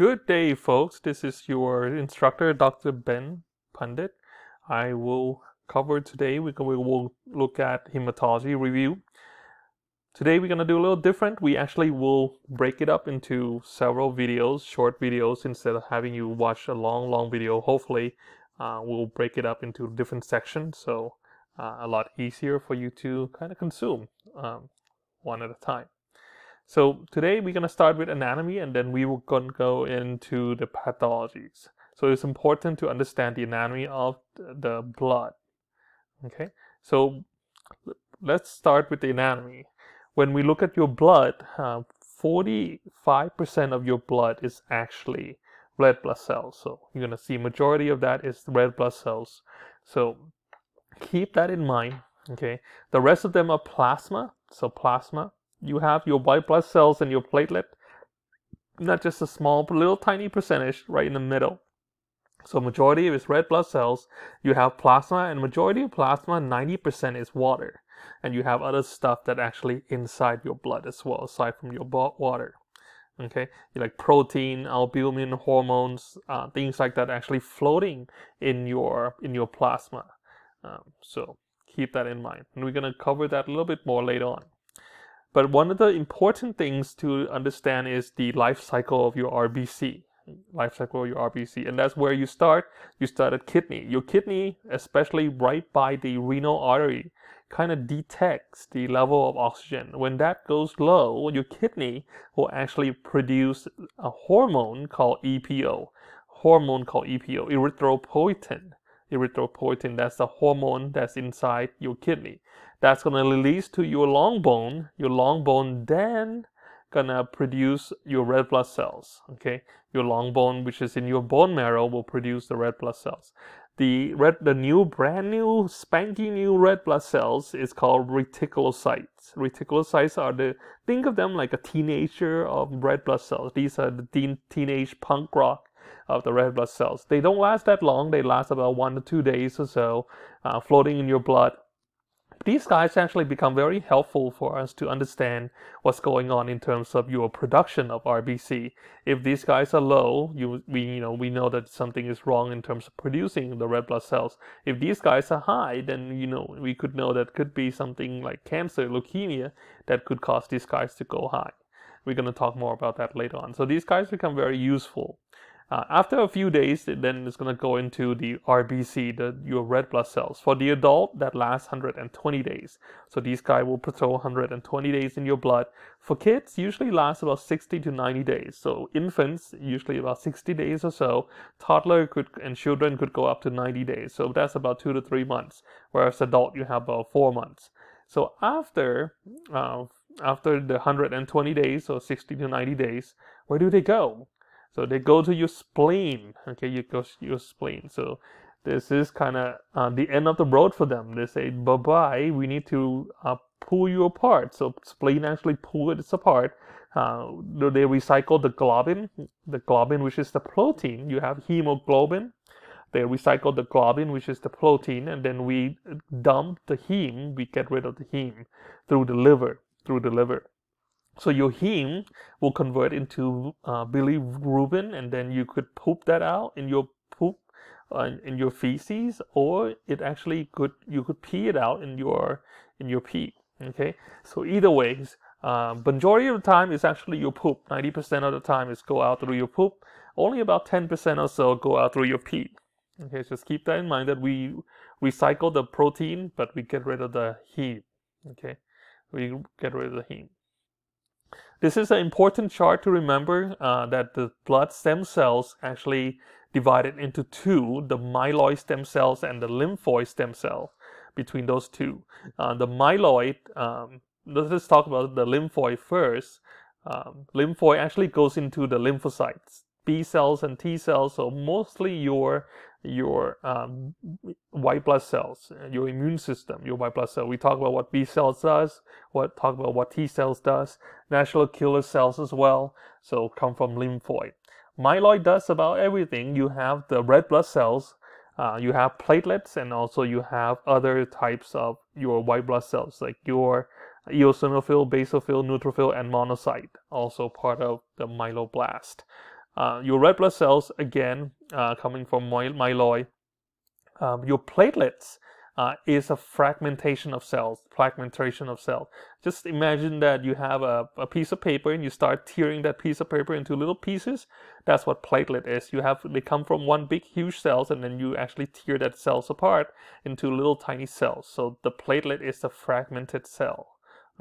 Good day, folks. This is your instructor, Dr. Ben Pundit. I will cover today, we will look at hematology review. Today we're going to do a little different. We actually will break it up into several videos, short videos, instead of having you watch a long, long video. Hopefully, uh, we'll break it up into different sections, so uh, a lot easier for you to kind of consume um, one at a time. So today we're going to start with anatomy and then we will go into the pathologies. So it's important to understand the anatomy of the blood. Okay, so let's start with the anatomy. When we look at your blood, 45% uh, of your blood is actually red blood cells. So you're going to see majority of that is red blood cells. So keep that in mind. Okay, the rest of them are plasma. So plasma you have your white blood cells and your platelet, not just a small, little tiny percentage right in the middle. So majority of is red blood cells. You have plasma, and majority of plasma, 90% is water. And you have other stuff that actually inside your blood as well, aside from your water. Okay, you like protein, albumin, hormones, uh, things like that, actually floating in your in your plasma. Um, so keep that in mind, and we're gonna cover that a little bit more later on. But one of the important things to understand is the life cycle of your RBC, life cycle of your RBC, and that's where you start. You start at kidney. Your kidney, especially right by the renal artery, kind of detects the level of oxygen. When that goes low, your kidney will actually produce a hormone called EPO, hormone called EPO, erythropoietin. Erythropoietin, that's the hormone that's inside your kidney that's going to release to your long bone. Your long bone then gonna produce your red blood cells. Okay, your long bone, which is in your bone marrow, will produce the red blood cells. The red, the new, brand new, spanky new red blood cells is called reticulocytes. Reticulocytes are the think of them like a teenager of red blood cells. These are the teen, teenage punk rock of the red blood cells. They don't last that long. They last about one to two days or so, uh, floating in your blood these guys actually become very helpful for us to understand what's going on in terms of your production of RBC. If these guys are low, you we you know we know that something is wrong in terms of producing the red blood cells. If these guys are high, then you know we could know that could be something like cancer, leukemia that could cause these guys to go high. We're going to talk more about that later on. So these guys become very useful. Uh, after a few days, it then it's going to go into the RBC, the your red blood cells. For the adult, that lasts 120 days. So these guys will patrol 120 days in your blood. For kids, usually lasts about 60 to 90 days. So infants, usually about 60 days or so. Toddler could and children could go up to 90 days. So that's about two to three months. Whereas adult, you have about four months. So after uh, after the 120 days or 60 to 90 days, where do they go? So they go to your spleen. Okay, you go to your spleen. So this is kind of uh, the end of the road for them. They say bye bye. We need to uh, pull you apart. So spleen actually pull it apart. Uh, they recycle the globin, the globin which is the protein. You have hemoglobin. They recycle the globin, which is the protein, and then we dump the heme. We get rid of the heme through the liver, through the liver. So your heme will convert into uh, bilirubin, and then you could poop that out in your poop, uh, in your feces, or it actually could you could pee it out in your in your pee. Okay, so either ways, uh, majority of the time is actually your poop. Ninety percent of the time is go out through your poop. Only about ten percent or so go out through your pee. Okay, just keep that in mind that we recycle the protein, but we get rid of the heme. Okay, we get rid of the heme. This is an important chart to remember uh, that the blood stem cells actually divided into two, the myeloid stem cells and the lymphoid stem cell between those two. Uh, the myeloid, um, let's talk about the lymphoid first. Um, lymphoid actually goes into the lymphocytes, B cells and T cells, so mostly your your um, white blood cells, your immune system, your white blood cell. We talk about what B cells does, what talk about what T cells does, natural killer cells as well. So come from lymphoid. Myeloid does about everything. You have the red blood cells, uh, you have platelets, and also you have other types of your white blood cells like your eosinophil, basophil, neutrophil, and monocyte, also part of the myeloblast. Uh, your red blood cells, again, uh, coming from my- myeloid, um, your platelets uh, is a fragmentation of cells, fragmentation of cells. Just imagine that you have a, a piece of paper and you start tearing that piece of paper into little pieces. That's what platelet is. You have they come from one big huge cells and then you actually tear that cells apart into little tiny cells. So the platelet is a fragmented cell.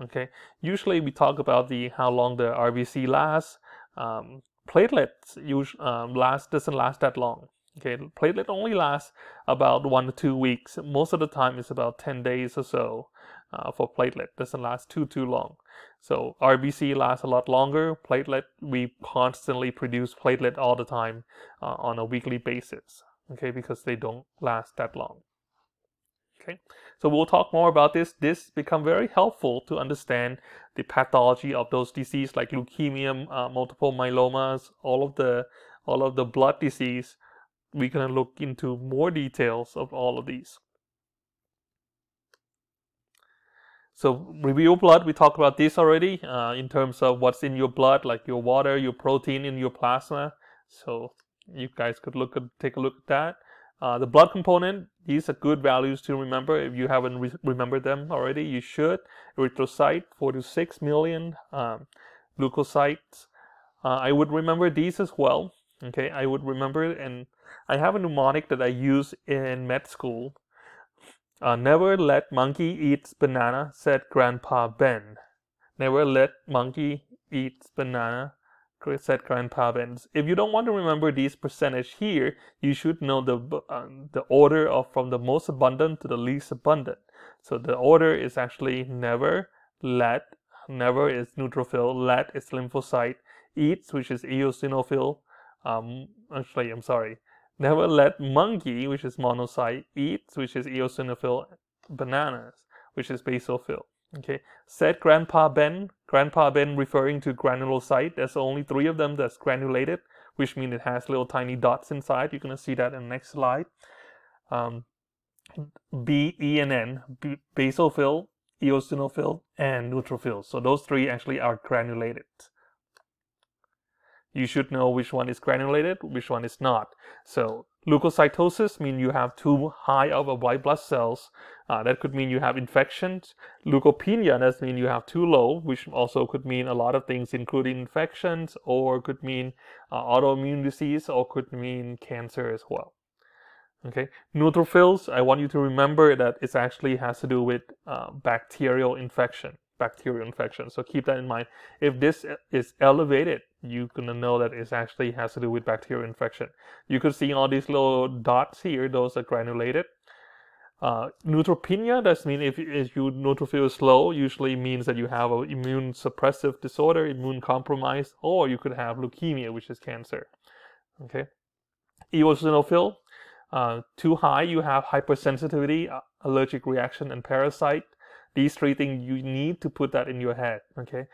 Okay. Usually we talk about the how long the RBC lasts. Um, platelets usually um, last doesn't last that long. Okay, platelet only lasts about one to two weeks. Most of the time, it's about 10 days or so uh, for platelet. Doesn't last too too long. So RBC lasts a lot longer. Platelet, we constantly produce platelet all the time uh, on a weekly basis. Okay, because they don't last that long. Okay, so we'll talk more about this. This become very helpful to understand the pathology of those diseases like leukemia, uh, multiple myelomas, all of the all of the blood disease we're to look into more details of all of these. So review blood, we talked about this already uh, in terms of what's in your blood, like your water, your protein in your plasma. So you guys could look at, take a look at that. Uh, the blood component, these are good values to remember. If you haven't re remembered them already, you should. Erythrocyte, 4 to 6 million. Um, leukocytes, uh, I would remember these as well. Okay, I would remember and I have a mnemonic that I use in med school. Uh, never let monkey eat banana, said Grandpa Ben. Never let monkey eat banana, said Grandpa Ben. If you don't want to remember these percentage here, you should know the uh, the order of from the most abundant to the least abundant. So the order is actually never, let, never is neutrophil, let is lymphocyte, eats, which is eosinophil. Um, actually, I'm sorry. Never let monkey, which is monocyte, eat, which is eosinophil, bananas, which is basophil. Okay, said Grandpa Ben. Grandpa Ben referring to granulocyte. There's only three of them that's granulated, which means it has little tiny dots inside. You're gonna see that in the next slide. Um, B, E, and N, B, basophil, eosinophil, and neutrophil. So those three actually are granulated you should know which one is granulated, which one is not. So leukocytosis means you have too high of a white blood cells. Uh, that could mean you have infections. Leukopenia does mean you have too low, which also could mean a lot of things, including infections, or could mean uh, autoimmune disease, or could mean cancer as well. Okay, neutrophils. I want you to remember that it actually has to do with uh, bacterial infection bacterial infection. So keep that in mind. If this is elevated, you're gonna know that it actually has to do with bacterial infection. You could see all these little dots here; those are granulated. Uh, neutropenia does mean if, if your neutrophil is low, usually means that you have an immune suppressive disorder, immune compromise, or you could have leukemia, which is cancer. Okay, eosinophil. Uh, too high, you have hypersensitivity, allergic reaction, and parasite these three things you need to put that in your head okay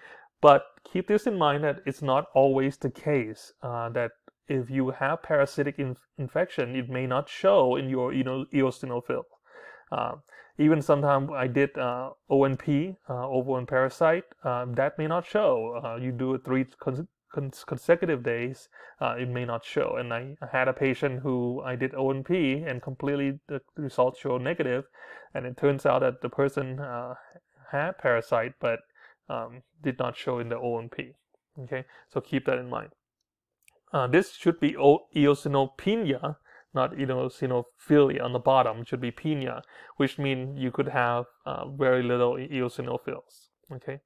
but keep this in mind that it's not always the case uh, that if you have parasitic inf- infection it may not show in your you know eosinophil uh, even sometimes I did uh, ONP, uh, ovo parasite, um, that may not show. Uh, you do it three con- consecutive days, uh, it may not show. And I, had a patient who I did ONP and completely the results show negative, and it turns out that the person uh, had parasite but um, did not show in the ONP. Okay, so keep that in mind. Uh, this should be eosinopenia, not eosinophilia on the bottom. It should be penia, which means you could have uh, very little eosinophils. Okay.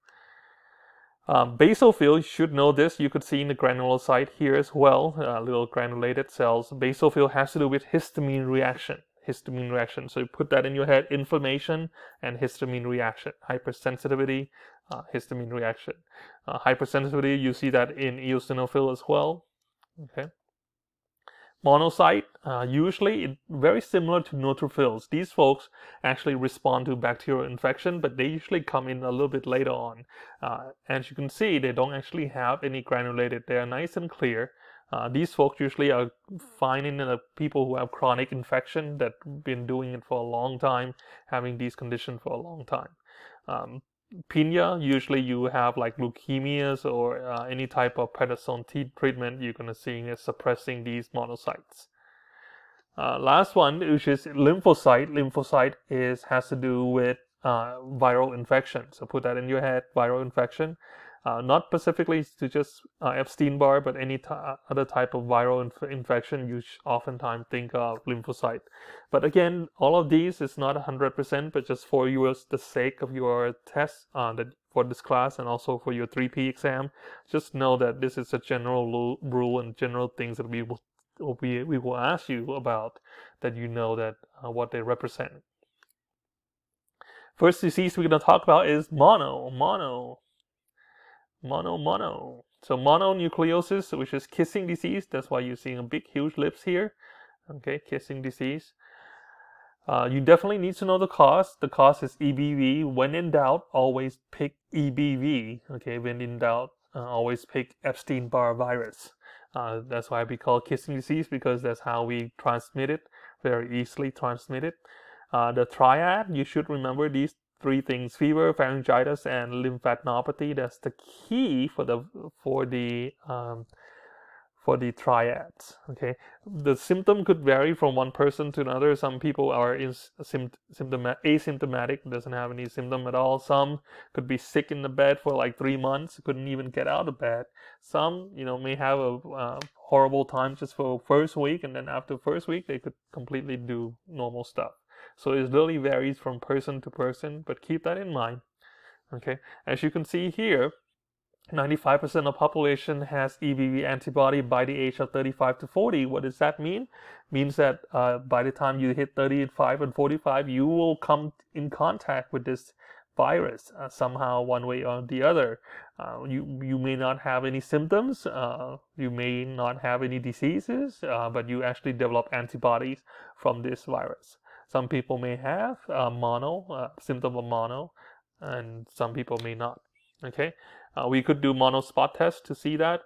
Um, basophil, you should know this. You could see in the granulocyte here as well, uh, little granulated cells. Basophil has to do with histamine reaction histamine reaction. So you put that in your head, inflammation and histamine reaction, hypersensitivity, uh, histamine reaction. Uh, hypersensitivity, you see that in eosinophil as well. Okay. Monocyte, uh, usually very similar to neutrophils. These folks actually respond to bacterial infection, but they usually come in a little bit later on. Uh, as you can see, they don't actually have any granulated. They are nice and clear. Uh, these folks usually are finding people who have chronic infection that been doing it for a long time, having these conditions for a long time. Um, usually you have like leukemias or uh, any type of prednisone treatment, you're going to see is suppressing these monocytes. Uh, last one, which is lymphocyte. Lymphocyte is has to do with uh, viral infection. So put that in your head, viral infection. Uh, not specifically to just uh, Epstein-Barr, but any other type of viral inf infection, you oftentimes think of lymphocyte. But again, all of these is not 100%, but just for your the sake of your test uh, that for this class and also for your 3P exam, just know that this is a general rule and general things that we will we will ask you about that you know that uh, what they represent. First disease we're going to talk about is mono. Mono. Mono, mono. So mononucleosis, which is kissing disease. That's why you're seeing a big, huge lips here. Okay, kissing disease. Uh, you definitely need to know the cause. The cause is EBV. When in doubt, always pick EBV. Okay, when in doubt, uh, always pick Epstein-Barr virus. Uh, that's why we call kissing disease because that's how we transmit it, very easily transmitted. Uh, the triad, you should remember these three things: fever, pharyngitis, and lymphadenopathy. That's the key for the for the um, for the triads. Okay, the symptom could vary from one person to another. Some people are in symptom asymptomatic, doesn't have any symptom at all. Some could be sick in the bed for like three months, couldn't even get out of bed. Some, you know, may have a uh, horrible time just for first week, and then after first week they could completely do normal stuff. So it really varies from person to person, but keep that in mind. Okay, as you can see here, 95% of population has EBV antibody by the age of 35 to 40. What does that mean? Means that uh, by the time you hit 35 and 45, you will come in contact with this virus uh, somehow, one way or the other. Uh, you you may not have any symptoms, uh, you may not have any diseases, uh, but you actually develop antibodies from this virus. Some people may have mono, uh, symptom of mono, and some people may not. Okay, uh, we could do mono spot test to see that.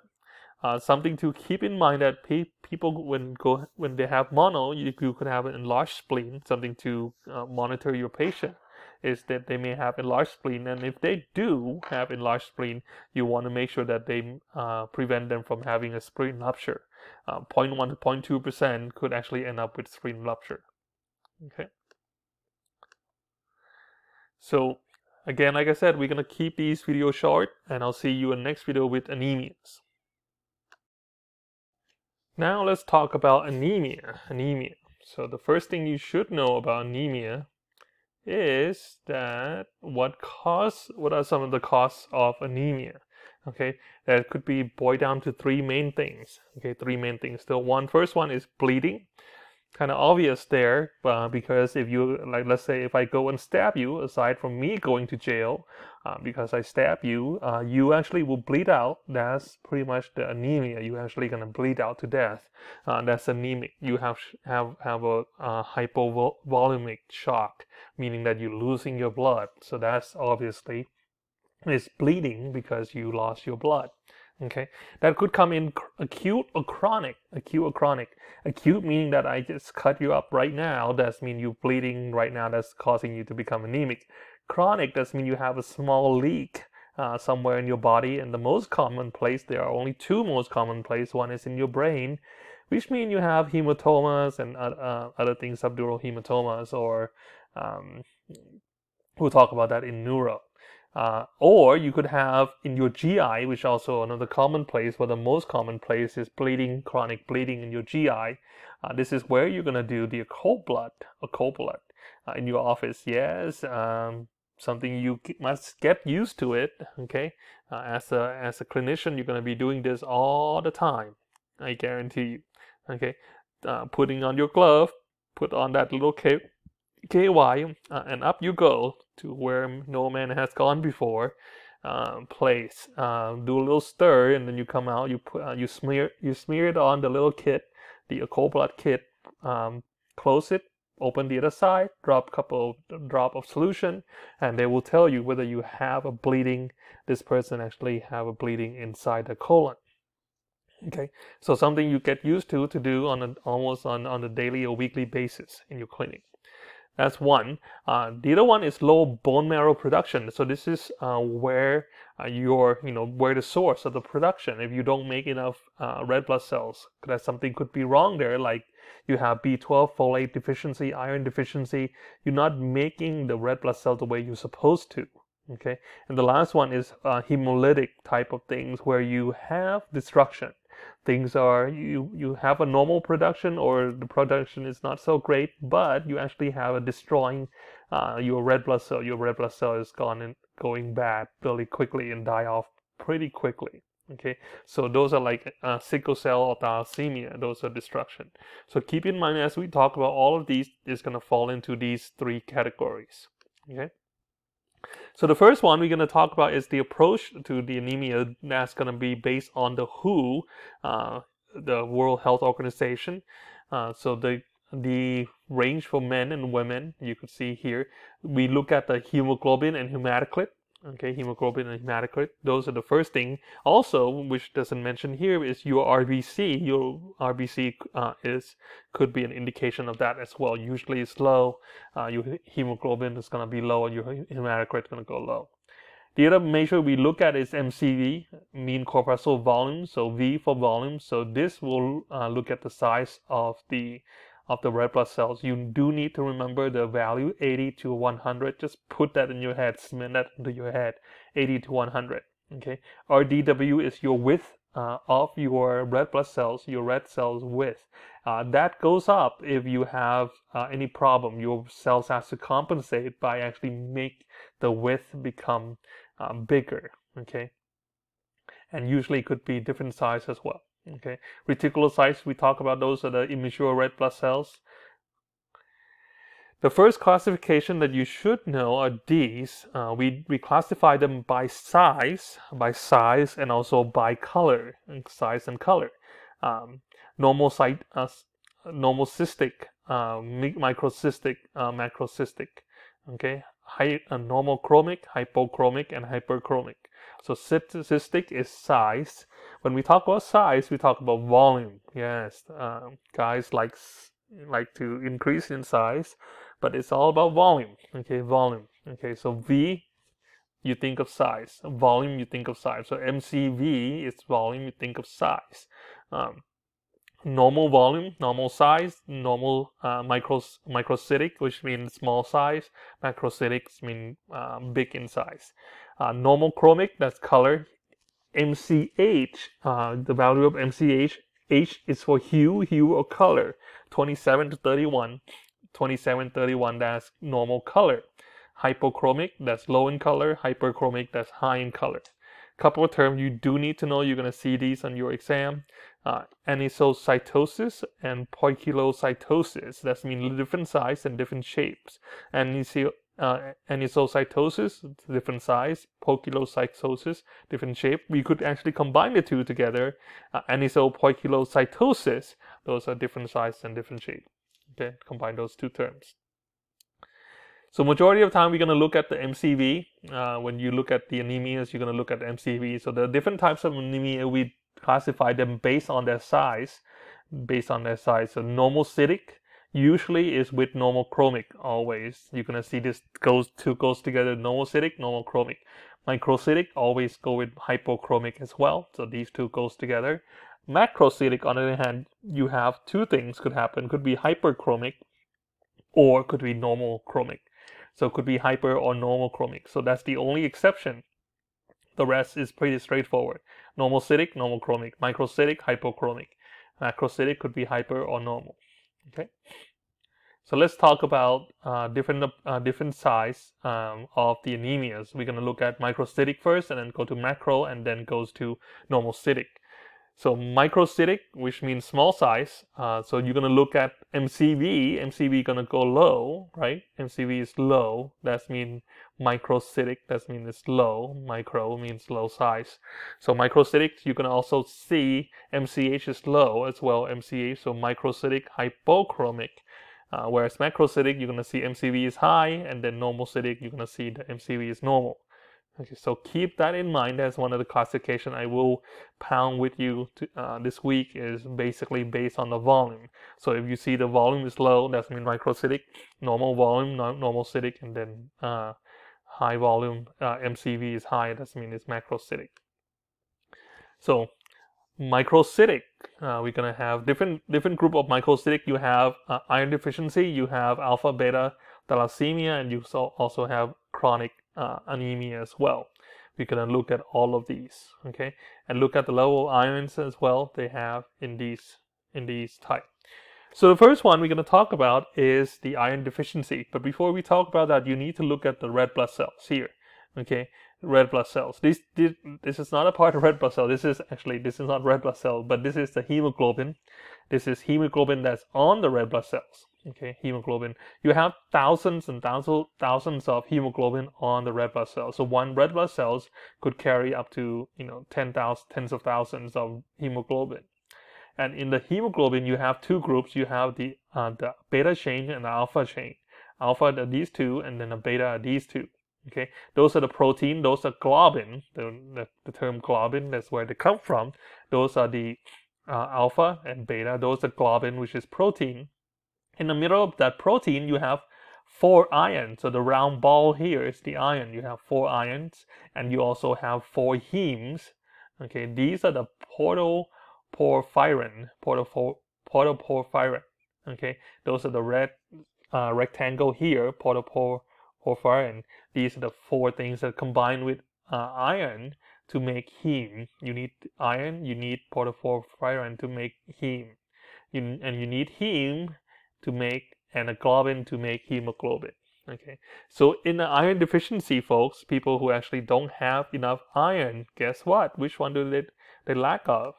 Uh, something to keep in mind that pe people when go when they have mono, you, you could have an enlarged spleen. Something to uh, monitor your patient is that they may have enlarged spleen, and if they do have enlarged spleen, you want to make sure that they prevent them from having a spleen rupture. 0.1 to 0.2 percent could actually end up with spleen rupture. Okay. So again, like I said, we're gonna keep these videos short and I'll see you in the next video with anemias. Now let's talk about anemia. Anemia. So the first thing you should know about anemia is that what cause what are some of the causes of anemia? Okay, that could be boiled down to three main things. Okay, three main things. The one first one is bleeding kind of obvious there uh, because if you like let's say if i go and stab you aside from me going to jail uh, because i stab you uh, you actually will bleed out. That's pretty much the anemia. You're actually going to bleed out to death. Uh, that's anemic. You have have have a, hypovolemic shock meaning that you're losing your blood. So that's obviously is bleeding because you lost your blood Okay, that could come in acute or chronic. Acute or chronic. Acute meaning that I just cut you up right now. that's mean you're bleeding right now. That's causing you to become anemic. Chronic does mean you have a small leak uh, somewhere in your body. And the most common place, there are only two most common place. One is in your brain, which means you have hematomas and uh, other things, subdural hematomas, or um, we'll talk about that in neuro. Uh, or you could have in your GI, which also another common place, but the most common place is bleeding, chronic bleeding in your GI. Uh, this is where you're to do the occult blood, occult blood uh, in your office. Yes, um, something you must get used to it. Okay, uh, as a as a clinician, you're to be doing this all the time. I guarantee you. Okay, uh, putting on your glove, put on that little cape KY, uh, and up you go to where no man has gone before. Um, place, uh, do a little stir, and then you come out. You put, uh, you smear, you smear it on the little kit, the occult blood kit. Um, close it, open the other side, drop couple drop of solution, and they will tell you whether you have a bleeding. This person actually have a bleeding inside the colon. Okay, so something you get used to to do on a, almost on on a daily or weekly basis in your clinic. That's one. Uh, the other one is low bone marrow production. So this is uh, where uh, your, you know, where the source of the production. If you don't make enough uh, red blood cells, that something could be wrong there. Like you have B12, folate deficiency, iron deficiency. You're not making the red blood cells the way you're supposed to. Okay. And the last one is uh, hemolytic type of things where you have destruction things are you you have a normal production or the production is not so great but you actually have a destroying uh, your red blood cell your red blood cell is gone and going bad really quickly and die off pretty quickly okay? So those are like uh, sickle cell or thalassemia. Those are destruction. So keep in mind as we talk about all of these is going to fall into these three categories okay so the first one we're going to talk about is the approach to the anemia that's going to be based on the WHO, uh, the World Health Organization. Uh, so the the range for men and women you could see here. We look at the hemoglobin and hematocrit okay hemoglobin and hematocrit those are the first thing. Also which doesn't mention here is your rbc your rbc uh, is could be an indication of that as well. Usually it's low. Uh, your hemoglobin is going to be low and your hematocrit is going to go low. The other measure we look at is MCV, mean corpuscle volume, so V for volume. So this will uh, look at the size of the of the red blood cells. You do need to remember the value 80 to 100. Just put that in your head, cement that into your head, 80 to 100. Okay. RDW is your width uh, of your red blood cells, your red cells width. Uh, that goes up if you have uh, any problem. Your cells has to compensate by actually make the width become uh, bigger. Okay. And usually it could be different size as well. Okay, reticulocytes, we talk about those are the immature red blood cells. The first classification that you should know are these. Uh, we, we classify them by size, by size, and also by color, size and color. Um, normal site, uh, normal cystic, uh, microcytic, uh, macrocytic. Okay, High, uh, normal chromic, hypochromic, and hyperchromic. So cystic is size. When we talk about size, we talk about volume. Yes, um, guys like like to increase in size, but it's all about volume. Okay, volume. Okay, so V, you think of size. Volume, you think of size. So MCV is volume, you think of size. Um, normal volume, normal size, normal uh, micros, microcytic, which means small size. Macrocytics mean uh, big in size. Uh, normal chromic, that's color. MCH, uh, the value of MCH, H is for hue, hue or color. 27 to 31. 27, 31, that's normal color. Hypochromic, that's low in color. Hyperchromic, that's high in color. Couple of terms you do need to know. You're to see these on your exam. Uh, anisocytosis and poikilocytosis. That's mean different size and different shapes. Aniso uh, anisocytosis, different size, poikilocytosis, different shape. We could actually combine the two together. Uh, anisopoikilocytosis, those are different size and different shape. Okay, combine those two terms. So majority of time we're going to look at the MCV. Uh, when you look at the anemias, you're going to look at MCV. So the different types of anemia, we classify them based on their size, based on their size. So normocytic, usually is with normal chromic always. You're gonna see this goes two goes together, normocytic, normal chromic. Microcytic always go with hypochromic as well. So these two goes together. Macrocytic, on the other hand, you have two things could happen. Could be hyperchromic or could be normal chromic. So could be hyper or normal chromic. So that's the only exception. The rest is pretty straightforward. Normocytic, normal chromic. Microcytic, hypochromic. Macrocytic could be hyper or normal. Okay. So let's talk about uh, different uh, different size um, of the anemias. We're going to look at microcytic first, and then go to macro, and then goes to normocytic. So microcytic, which means small size. Uh, so you're going to look at MCV. MCV going to go low, right? MCV is low. That's mean microcytic. That's mean it's low. Micro means low size. So microcytic, you can also see MCH is low as well. MCH. So microcytic, hypochromic. Uh, whereas macrocytic, you're going to see MCV is high, and then normocytic, you're going to see the MCV is normal. Okay, so keep that in mind as one of the classification I will pound with you to, uh, this week is basically based on the volume. So if you see the volume is low, that's mean microcytic, normal volume, normal cytic, and then uh, high volume uh, MCV is high, that's mean it's macrocytic. So microcytic, uh, we're gonna have different different group of microcytic. You have uh, iron deficiency, you have alpha beta thalassemia, and you also have chronic uh, anemia as well. Going to look at all of these, okay, and look at the level of ions as well they have in these in these type. So the first one we're going to talk about is the iron deficiency. But before we talk about that, you need to look at the red blood cells here, okay, red blood cells. This, this this is not a part of red blood cell. This is actually this is not red blood cell, but this is the hemoglobin. This is hemoglobin that's on the red blood cells okay, hemoglobin. You have thousands and thousands, thousands of hemoglobin on the red blood cells. So one red blood cells could carry up to, you know, 10,000, tens of thousands of hemoglobin. And in the hemoglobin, you have two groups. You have the, uh, the beta chain and the alpha chain. Alpha are these two, and then the beta are these two. Okay, those are the protein. Those are globin. The, the, the term globin, that's where they come from. Those are the uh, alpha and beta. Those are globin, which is protein. In the middle of that protein, you have four ions. So the round ball here is the ion. You have four ions, and you also have four hemes. Okay, these are the protoporphyrin, protoporphyrin. Okay, those are the red uh, rectangle here, protoporphyrin. These are the four things that combine with uh, iron to make heme. You need iron, you need protoporphyrin to make heme. You, and you need heme to make and a globin to make hemoglobin. Okay, so in the iron deficiency, folks, people who actually don't have enough iron, guess what? Which one do they, they lack of?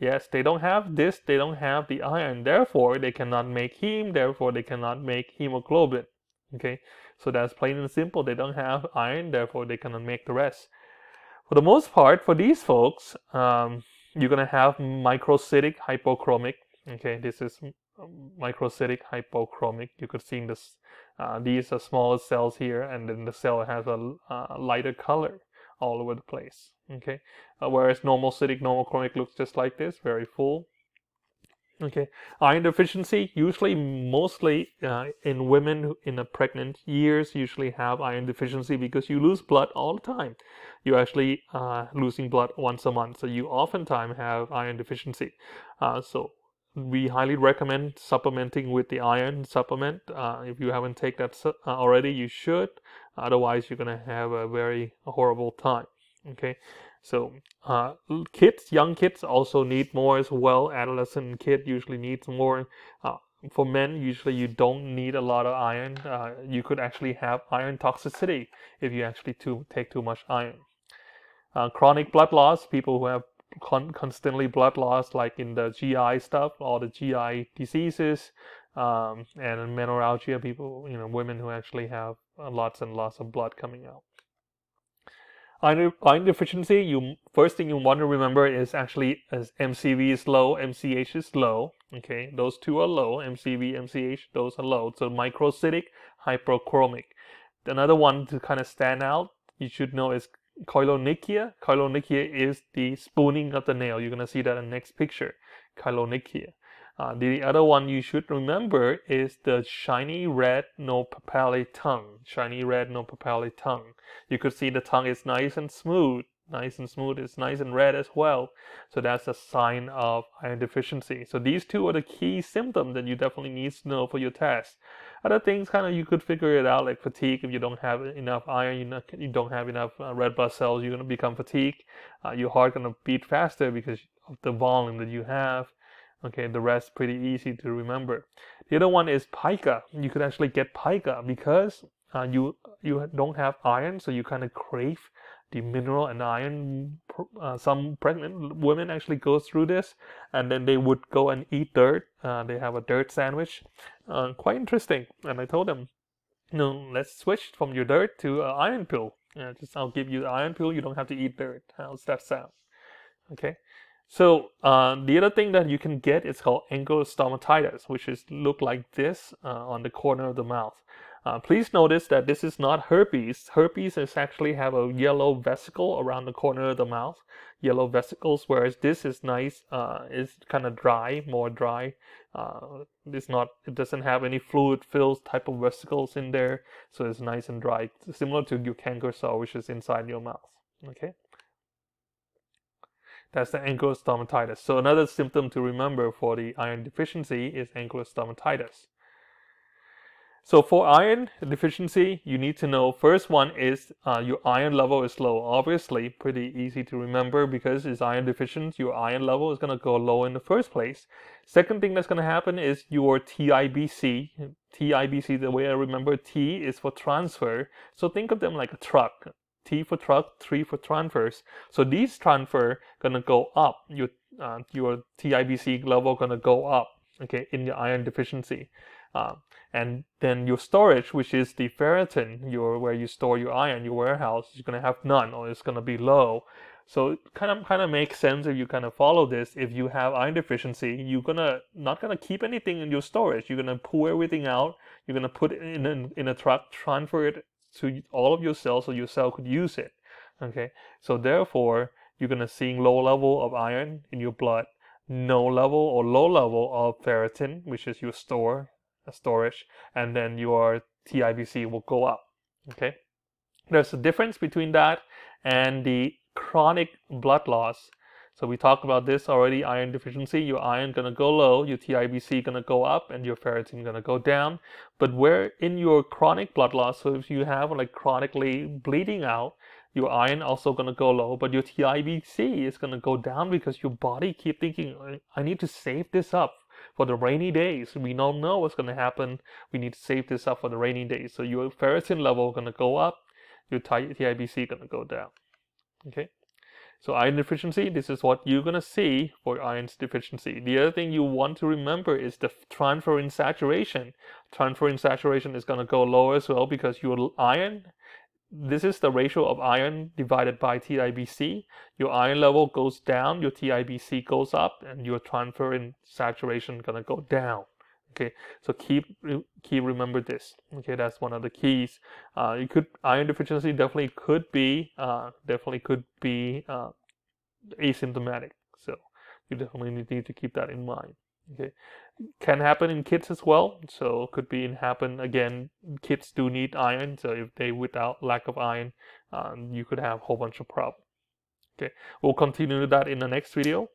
Yes, they don't have this, they don't have the iron, therefore they cannot make heme, therefore they cannot make hemoglobin. Okay, so that's plain and simple. They don't have iron, therefore they cannot make the rest. For the most part, for these folks, um, you're gonna have microcytic hypochromic. Okay, this is microcytic hypochromic. You could see in this, uh, these are smaller cells here, and then the cell has a uh, lighter color all over the place. Okay, uh, whereas normal cytic, normal chromic looks just like this, very full. Okay, iron deficiency usually mostly uh, in women in the pregnant years usually have iron deficiency because you lose blood all the time. You're actually uh, losing blood once a month, so you oftentimes have iron deficiency. Uh, so we highly recommend supplementing with the iron supplement. Uh, if you haven't taken that su- uh, already, you should. Otherwise, you're gonna have a very horrible time. Okay, so uh, kids, young kids also need more as well. Adolescent kid usually needs more. Uh, for men, usually you don't need a lot of iron. Uh, you could actually have iron toxicity if you actually too, take too much iron. Uh, chronic blood loss, people who have con- constantly blood loss, like in the GI stuff, all the GI diseases, um, and menorrhagia, people, you know, women who actually have uh, lots and lots of blood coming out. Iron, deficiency, you first thing you want to remember is actually as MCV is low, MCH is low. Okay, those two are low. MCV, MCH, those are low. So microcytic, hyperchromic. Another one to kind of stand out, you should know is Koilonychia. Koilonychia is the spooning of the nail. You're going to see that in the next picture. Koilonychia. Uh, the other one you should remember is the shiny red no papillae tongue. Shiny red no papillae tongue. You could see the tongue is nice and smooth. Nice and smooth. It's nice and red as well. So that's a sign of iron deficiency. So these two are the key symptoms that you definitely need to know for your test. Other things, kind of, you could figure it out, like fatigue. If you don't have enough iron, you, not, you don't have enough uh, red blood cells, you're going to become fatigued. Uh, your heart going to beat faster because of the volume that you have. Okay, the rest pretty easy to remember. The other one is pica. You could actually get pica because uh, you you don't have iron, so you kind of crave the mineral and iron. Uh, some pregnant women actually go through this, and then they would go and eat dirt. Uh, they have a dirt sandwich. Uh, quite interesting. And I told them, no, let's switch from your dirt to an iron pill. just I'll give you the iron pill. You don't have to eat dirt. How's that sound? Okay. So uh, the other thing that you can get is called angular stomatitis, which is look like this uh, on the corner of the mouth. Uh, please notice that this is not herpes. Herpes is actually have a yellow vesicle around the corner of the mouth, yellow vesicles, whereas this is nice, uh, is kind of dry, more dry. Uh, it's not, it doesn't have any fluid filled type of vesicles in there, so it's nice and dry, similar to your canker sore, which is inside your mouth. Okay. That's the angular stomatitis. So another symptom to remember for the iron deficiency is angular stomatitis. So for iron deficiency, you need to know first one is uh, your iron level is low. Obviously, pretty easy to remember because it's iron deficient, your iron level is going to go low in the first place. Second thing that's going to happen is your TIBC. TIBC, the way I remember T is for transfer. So think of them like a truck. T for truck, three for transfers. So these transfer gonna go up. Your uh, your TIBC level gonna go up. Okay, in your iron deficiency. Uh, and then your storage, which is the ferritin, your where you store your iron, your warehouse, is gonna have none or it's gonna be low. So it kind of kind of makes sense if you kind of follow this. If you have iron deficiency, you're gonna not gonna keep anything in your storage. You're gonna pull everything out. You're gonna put it in a, in a truck, transfer it to all of your cells so your cell could use it. Okay, so therefore you're gonna see low level of iron in your blood, no level or low level of ferritin, which is your store storage, and then your TIBC will go up. Okay, there's a difference between that and the chronic blood loss so we talked about this already, iron deficiency, your iron gonna go low, your TIBC gonna go up, and your ferritin gonna go down. But where in your chronic blood loss, so if you have like chronically bleeding out, your iron also gonna go low, but your TIBC is gonna go down because your body keep thinking, I need to save this up for the rainy days. We don't know what's gonna happen. We need to save this up for the rainy days. So your ferritin level gonna go up, your TIBC gonna go down. Okay. So iron deficiency, this is what you're going to see for iron deficiency. The other thing you want to remember is the transferrin saturation. Transferrin saturation is going to go lower as well because your iron, this is the ratio of iron divided by TIBC. Your iron level goes down, your TIBC goes up, and your transferrin saturation to go down okay? So keep keep remember this okay? That's one of the keys. Uh, you could iron deficiency definitely could be uh, definitely could be uh, asymptomatic. So you definitely need to keep that in mind okay. Can happen in kids as well. So could be happen again kids do need iron. So if they without lack of iron um, you could have a whole bunch of problems okay. We'll continue that in the next video.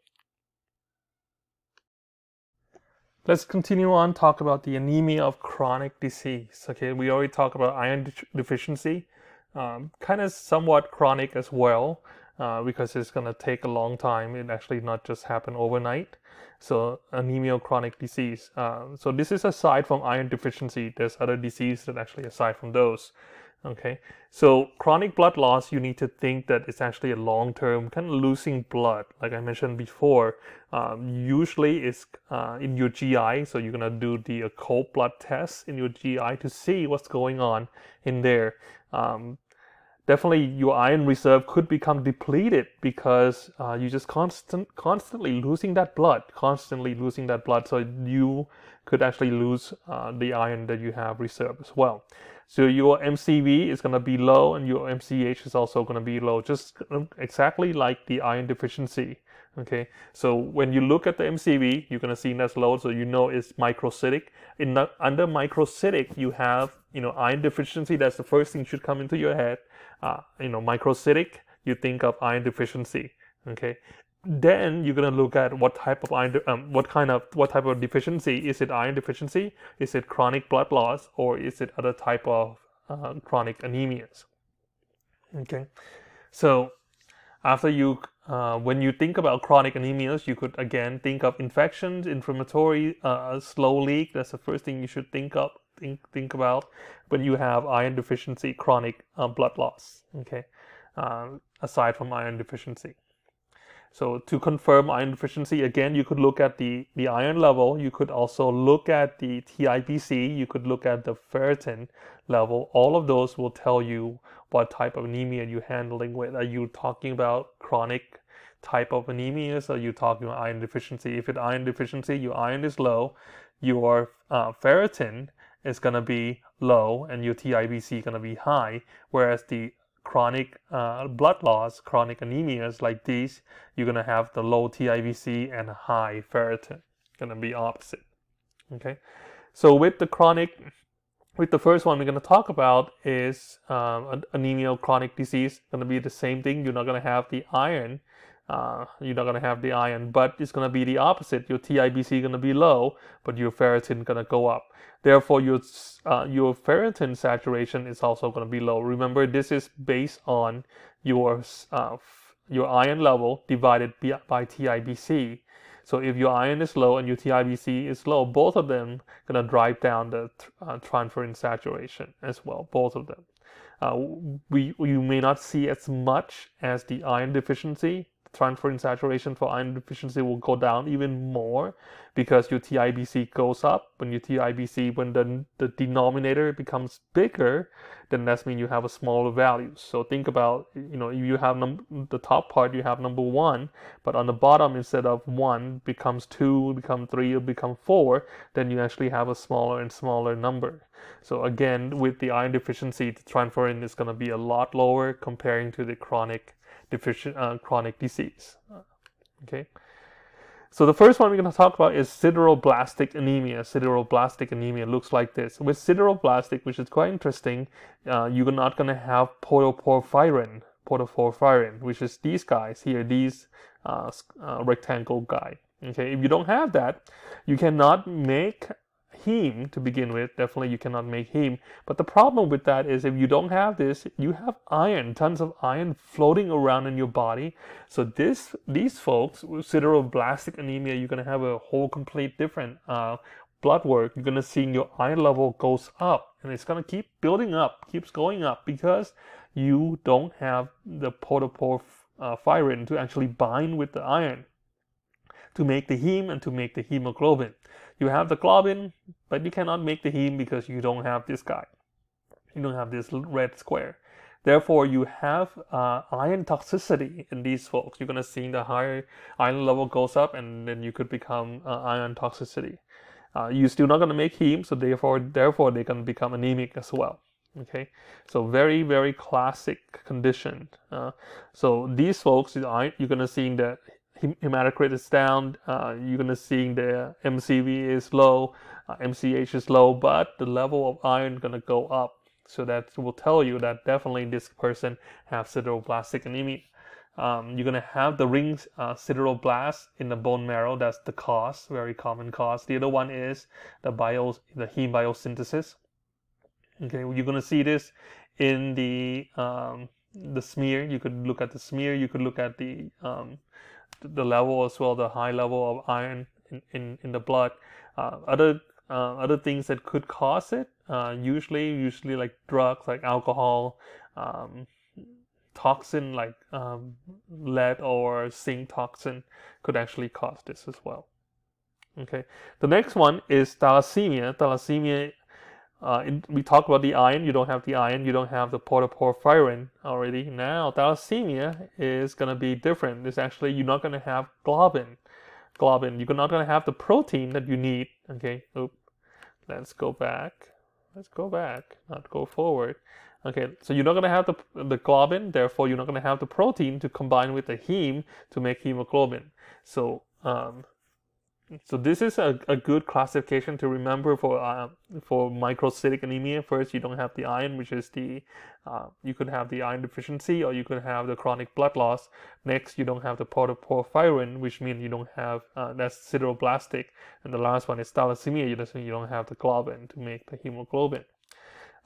Let's continue on talk about the anemia of chronic disease. Okay, we already talked about iron de- deficiency, um, kind of somewhat chronic as well, uh, because it's gonna take a long time. It actually not just happen overnight. So anemia chronic disease. Uh, so this is aside from iron deficiency. There's other disease that actually aside from those. Okay, so chronic blood loss, you need to think that it's actually a long term kind of losing blood. Like I mentioned before, um, usually it's uh, in your GI, so you're gonna do the occult blood test in your GI to see what's going on in there. Um, definitely, your iron reserve could become depleted because uh, you just constant, constantly losing that blood, constantly losing that blood. So you could actually lose uh, the iron that you have reserved as well. So your MCV is going to be low and your MCH is also going to be low, just exactly like the iron deficiency. Okay, so when you look at the MCV, you're going to see that's low, so you know it's microcytic. In the, under microcytic, you have you know iron deficiency. That's the first thing should come into your head. Uh, you know microcytic, you think of iron deficiency. Okay, then you're gonna look at what type of iron, um, what kind of, what type of deficiency. Is it iron deficiency? Is it chronic blood loss, or is it other type of uh, chronic anemias? Okay, so after you, uh, when you think about chronic anemias, you could again think of infections, inflammatory, uh, slow leak. That's the first thing you should think of, think think about when you have iron deficiency, chronic uh, blood loss. Okay, uh, aside from iron deficiency. So to confirm iron deficiency, again, you could look at the, the iron level. You could also look at the TIBC. You could look at the ferritin level. All of those will tell you what type of anemia you're handling with. Are you talking about chronic type of anemias? Are you talking about iron deficiency? If it's iron deficiency, your iron is low, your uh, ferritin is going to be low and your TIBC going to be high, whereas the chronic uh, blood loss, chronic anemias like these, you're going to have the low TIBC and high ferritin. Going to be opposite. Okay, so with the chronic, with the first one we're going to talk about is um, anemia chronic disease. Going to be the same thing. You're not going to have the iron uh, you're not going to have the iron, but it's going to be the opposite. Your TIBC going to be low, but your ferritin going to go up. Therefore, your uh, your ferritin saturation is also going to be low. Remember, this is based on your uh, your iron level divided by TIBC. So if your iron is low and your TIBC is low, both of them going to drive down the uh, transferrin saturation as well. Both of them. Uh, we you may not see as much as the iron deficiency transferrin saturation for iron deficiency will go down even more because your TIBC goes up. When your TIBC, when the, the denominator becomes bigger, then that's mean you have a smaller value. So think about, you know, you have num- the top part, you have number one, but on the bottom, instead of one becomes two, become three, or become four, then you actually have a smaller and smaller number. So again, with the iron deficiency, the transferrin is going to be a lot lower comparing to the chronic deficient uh, chronic disease. Okay. So the first one we're going to talk about is sideroblastic anemia. Sideroblastic anemia looks like this. With sideroblastic, which is quite interesting, uh, you're not going to have protoporphyrin, protoporphyrin, which is these guys here, these uh, uh, rectangle guy. Okay, if you don't have that, you cannot make heme to begin with. Definitely you cannot make heme. But the problem with that is if you don't have this, you have iron, tons of iron floating around in your body. So this these folks with sideroblastic anemia, you're gonna have a whole complete different uh, blood work. You're gonna see your iron level goes up and it's gonna keep building up, keeps going up because you don't have the protoporphyrin to actually bind with the iron to make the heme and to make the hemoglobin. You have the globin, but you cannot make the heme because you don't have this guy. You don't have this red square. Therefore, you have uh, iron toxicity in these folks. You're going to see the higher iron level goes up, and then you could become uh, iron toxicity. Uh, you're still not going to make heme, so therefore, therefore they can become anemic as well. Okay, so very very classic condition. Uh, so these folks, you're going to see the hematocrit is down. Uh, you're gonna see the MCV is low, uh, MCH is low, but the level of iron gonna go up. So that will tell you that definitely this person has sideroblastic anemia. Um, you're gonna have the rings uh, sideroblast in the bone marrow. That's the cause, very common cause. The other one is the bio, the heme biosynthesis. Okay, you're gonna see this in the um, the smear. You could look at the smear. You could look at the um, the level as well, the high level of iron in, in, in the blood. Uh, other uh, other things that could cause it, uh, usually usually like drugs, like alcohol, um, toxin like um, lead or zinc toxin could actually cause this as well. Okay, the next one is thalassemia. Thalassemia uh, we talked about the iron. You don't have the iron. You don't have the protoporphyrin already. Now thalassemia is going to be different. It's actually you're not going to have globin. Globin. You're not going to have the protein that you need. Okay. Oop. Let's go back. Let's go back. Not go forward. Okay. So you're not going to have the the globin. Therefore, you're not going to have the protein to combine with the heme to make hemoglobin. So um, so this is a, a good classification to remember for uh, for microcytic anemia. First, you don't have the iron, which is the uh, you could have the iron deficiency, or you could have the chronic blood loss. Next, you don't have the protoporphyrin, which means you don't have uh, that's sideroblastic. And the last one is thalassemia. You don't you don't have the globin to make the hemoglobin.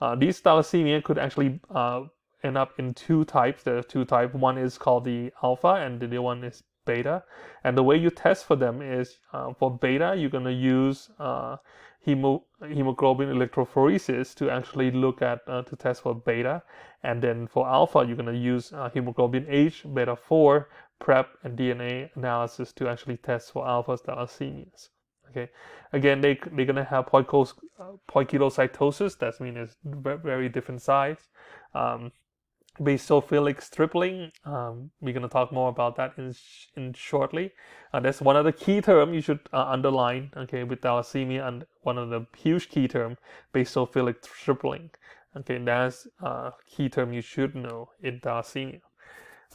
Uh, these thalassemia could actually uh, end up in two types. There are two types. One is called the alpha, and the other one is beta. And the way you test for them is uh, for beta, you're going to use uh, hemo, hemoglobin electrophoresis to actually look at uh, to test for beta. And then for alpha, you're going to use uh, hemoglobin H, beta 4, prep, and DNA analysis to actually test for alpha thalassemias. Okay, again, they, they're going to have poikilocytosis. That means it's very different size. Um, basophilic stippling. Um, we're going to talk more about that in, in shortly. Uh, that's one of the key term you should uh, underline. Okay, with thalassemia and one of the huge key term, basophilic stippling. Okay, that's a key term you should know in thalassemia.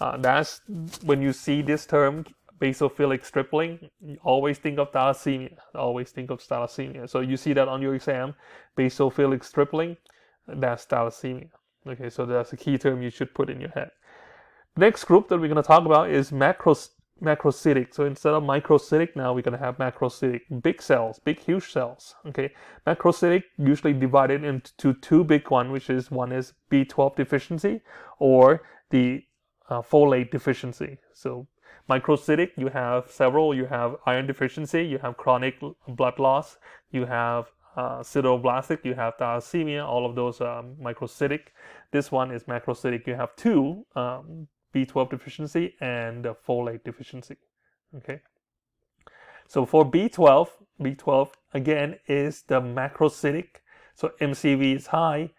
Uh, that's when you see this term, basophilic stippling, you always think of thalassemia. Always think of thalassemia. So you see that on your exam, basophilic stippling, that's thalassemia. Okay, so that's a key term you should put in your head. Next group that we're going to talk about is macros, macrocytic. So instead of microcytic, now we're going to have macrocytic, big cells, big huge cells. Okay, macrocytic usually divided into two big one, which is one is B12 deficiency or the uh, folate deficiency. So microcytic, you have several. You have iron deficiency, you have chronic blood loss, you have uh, sideroblastic, you have thalassemia, all of those are um, microcytic. This one is macrocytic. You have two um, B12 deficiency and folate deficiency. Okay. So for B12, B12 again is the macrocytic. So MCV is high.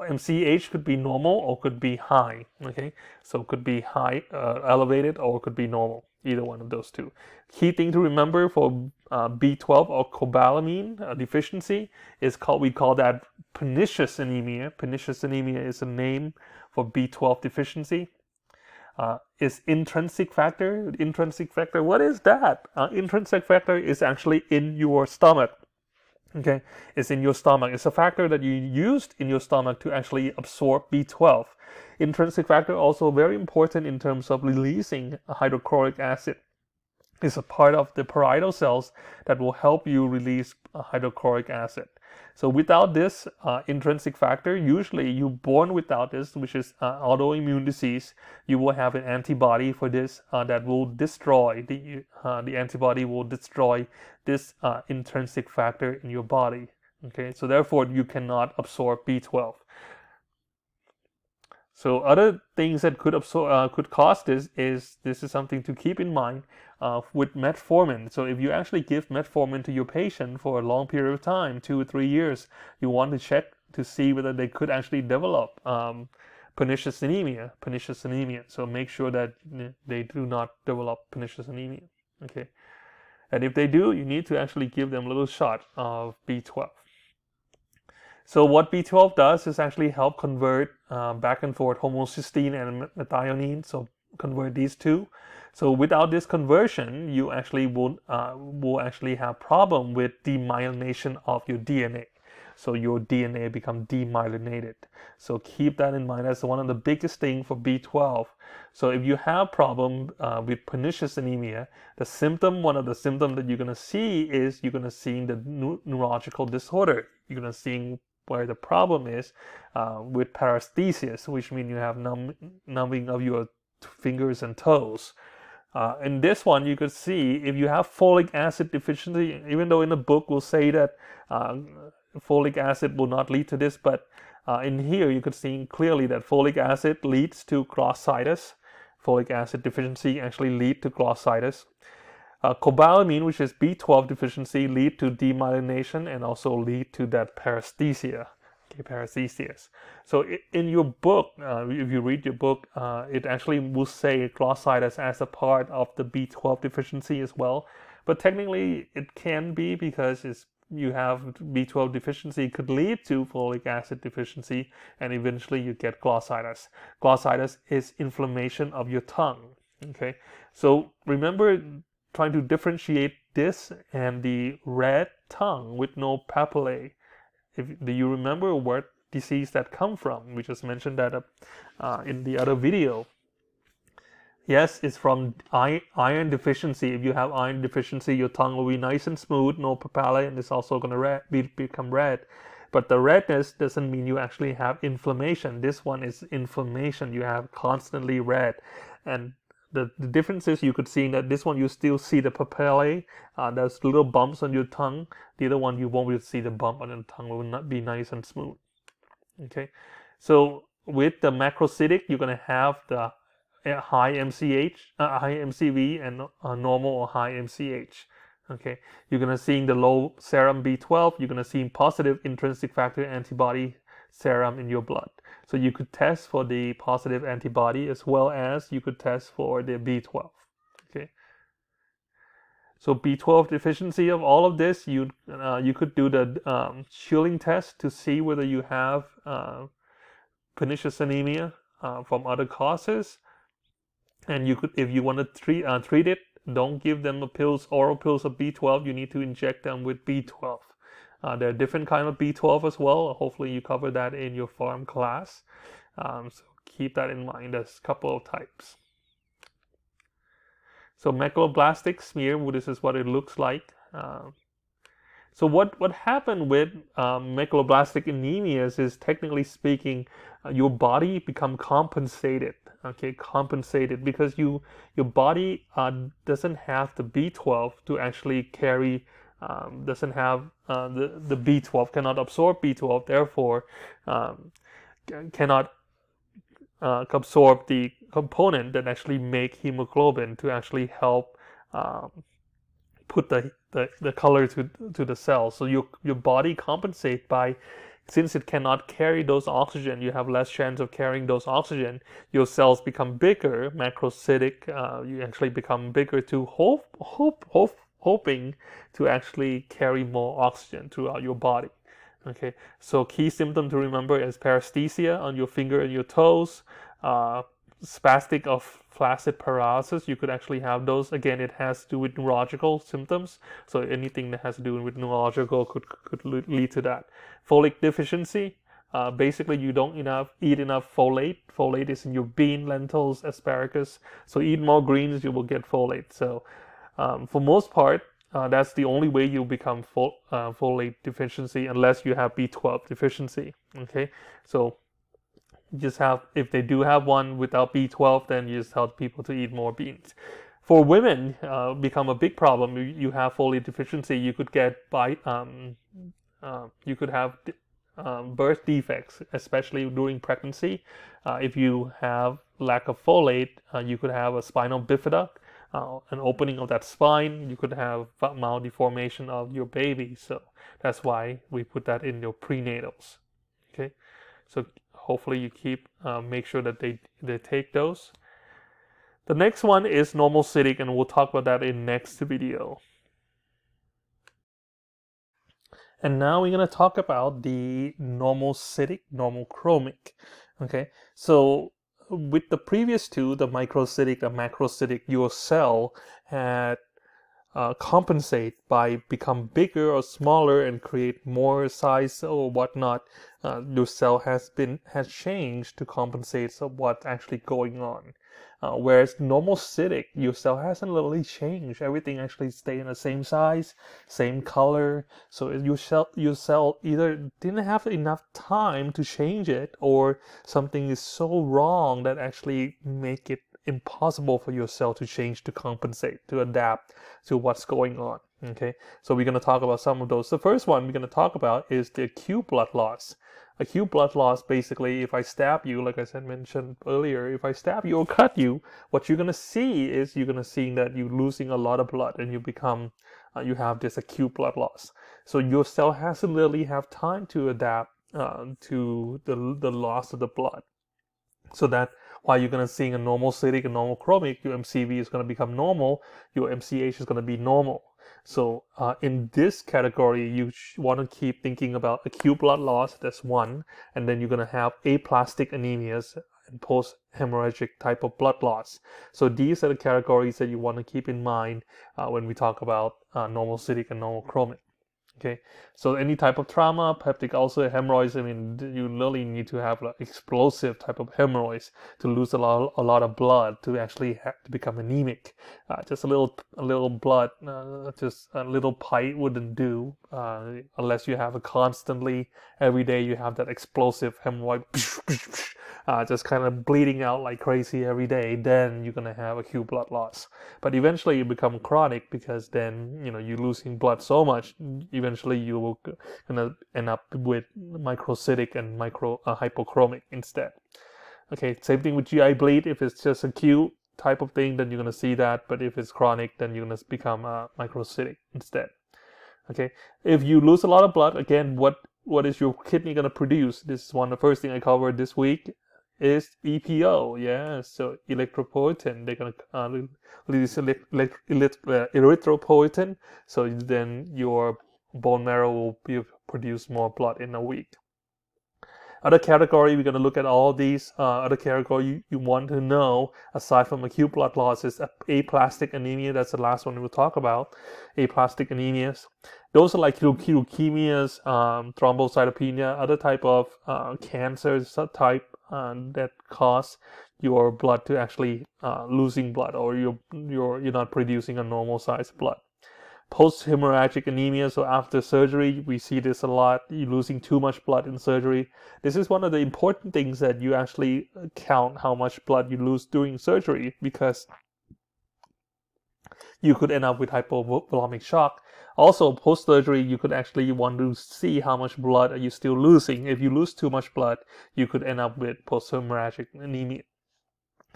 MCH could be normal or could be high. Okay. So could be high, uh, elevated, or could be normal either one of those two. Key thing to remember for uh, B12 or cobalamin uh, deficiency is called, we call that pernicious anemia. Pernicious anemia is a name for B12 deficiency. Uh, is intrinsic factor. Intrinsic factor, what is that? Uh, intrinsic factor is actually in your stomach. Okay, it's in your stomach. It's a factor that you used in your stomach to actually absorb B12. Intrinsic factor also very important in terms of releasing hydrochloric acid. It's a part of the parietal cells that will help you release hydrochloric acid. So without this uh, intrinsic factor, usually you're born without this, which is uh, autoimmune disease. You will have an antibody for this uh, that will destroy the uh, the antibody will destroy this uh, intrinsic factor in your body. Okay, so therefore you cannot absorb B12. So other things that could absorb, uh, could cause this is this is something to keep in mind uh, with metformin. So if you actually give metformin to your patient for a long period of time, two or three years, you want to check to see whether they could actually develop um, pernicious anemia. Pernicious anemia. So make sure that they do not develop pernicious anemia. Okay, and if they do, you need to actually give them a little shot of B12. So what B12 does is actually help convert uh, back and forth homocysteine and methionine. So convert these two. So without this conversion, you actually will uh, will actually have problem with demyelination of your DNA. So your DNA become demyelinated. So keep that in mind. That's one of the biggest thing for B12. So if you have problem uh, with pernicious anemia, the symptom, one of the symptoms that you're gonna see is you're gonna see the neurological disorder. You're gonna see where the problem is uh, with paresthesias, which means you have numb, numbing of your fingers and toes. Uh, in this one, you could see if you have folic acid deficiency, even though in the book we'll say that uh, folic acid will not lead to this, but uh, in here you could see clearly that folic acid leads to glossitis. Folic acid deficiency actually lead to glossitis. Uh, cobalamin, which is B12 deficiency, lead to demyelination and also lead to that paresthesia. Okay, paresthesias. So in your book, uh, if you read your book, uh, it actually will say glossitis as a part of the B12 deficiency as well. But technically, it can be because it's you have B12 deficiency it could lead to folic acid deficiency and eventually you get glossitis. Glossitis is inflammation of your tongue. Okay, so remember trying to differentiate this and the red tongue with no papillae. If do you remember what disease that come from? We just mentioned that uh, in the other video. Yes, it's from iron deficiency. If you have iron deficiency, your tongue will be nice and smooth, no papillae, and it's also going to be, become red. But the redness doesn't mean you actually have inflammation. This one is inflammation. You have constantly red. And the, the difference is you could see that this one you still see the papillae, uh, there's little bumps on your tongue. The other one you won't to see the bump on the tongue, it will not be nice and smooth. Okay, so with the macrocytic, you're gonna have the uh, high MCH, uh, high MCV, and uh, normal or high MCH. Okay, you're gonna see in the low serum B12. You're gonna see positive intrinsic factor antibody serum in your blood. So you could test for the positive antibody as well as you could test for the B12. Okay. So B12 deficiency of all of this, you uh, you could do the um, Schilling test to see whether you have uh, pernicious anemia uh, from other causes. And you could, if you want to treat uh, treat it, don't give them the pills, oral pills of B12. You need to inject them with B12. Uh, there are different kind of B12 as well. Hopefully you cover that in your pharm class. Um, so keep that in mind. There's a couple of types. So megaloblastic smear, this is what it looks like. Uh, so what, what happened with um, megaloblastic anemias is technically speaking, uh, your body become compensated okay compensated because you your body uh, doesn't have the b12 to actually carry um, doesn't have uh, the the B12 cannot absorb B12, therefore um, cannot uh, absorb the component that actually make hemoglobin to actually help um, put the, the, the color to to the cell. So your your body compensate by since it cannot carry those oxygen, you have less chance of carrying those oxygen. Your cells become bigger, macrocytic. Uh, you actually become bigger to hope, hope, hope, hoping to actually carry more oxygen throughout your body. Okay, so key symptom to remember is paresthesia on your finger and your toes, uh, spastic of flaccid paralysis. You could actually have those. Again, it has to do with neurological symptoms. So anything that has to do with neurological could could lead to that. Folate deficiency. Uh, basically, you don't enough eat enough folate. Folate is in your bean, lentils, asparagus. So eat more greens, you will get folate. So um, for most part, uh, that's the only way you become uh, folate deficiency unless you have B12 deficiency. Okay, so just have if they do have one without B12, then you just tell people to eat more beans. For women, uh, become a big problem. You, you, have folate deficiency. You could get by um, uh, you could have um, birth defects, especially during pregnancy. Uh, if you have lack of folate, uh, you could have a spinal bifida uh, an opening of that spine. You could have maldeformation of your baby. So that's why we put that in your prenatals. Okay, so hopefully you keep uh, make sure that they they take those. The next one is normocytic, and we'll talk about that in next video. And now we're to talk about the normocytic, normochromic. Okay, so with the previous two, the microcytic and macrocytic, your cell had uh, compensate by become bigger or smaller and create more size or whatnot. Uh, your cell has been has changed to compensate for what's actually going on. Uh, whereas normocytic, your cell hasn't really changed. Everything actually stay in the same size, same color. So your cell, your cell either didn't have enough time to change it, or something is so wrong that actually make it impossible for your cell to change, to compensate, to adapt to what's going on. Okay, so we're going to talk about some of those. The first one we're going to talk about is the acute blood loss. Acute blood loss basically if i stab you like i said mentioned earlier if i stab you or cut you what you're going to see is you're going to see that you're losing a lot of blood and you become uh, you have this acute blood loss. So your cell hasn't really have time to adapt uh, to the, the loss of the blood. So that while you're going to see a normocytic and normochromic your mcv is going to become normal your mch is going to be normal so uh, in this category, you want to keep thinking about acute blood loss. That's one, and then you're going to have aplastic anemias and post hemorrhagic type of blood loss. So these are the categories that you want to keep in mind uh, when we talk about uh, normocytic and normochromic. Okay, so any type of trauma, peptic ulcer, hemorrhoids, I mean, you really need to have like explosive type of hemorrhoids to lose a lot, a lot of blood to actually have to become anemic. Uh, just a little, a little blood, uh, just a little pite wouldn't do uh, unless you have a constantly every day you have that explosive hemorrhoid uh, just kind of bleeding out like crazy every day, then you're gonna have acute blood loss. But eventually you become chronic because then you know you're losing blood so much. Eventually you will gonna end up with microcytic and micro uh, hypochromic instead. Okay, same thing with GI bleed. If it's just acute type of thing, then you're gonna see that. But if it's chronic, then you're gonna become uh, microcytic instead. Okay, if you lose a lot of blood, again, what what is your kidney going to produce? This is one of the first thing I covered this week is EPO. Yeah, so erythropoietin. They're to uh, release erythropoietin. So then your bone marrow will be produce more blood in a week. Other category, we're going to look at all these uh, other category you, you want to know aside from acute blood loss is aplastic anemia. That's the last one we'll talk about. Aplastic anemias. Those are like leukemias, um, thrombocytopenia, other type of uh, cancers type uh, that cause your blood to actually uh, losing blood or you're, you're, you're not producing a normal size blood post hemorrhagic anemia. So after surgery, we see this a lot. You're losing too much blood in surgery. This is one of the important things that you actually uh, count how much blood you lose during surgery because you could end up with hypovolemic shock. Also, post surgery, you could actually want to see how much blood are you still losing. If you lose too much blood, you could end up with post hemorrhagic anemia.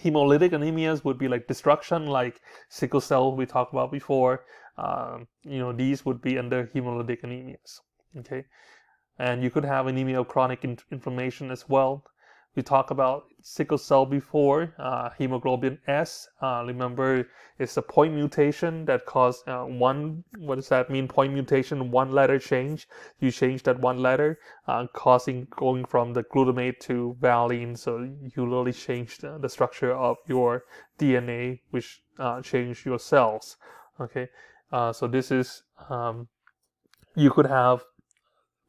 Hemolytic anemias would be like destruction, like sickle cell we talked about before. Um, you know, these would be under hemolytic anemias. Okay, and you could have anemia of chronic in- inflammation as well. We talked about sickle cell before, uh, hemoglobin S. Uh, remember, it's a point mutation that caused uh, one. What does that mean? Point mutation, one letter change. You change that one letter, uh, causing going from the glutamate to valine. So you literally change the, the structure of your DNA, which uh, changed your cells. Okay, uh, so this is um, you could have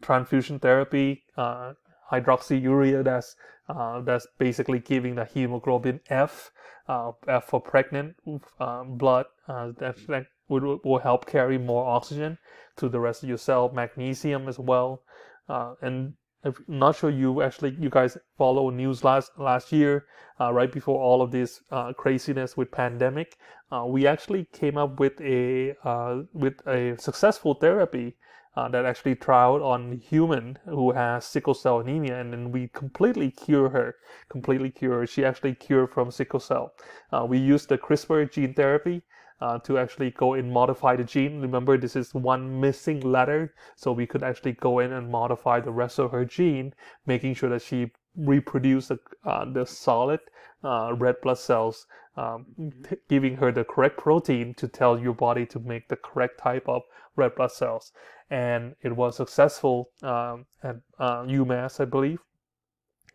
transfusion therapy, uh, hydroxyurea. That's uh, that's basically giving the hemoglobin F, uh, F for pregnant um, blood. Uh, that, that would, will help carry more oxygen to the rest of your cell. Magnesium as well, uh, and I'm not sure you actually you guys follow news last last year, uh, right before all of this uh, craziness with pandemic. Uh, we actually came up with a uh, with a successful therapy uh, that actually trialed on human who has sickle cell anemia, and then we completely cure her, completely cure her. She actually cured from sickle cell. Uh, we used the CRISPR gene therapy uh, to actually go and modify the gene. Remember, this is one missing letter, so we could actually go in and modify the rest of her gene, making sure that she reproduce the, uh, the solid uh, red blood cells, um, t- giving her the correct protein to tell your body to make the correct type of red blood cells. And it was successful um, at uh, UMass, I believe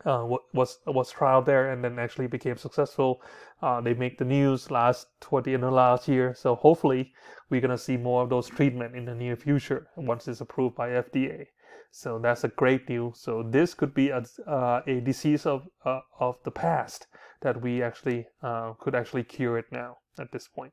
uh, was was trialed there and then actually became successful. Uh, they make the news last toward the end of last year, so hopefully we're gonna see more of those treatment in the near future once it's approved by FDA. So that's a great news. So this could be a, uh, a disease of uh, of the past that we actually uh, could actually cure it now at this point.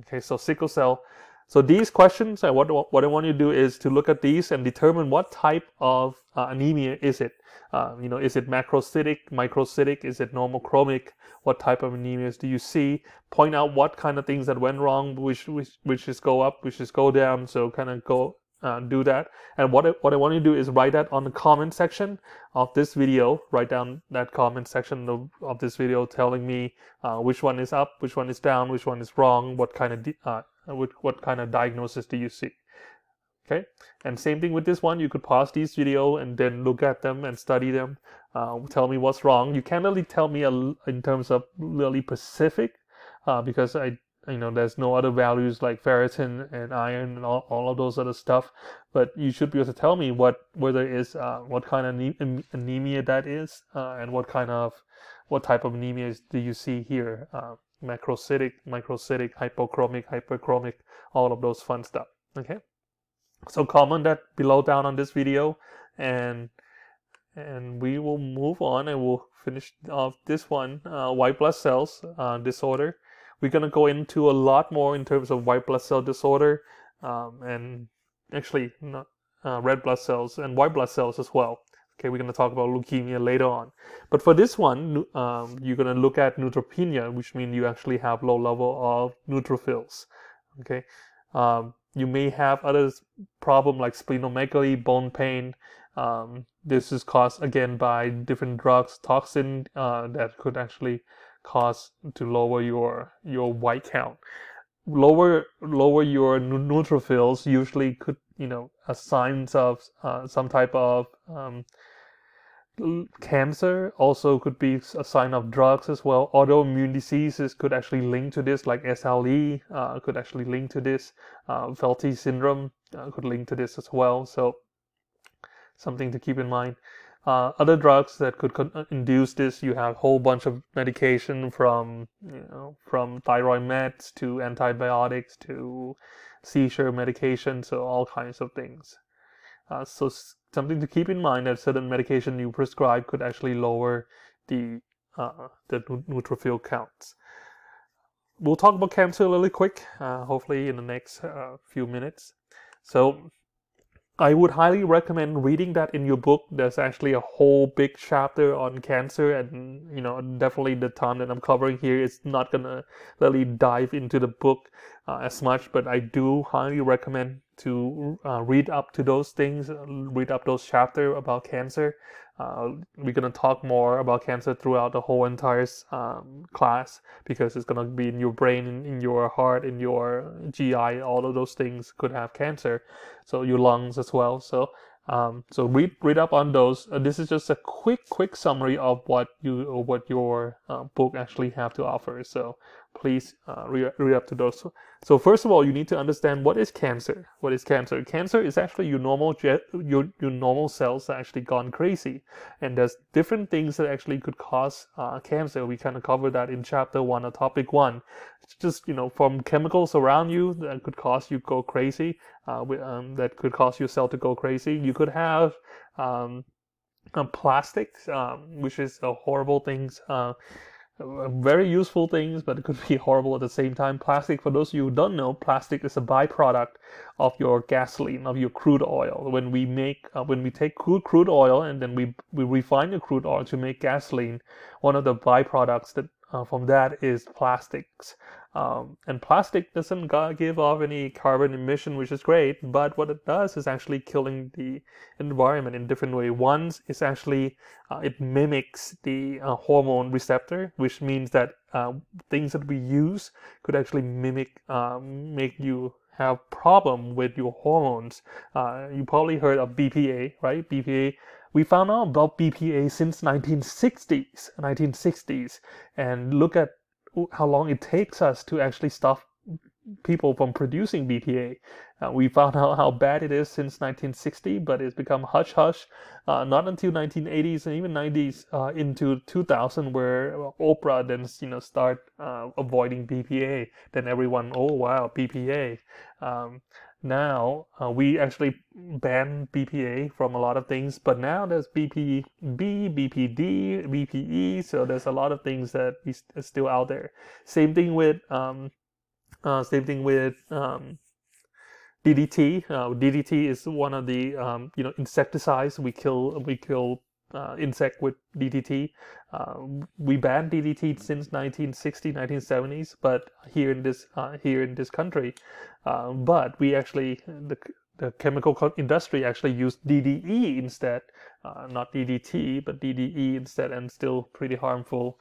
Okay, so sickle cell so these questions, what, what I want you to do is to look at these and determine what type of uh, anemia is it. Uh, you know, is it macrocytic, microcytic? Is it normochromic? What type of anemias do you see? Point out what kind of things that went wrong, which which which is go up, which is go down. So kind of go uh, do that. And what I, what I want you to do is write that on the comment section of this video. Write down that comment section of, of this video telling me uh, which one is up, which one is down, which one is wrong, what kind of uh, what, what kind of diagnosis do you see. Okay, and same thing with this one. You could pause this video and then look at them and study them. Uh, tell me what's wrong. You can't really tell me in terms of really specific uh, because I you know there's no other values like ferritin and iron and all, all of those other stuff. But you should be able to tell me what whether it's uh, what kind of anemia that is uh, and what kind of what type of anemia do you see here? Uh, macrocytic microcytic hypochromic hyperchromic all of those fun stuff. Okay? So comment that below down on this video and and we will move on and we'll finish off this one uh, white blood cells uh, disorder we're going to go into a lot more in terms of white blood cell disorder um, and actually not, uh, red blood cells and white blood cells as well. Okay, we're going to talk about leukemia later on. But for this one, um, you're going to look at neutropenia, which means you actually have low level of neutrophils. Okay, um, you may have other problem like splenomegaly, bone pain. Um, this is caused again by different drugs, toxin uh, that could actually cause to lower your your white count. Lower lower your neutrophils usually could you know a signs of uh, some type of um, cancer. Also could be a sign of drugs as well. Autoimmune diseases could actually link to this like SLE uh, could actually link to this. Uh, Felty syndrome uh, could link to this as well. So something to keep in mind uh, other drugs that could uh, induce this, you have a whole bunch of medication from you know from thyroid meds to antibiotics to seizure medication, so all kinds of things. Uh, so something to keep in mind that certain medication you prescribe could actually lower the uh, the neutrophil counts. We'll talk about cancer really quick, uh, hopefully in the next uh, few minutes. So I would highly recommend reading that in your book. There's actually a whole big chapter on cancer, and you know, definitely the time that I'm covering here is not gonna really dive into the book uh, as much, but I do highly recommend to uh, read up to those things, read up those chapter about cancer. Uh, we're gonna talk more about cancer throughout the whole entire um, class because it's gonna be in your brain, in, in your heart, in your GI. All of those things could have cancer, so your lungs as well. So um, so read read up on those. Uh, this is just a quick quick summary of what you what your uh, book actually have to offer. So please uh, read, read up to those. So first of all, you need to understand what is cancer. What is cancer? Cancer is actually your normal your your normal cells actually gone crazy, and there's different things that actually could cause uh, cancer. We kind of covered that in chapter one or topic one. It's just you know from chemicals around you that could cause you go crazy. Uh, um, that could cause your cell to go crazy. You could have um, plastics, um, which is a horrible things. Uh, very useful things, but it could be horrible at the same time. Plastic, for those of you who don't know, plastic is a byproduct of your gasoline, of your crude oil. When we make, uh, when we take crude crude oil and then we we refine the crude oil to make gasoline, one of the byproducts that uh, from that is plastics. Um, and plastic doesn't give off any carbon emission, which is great, but what it does is actually killing the environment in different way. One is actually uh, it mimics the uh, hormone receptor, which means that uh, things that we use could actually mimic, um, make you have problem with your hormones. Uh, you probably heard of BPA, right? BPA we found out about BPA since 1960s, 1960s, and look at how long it takes us to actually stop people from producing BPA. Uh, we found out how bad it is since 1960, but it's become hush hush. Uh, not until 1980s and even 90s uh, into 2000, where Oprah then you know start uh, avoiding BPA. Then everyone, oh wow, BPA. Um, now uh, we actually ban BPA from a lot of things, but now there's BPB, BPD, BPE, so there's a lot of things that is still out there. Same thing with um, uh, same thing with um, DDT. Uh, DDT is one of the um, you know insecticides we kill we kill uh, insect with DDT. Uh, we banned DDT since 1960, 1970s, but here in this uh, here in this country, uh, but we actually the the chemical industry actually used DDE instead, uh, not DDT, but DDE instead, and still pretty harmful.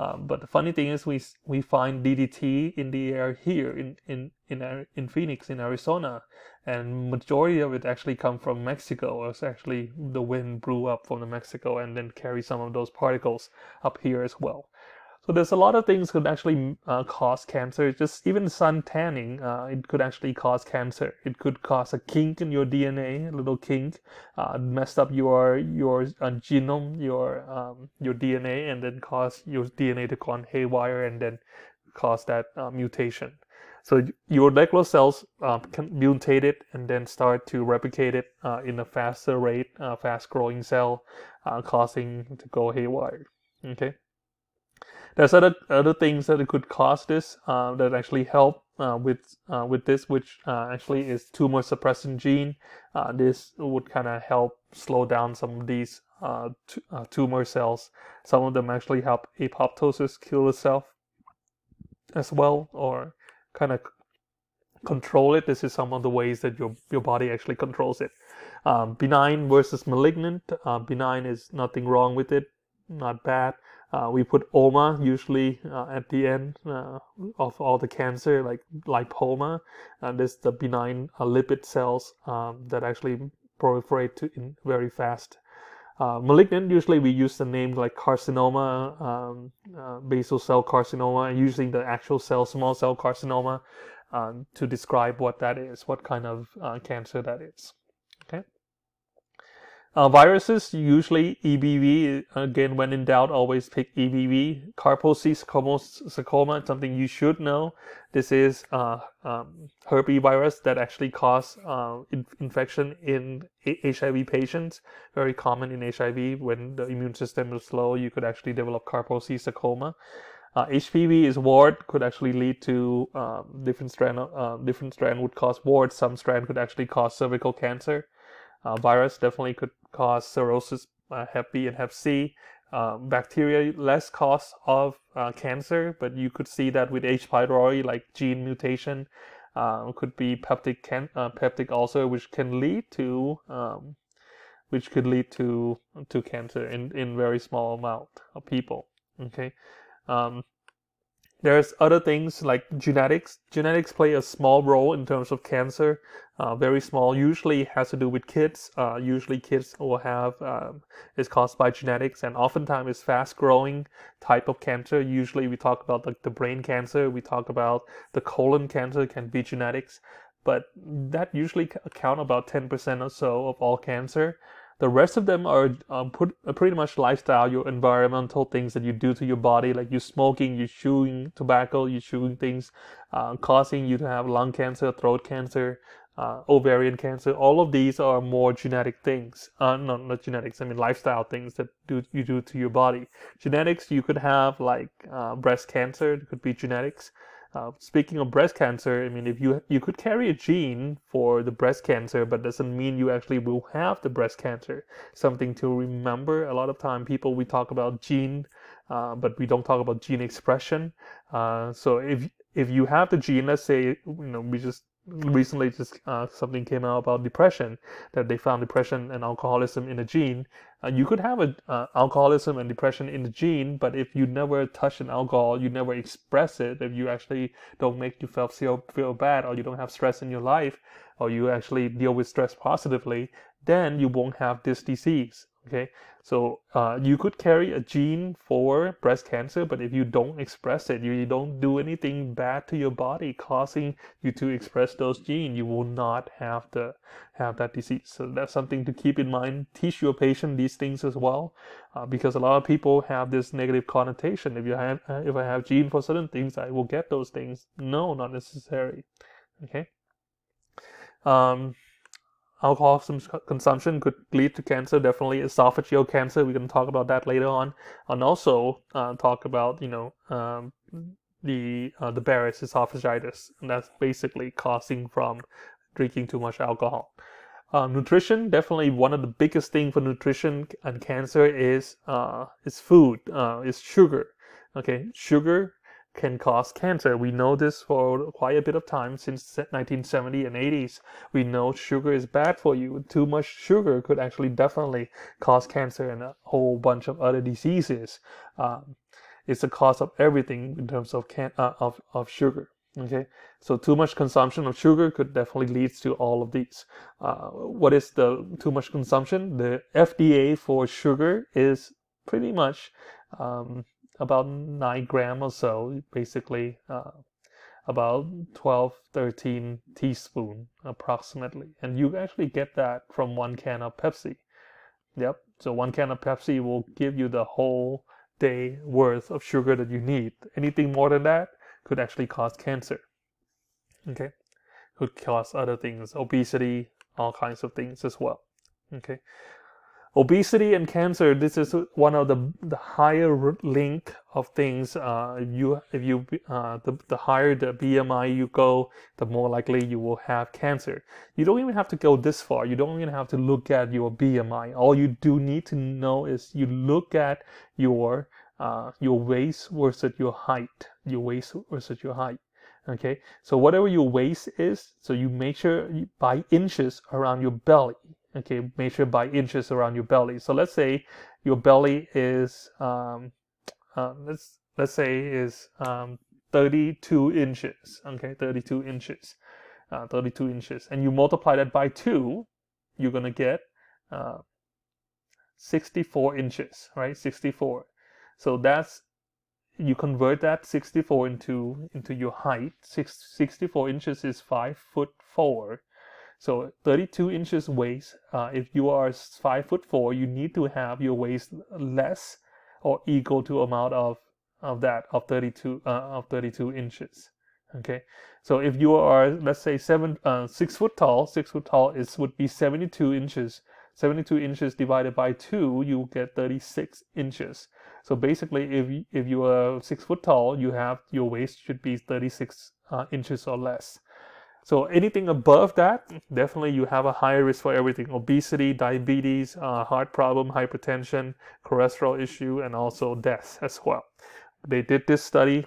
Um, but the funny thing is, we we find DDT in the air here in in in in Phoenix, in Arizona, and majority of it actually come from Mexico. It's actually the wind blew up from the Mexico and then carry some of those particles up here as well. So there's a lot of things could actually uh, cause cancer. Just even sun tanning, uh, it could actually cause cancer. It could cause a kink in your DNA, a little kink, uh, mess up your your uh, genome, your um, your DNA, and then cause your DNA to go on haywire and then cause that uh, mutation. So your regular cells uh, can mutate it and then start to replicate it in a faster rate, fast growing cell, causing to go haywire. Okay. There's other other things that could cause this uh, that actually help uh, with uh, with this, which uh, actually is tumor suppressing gene. Uh, this would kind of help slow down some of these uh, t- tumor cells. Some of them actually help apoptosis kill itself as well, or kind of control it. This is some of the ways that your your body actually controls it. Um, benign versus malignant. benign is nothing wrong with it not bad. Uh, we put oma usually uh, at the end uh, of all the cancer, like lipoma. And this the benign uh, lipid cells um, that actually proliferate to in very fast. Uh, malignant, usually we use the name like carcinoma, um, uh, basal cell carcinoma, using the actual cell, small cell carcinoma, um, to describe what that is, what kind of cancer that is. Uh, viruses, usually EBV, again, when in doubt, always pick EBV. Kaposi sarcoma, something you should know. This is uh, um, herpes virus that actually cause uh, in- infection in a- HIV patients. Very common in HIV. When the immune system is low, you could actually develop Kaposi sarcoma. Uh, HPV is wart, could actually lead to um, different strand. Uh, different strand would cause wart. Some strand could actually cause cervical cancer. Uh, virus definitely could cause cirrhosis, uh, Hep B and Hep C. Uh, bacteria less cause of uh, cancer, but you could see that with H. pylori, like gene mutation, uh, could be peptic can- uh, peptic ulcer, which can lead to um, which could lead to to cancer in in very small amount of people. Okay. Um, there's other things like genetics. Genetics play a small role in terms of cancer, uh, very small. Usually has to do with kids. Uh, usually kids will have um, is caused by genetics, and oftentimes it's fast growing type of cancer. Usually we talk about like the brain cancer. We talk about the colon cancer can be genetics, but that usually account about 10% or so of all cancer. The rest of them are um, put, uh, pretty much lifestyle, your environmental things that you do to your body, like you smoking, you chewing tobacco, you chewing things, uh, causing you to have lung cancer, throat cancer, uh, ovarian cancer. All of these are more genetic things. Uh, no, not genetics. I mean lifestyle things that do you do to your body. Genetics, you could have like uh, breast cancer. It could be genetics. Uh, speaking of breast cancer, I mean, if you you could carry a gene for the breast cancer, but doesn't mean you actually will have the breast cancer. Something to remember. A lot of time, people we talk about gene, uh, but we don't talk about gene expression. Uh, so if if you have the gene, let's say you know we just recently just uh, something came out about depression that they found depression and alcoholism in a gene. Uh, you could have a uh, alcoholism and depression in the gene but if you never touch an alcohol you never express it if you actually don't make yourself feel, feel bad or you don't have stress in your life or you actually deal with stress positively then you won't have this disease okay? So uh, you could carry a gene for breast cancer but if you don't express it you, don't do anything bad to your body causing you to express those genes you will not have the have that disease. So that's something to keep in mind. Teach your patient these things as well uh, because a lot of people have this negative connotation. If you have uh, if i have gene for certain things i will get those things. No not necessary okay? Um, alcohol consumption could lead to cancer definitely esophageal cancer we can talk about that later on and also uh, talk about you know um, the uh, the Barrett's esophagitis and that's basically causing from drinking too much alcohol. Uh, nutrition definitely one of the biggest thing for nutrition and cancer is uh, is food uh, is sugar. Okay sugar can cause cancer. We know this for quite a bit of time since 1970 and 80s. We know sugar is bad for you. Too much sugar could actually definitely cause cancer and a whole bunch of other diseases. Um, it's the cause of everything in terms of can uh, of of sugar. Okay, so too much consumption of sugar could definitely lead to all of these. Uh, what is the too much consumption? The FDA for sugar is pretty much um, about 9 gram or so, basically uh, about 12, 13 teaspoon approximately. And you actually get that from one can of Pepsi. Yep, so one can of Pepsi will give you the whole day worth of sugar that you need. Anything more than that could actually cause cancer. Okay, could cause other things, obesity, all kinds of things as well. Okay, obesity and cancer this is one of the the higher link of things. Uh, if you if you uh, the, the higher the bmi you go the more likely you will have cancer. You don't even have to go this far. You don't even have to look at your bmi all you do need to know is you look at your uh, your waist versus your height. Your waist versus your height. Okay? So whatever your waist is so you make sure you, by inches around your belly okay, measure by inches around your belly. So let's say your belly is, um, uh, let's let's say is um, 32 inches. Okay, 32 inches, uh, 32 inches, and you multiply that by two, you're gonna get uh, 64 inches, right? 64. So that's you convert that 64 into into your height. Six, 64 inches is five foot four. So 32 inches waist. Uh, if you are five foot four, you need to have your waist less or equal to amount of of that of 32 uh, of 32 inches. Okay, so if you are let's say seven uh, six foot tall, six foot tall is would be 72 inches. 72 inches divided by 2, you get 36 inches. So basically, if if you are 6 foot tall, you have your waist should be 36 uh, inches or less. So anything above that, definitely you have a higher risk for everything: obesity, diabetes, uh, heart problem, hypertension, cholesterol issue, and also death as well. They did this study,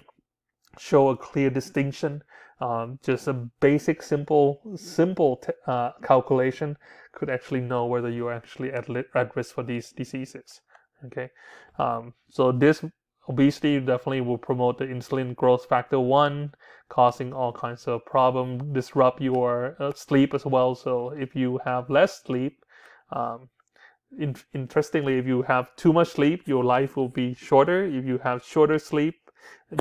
show a clear distinction. Um, just a basic, simple, simple t- uh, calculation could actually know whether you're actually at, li- at risk for these diseases. Okay, um, so this obesity definitely will promote the insulin growth factor one causing all kinds of problem, disrupt your uh, sleep as well. So if you have less sleep, um, in, interestingly, if you have too much sleep, your life will be shorter. If you have shorter sleep,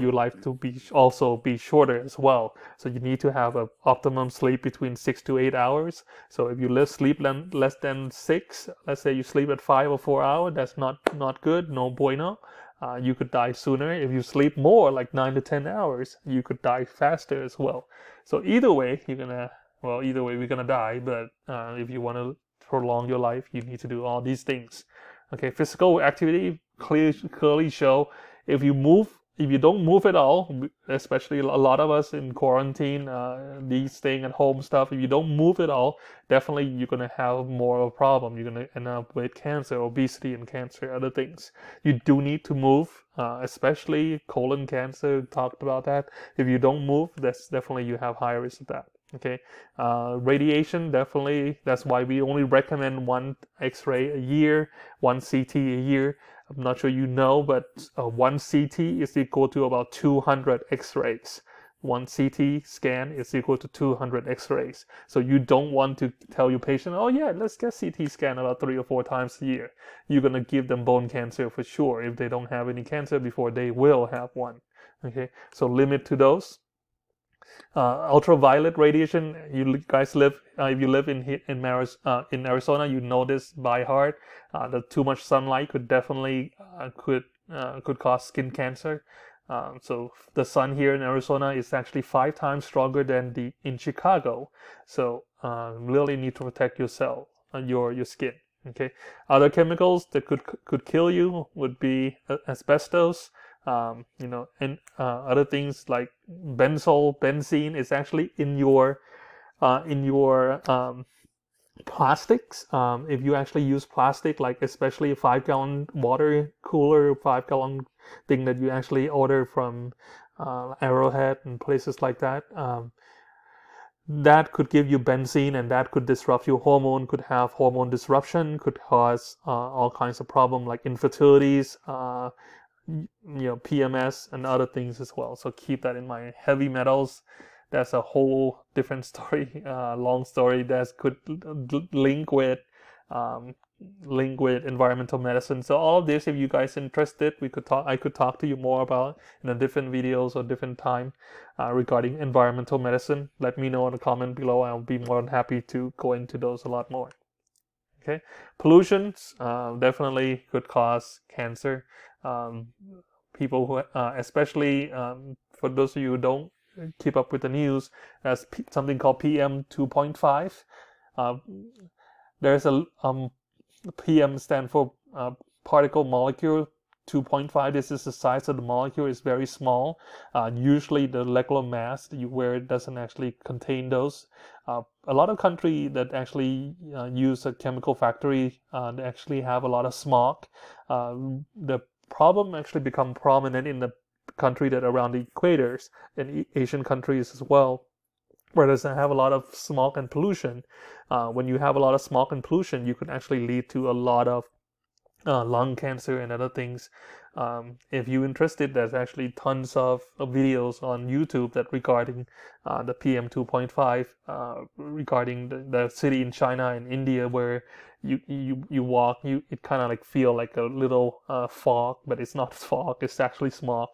your life to be also be shorter as well. So you need to have an optimum sleep between six to eight hours. So if you live sleep less than six, let's say you sleep at five or four hours, that's not not good, no bueno uh, you could die sooner. If you sleep more, like nine to 10 hours, you could die faster as well. So either way, you're gonna, well, either way, we're gonna die. But uh, if you want to prolong your life, you need to do all these things. Okay, physical activity clearly show if you move if you don't move at all, especially a lot of us in quarantine, uh, these staying at home stuff, if you don't move at all, definitely you're to have more of a problem. You're to end up with cancer, obesity, and cancer, other things. You do need to move, uh, especially colon cancer, talked about that. If you don't move, that's definitely you have higher risk of that. Okay, uh, radiation definitely. That's why we only recommend one X-ray a year, one CT a year I'm not sure you know, but uh, one CT is equal to about 200 X-rays. One CT scan is equal to 200 X-rays. So you don't want to tell your patient, oh yeah, let's get CT scan about three or four times a year. You're gonna give them bone cancer for sure if they don't have any cancer before they will have one. Okay, so limit to those. Uh, ultraviolet radiation. You guys live uh, if you live in in, Maris, uh, in Arizona, you know this by heart. Uh, the too much sunlight could definitely uh, could uh, could cause skin cancer. Um, so the sun here in Arizona is actually five times stronger than the in Chicago. So really need to protect yourself, your your skin. Okay. Other chemicals that could could kill you would be asbestos um, you know, and uh, other things like benzol, benzene is actually in your uh, in your um, plastics. Um, if you actually use plastic, like especially a five gallon water cooler, five gallon thing that you actually order from uh, Arrowhead and places like that, um, that could give you benzene and that could disrupt your hormone, could have hormone disruption, could cause uh, all kinds of problem like infertilities, uh, you know PMS and other things as well. So keep that in mind. Heavy metals, that's a whole different story, uh, long story that could link with um, link with environmental medicine. So all of this, if you guys interested, we could talk. I could talk to you more about in a different videos or different time uh, regarding environmental medicine. Let me know in the comment below. I'll be more than happy to go into those a lot more. Okay, pollutions uh, definitely could cause cancer um, people who, uh, especially um, for those of you who don't keep up with the news, there's P- something called PM 2.5. Uh, there's a um, PM stand for uh, particle molecule 2.5 this is the size of the molecule is very small uh, usually the molecular mass you, where it doesn't actually contain those uh, a lot of country that actually uh, use a chemical factory uh, they actually have a lot of smog uh, the problem actually become prominent in the country that around the equators and Asian countries as well. where does it have a lot of smog and pollution. Uh, when you have a lot of smog and pollution, you could actually lead to a lot of uh, lung cancer and other things. Um, if you're interested, there's actually tons of, of videos on YouTube that regarding uh, the PM 2.5, uh, regarding the, the, city in China and India where you you you walk, you it kind of like feel like a little uh, fog, but it's not fog, it's actually smog.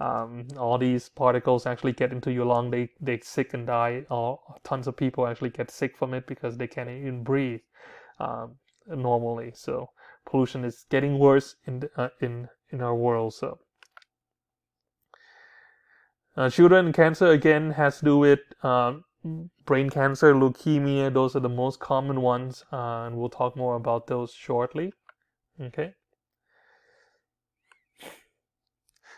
Um, all these particles actually get into your lung, they they sick and die. All tons of people actually get sick from it because they can't even breathe um, normally. So pollution is getting worse in the, uh, in in our world. So. Uh, children cancer again has to do with um, brain cancer, leukemia. Those are the most common ones, uh, and we'll talk more about those shortly. Okay.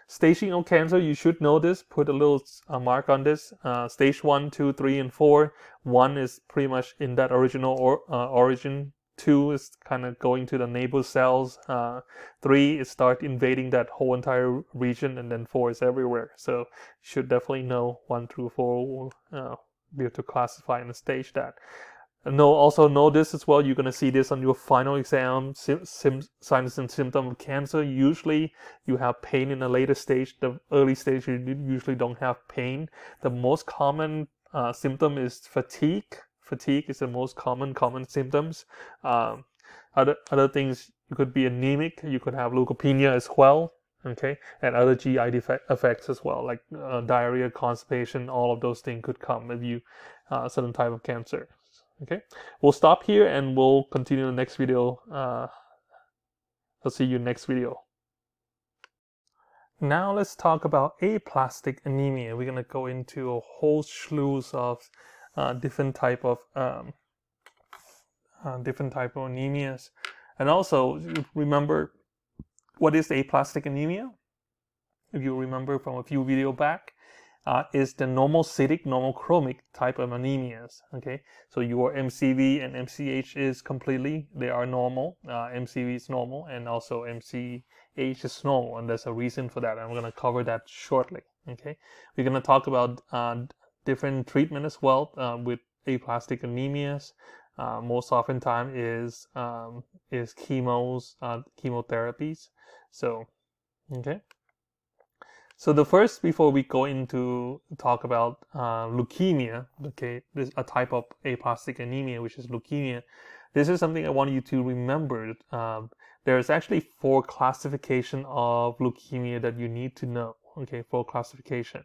Staging of cancer, you should know this. Put a little uh, mark on this. Uh, stage one, two, three, and four. One is pretty much in that original or, uh, origin Two is kind of going to the neighbor cells. Uh, three is start invading that whole entire region, and then four is everywhere. So you should definitely know one through four. Uh, be able to classify and stage that. Know also know this as well. You're gonna see this on your final exam. Sim, sim, signs and symptom of cancer. Usually you have pain in the later stage. The early stage you usually don't have pain. The most common uh, symptom is fatigue fatigue is the most common common symptoms. Um, other other things you could be anemic, you could have leukopenia as well. Okay, and other GI defect, effects as well, like uh, diarrhea, constipation. All of those things could come if you uh, certain type of cancer. Okay, we'll stop here and we'll continue the next video. Uh, I'll see you next video. Now let's talk about aplastic anemia. We're gonna go into a whole slew of uh, different type of um, uh, different type of anemias. And also remember what is aplastic anemia? If you remember from a few video back, uh, is the normocytic, normochromic type of anemias. Okay, so your MCV and MCH is completely they are normal. Uh, MCV is normal, and also MCH is normal, and there's a reason for that. I'm going to cover that shortly. Okay, we're going to talk about uh, different treatment as well uh, with aplastic anemias. Uh, most often time is um, is chemos, uh, chemotherapies. So, okay. So the first, before we go into talk about uh, leukemia, okay, this a type of aplastic anemia, which is leukemia. This is something I want you to remember. Um, there's actually four classification of leukemia that you need to know. Okay, four classification.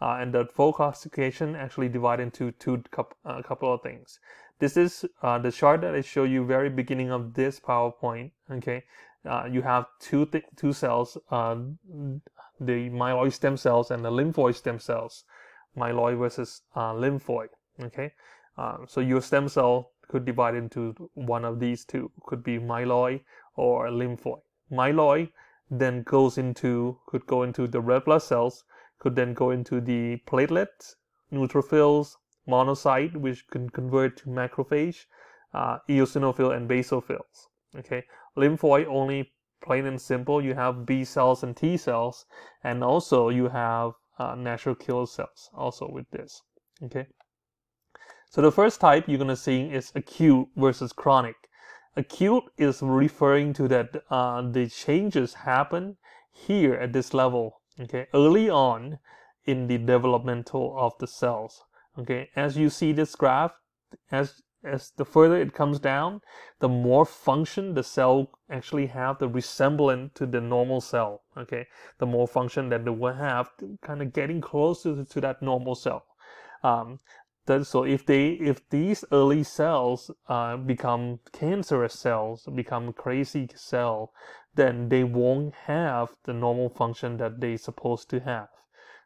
Uh, and the full classification actually divided into two uh, couple of things. This is uh, the chart that I show you very beginning of this PowerPoint. Okay, uh, you have two two cells, uh, the myeloid stem cells and the lymphoid stem cells, myeloid versus uh, lymphoid. Okay, so your stem cell could divide into one of these two, could be myeloid or lymphoid. Myeloid then goes into could go into the red blood cells could then go into the platelets, neutrophils, monocyte, which can convert to macrophage, uh, eosinophil, and basophils. Okay, lymphoid only plain and simple. You have B cells and T cells, and also you have uh, natural killer cells also with this. Okay, so the first type you're gonna see is acute versus chronic. Acute is referring to that uh, the changes happen here at this level okay early on in the developmental of the cells. Okay as you see this graph as as the further it comes down the more function the cell actually have the resemblance to the normal cell. Okay the more function that they will have kind of getting closer to that normal cell. Um, that, so if they if these early cells uh, become cancerous cells become crazy cell then they won't have the normal function that they're supposed to have.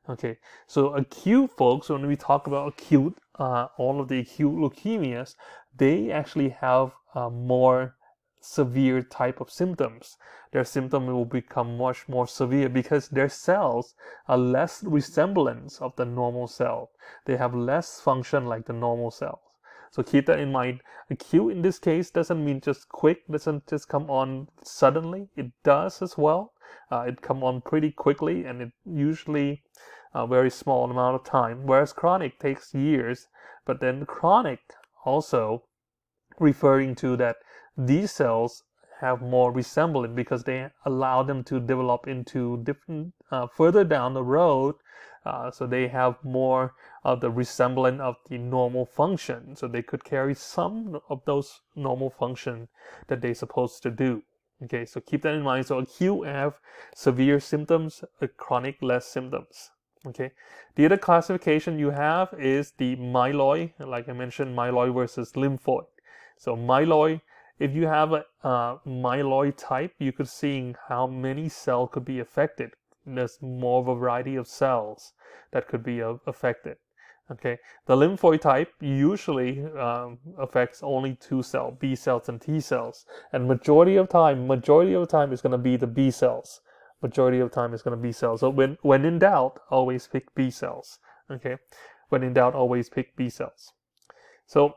Okay, so acute folks, when we talk about acute, uh, all of the acute leukemias, they actually have a more severe type of symptoms. Their symptom will become much more severe because their cells are less resemblance of the normal cell. They have less function like the normal cell. So keep that in mind. Acute in this case doesn't mean just quick, doesn't just come on suddenly. It does as well. Uh, it come on pretty quickly and it usually a very small amount of time, whereas chronic takes years. But then chronic also referring to that these cells have more resemblance because they allow them to develop into different uh, further down the road uh, so they have more of the resemblance of the normal function. So they could carry some of those normal function that they're supposed to do. Okay so keep that in mind. So acute have severe symptoms chronic less symptoms. Okay the other classification you have is the myeloid like i mentioned myeloid versus lymphoid. So myeloid if you have a, myeloid type, you could see how many cells could be affected. There's more variety of cells that could be uh, affected. Okay, the lymphoid type usually um, affects only two cells, B cells and T cells, and majority of time, majority of time is going to be the B cells. Majority of time is going to be cells. So when when in doubt, always pick B cells. Okay, when in doubt, always pick B cells. So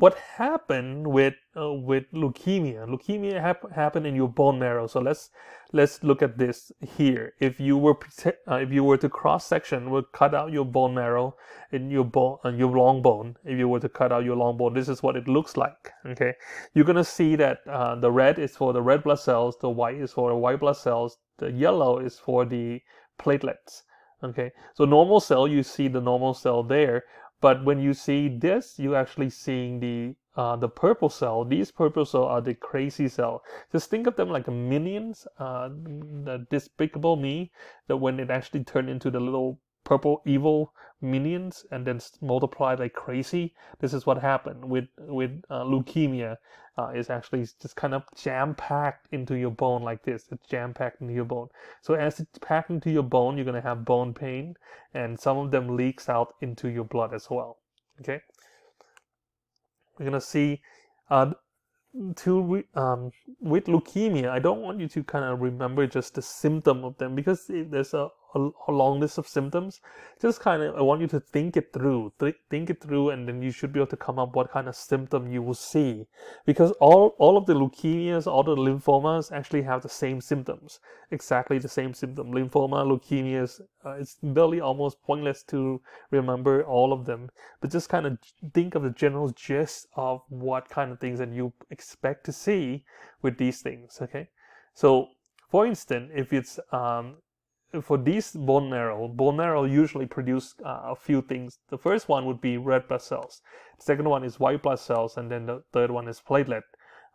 what happened with uh, with leukemia. Leukemia hap- happened in your bone marrow. So let's let's look at this here. If you were uh, if you were to cross section would cut out your bone marrow in your bone uh, your long bone if you were to cut out your long bone this is what it looks like okay? You're gonna see that uh, the red is for the red blood cells the white is for the white blood cells the yellow is for the platelets okay? So normal cell you see the normal cell there but when you see this, you're actually seeing the uh, the purple cell. These purple cell are the crazy cell. Just think of them like minions, uh, the despicable me. That when it actually turned into the little purple evil minions and then multiply like crazy. This is what happened with with uh, leukemia. Uh, is actually just kind of jam packed into your bone like this. It's jam packed into your bone. So as it's packed into your bone, you're gonna have bone pain, and some of them leaks out into your blood as well. Okay. We're gonna see. Uh, to um, with leukemia, I don't want you to kind of remember just the symptom of them because there's a a, long list of symptoms. Just kind of i want you to think it through Th- think it through and then you should be able to come up what kind of symptom you will see. Because all all of the leukemias all the lymphomas actually have the same symptoms exactly the same symptom. Lymphoma leukemias uh, it's really almost pointless to remember all of them. But just kind of think of the general gist of what kind of things that you expect to see with these things okay? So for instance if it's um, for these bone marrow, bone marrow usually produce uh, a few things. The first one would be red blood cells. The second one is white blood cells, and then the third one is platelet,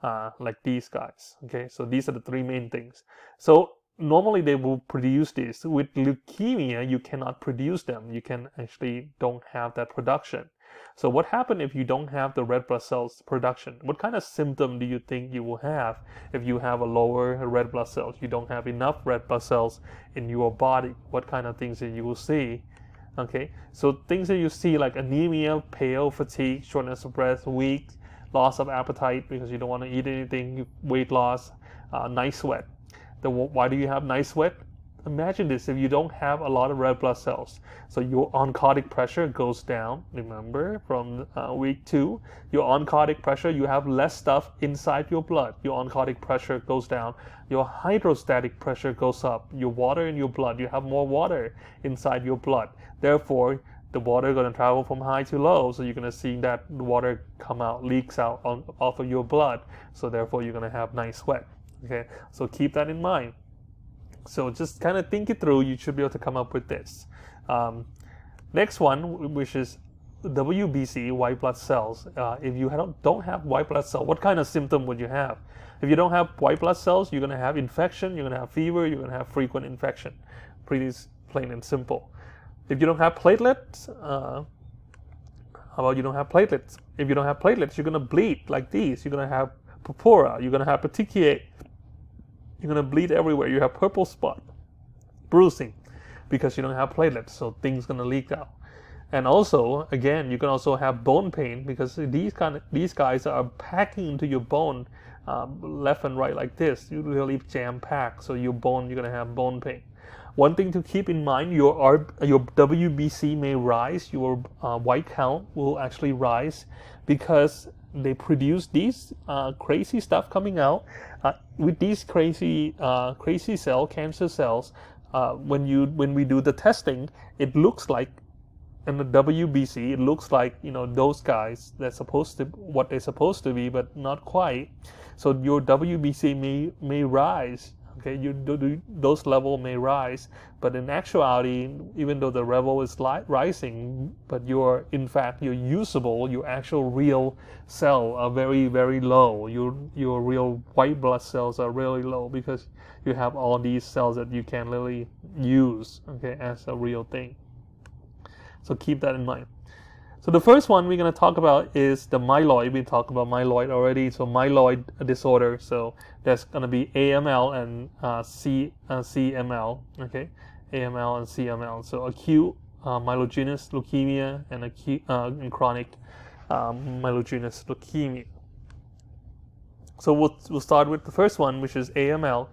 uh, like these guys. Okay, so these are the three main things. So normally they will produce this. With leukemia, you cannot produce them. You can actually don't have that production. So what happens if you don't have the red blood cells production? What kind of symptom do you think you will have if you have a lower red blood cells? You don't have enough red blood cells in your body. What kind of things that you will see? Okay, so things that you see like anemia, pale, fatigue, shortness of breath, weak, loss of appetite because you don't want to eat anything, weight loss, uh, night sweat. The, why do you have night sweat? Imagine this if you don't have a lot of red blood cells. So your oncotic pressure goes down remember from uh, week two. Your oncotic pressure you have less stuff inside your blood. Your oncotic pressure goes down. Your hydrostatic pressure goes up. Your water in your blood you have more water inside your blood. Therefore the water going to travel from high to low. So you're going to see that water come out leaks out on, off of your blood. So therefore you're going to have nice sweat okay? So keep that in mind so just kind of think it through. You should be able to come up with this. Um, next one, which is WBC, white blood cells. Uh, if you don't have white blood cell, what kind of symptom would you have? If you don't have white blood cells, you're going to have infection, you're going to have fever, you're going to have frequent infection. Pretty plain and simple. If you don't have platelets, uh, how about you don't have platelets? If you don't have platelets, you're going to bleed like these. You're going to have purpura, you're going to have petechiae, you're to bleed everywhere. You have purple spot, bruising, because you don't have platelets, so things to leak out. And also, again, you can also have bone pain because these kind of these guys are packing into your bone um, left and right like this. You really jam packed, so your bone you're gonna have bone pain. One thing to keep in mind: your R, your WBC may rise, your uh, white count will actually rise because they produce these uh, crazy stuff coming out. Uh, with these crazy uh, crazy cell cancer cells, uh, when you when we do the testing, it looks like in the WBC, it looks like you know those guys they're supposed to what they're supposed to be, but not quite. So your WBC may may rise. Okay, you do, those level may rise, but in actuality, even though the level is rising, but your in fact your usable, your actual real cell are very very low. Your your real white blood cells are really low because you have all these cells that you can really use okay as a real thing. So keep that in mind. So the first one we're going to talk about is the myeloid. We talked about myeloid already. So myeloid disorder. So that's going to be AML and uh, C, uh, CML. Okay, AML and CML. So acute uh, myelogenous leukemia and acute uh, and chronic um, myelogenous leukemia. So we'll, we'll start with the first one, which is AML.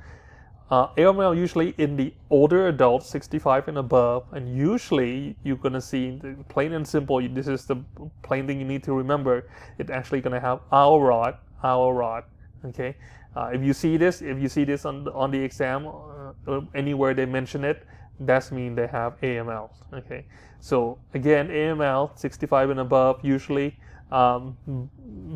Uh, AML usually in the older adults, 65 and above, and usually you're gonna see plain and simple. This is the plain thing you need to remember. It's actually gonna have Auer rod, Auer rod. Okay, uh, if you see this, if you see this on the, on the exam, uh, anywhere they mention it, that's mean they have AML. Okay, so again, AML 65 and above usually, um,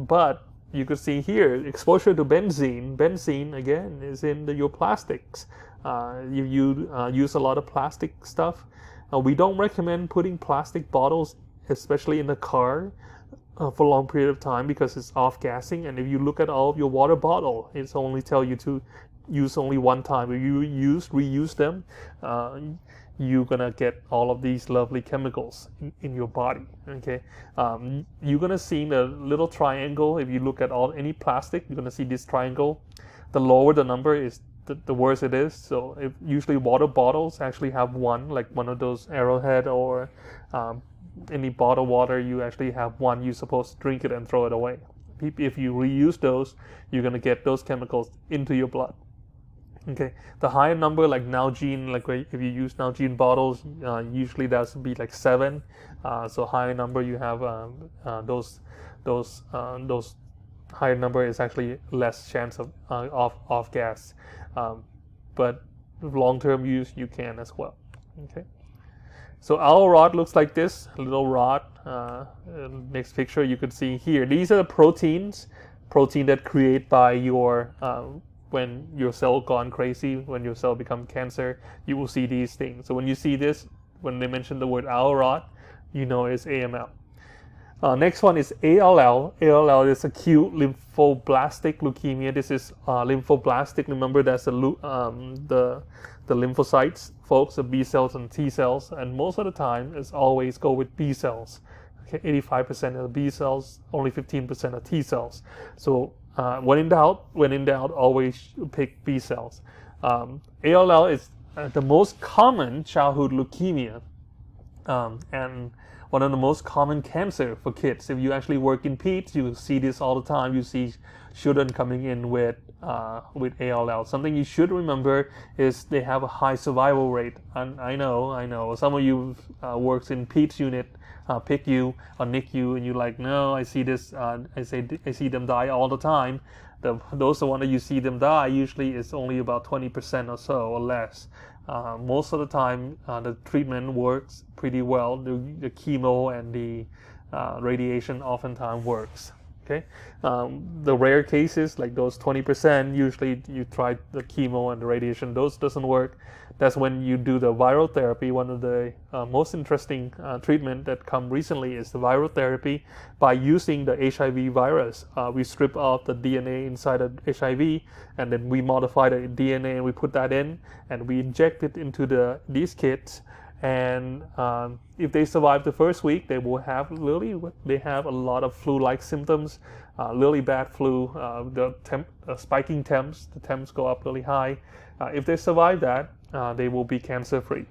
but you could see here exposure to benzene. Benzene again is in the, your plastics. Uh, you, you uh, use a lot of plastic stuff. Uh, we don't recommend putting plastic bottles, especially in the car, uh, for a long period of time because it's off gassing. And if you look at all of your water bottle, it's only tell you to use only one time. If you use reuse them, uh, you're gonna get all of these lovely chemicals in, in your body. Okay, um, you're gonna see the little triangle. If you look at all any plastic, you're gonna see this triangle. The lower the number is, the, the worse it is. So if usually water bottles actually have one, like one of those Arrowhead or um, any bottled water, you actually have one. You're supposed to drink it and throw it away. If you reuse those, you're gonna get those chemicals into your blood. Okay, the higher number like Nalgene, like if you use Nalgene bottles, uh, usually that's be like seven. Uh, so higher number you have um, uh, those those uh, those higher number is actually less chance of uh, off off gas, um, but long term use you can as well. Okay, so Auer rod looks like this little rod. Uh, next picture you could see here. These are the proteins, protein that create by your when your cell gone crazy, when your cell become cancer, you will see these things. So when you see this, when they mention the word rod, you know it's AML. Uh, next one is ALL. ALL is acute lymphoblastic leukemia. This is uh, lymphoblastic. Remember, that's the um, the the lymphocytes, folks, the B cells and T cells, and most of the time, it's always go with B cells. Okay, 85% of the B cells, only 15% of T cells. So uh, when in doubt, when in doubt, always pick B cells. Um, ALL is uh, the most common childhood leukemia, um, and one of the most common cancer for kids. If you actually work in peds, you see this all the time. You see children coming in with uh, with ALL. Something you should remember is they have a high survival rate. And I know, I know, some of you uh, works in peds unit uh, PICU or NICU, and you're like, no, I see this, uh, I say, I see them die all the time. The, those the one that you see them die usually is only about 20% or so or less. Uh, most of the time, uh, the treatment works pretty well. The, the chemo and the uh, radiation oftentimes works. Okay, um, the rare cases like those 20%, usually you try the chemo and the radiation, those doesn't work that's when you do the viral therapy. One of the uh, most interesting uh, treatment that come recently is the viral therapy by using the HIV virus. Uh, we strip off the DNA inside of HIV, and then we modify the DNA and we put that in, and we inject it into the these kids. And um, if they survive the first week, they will have really they have a lot of flu-like symptoms, uh, really bad flu. Uh, the temp, uh, spiking temps, the temps go up really high. if they survive that, uh, they will be cancer free,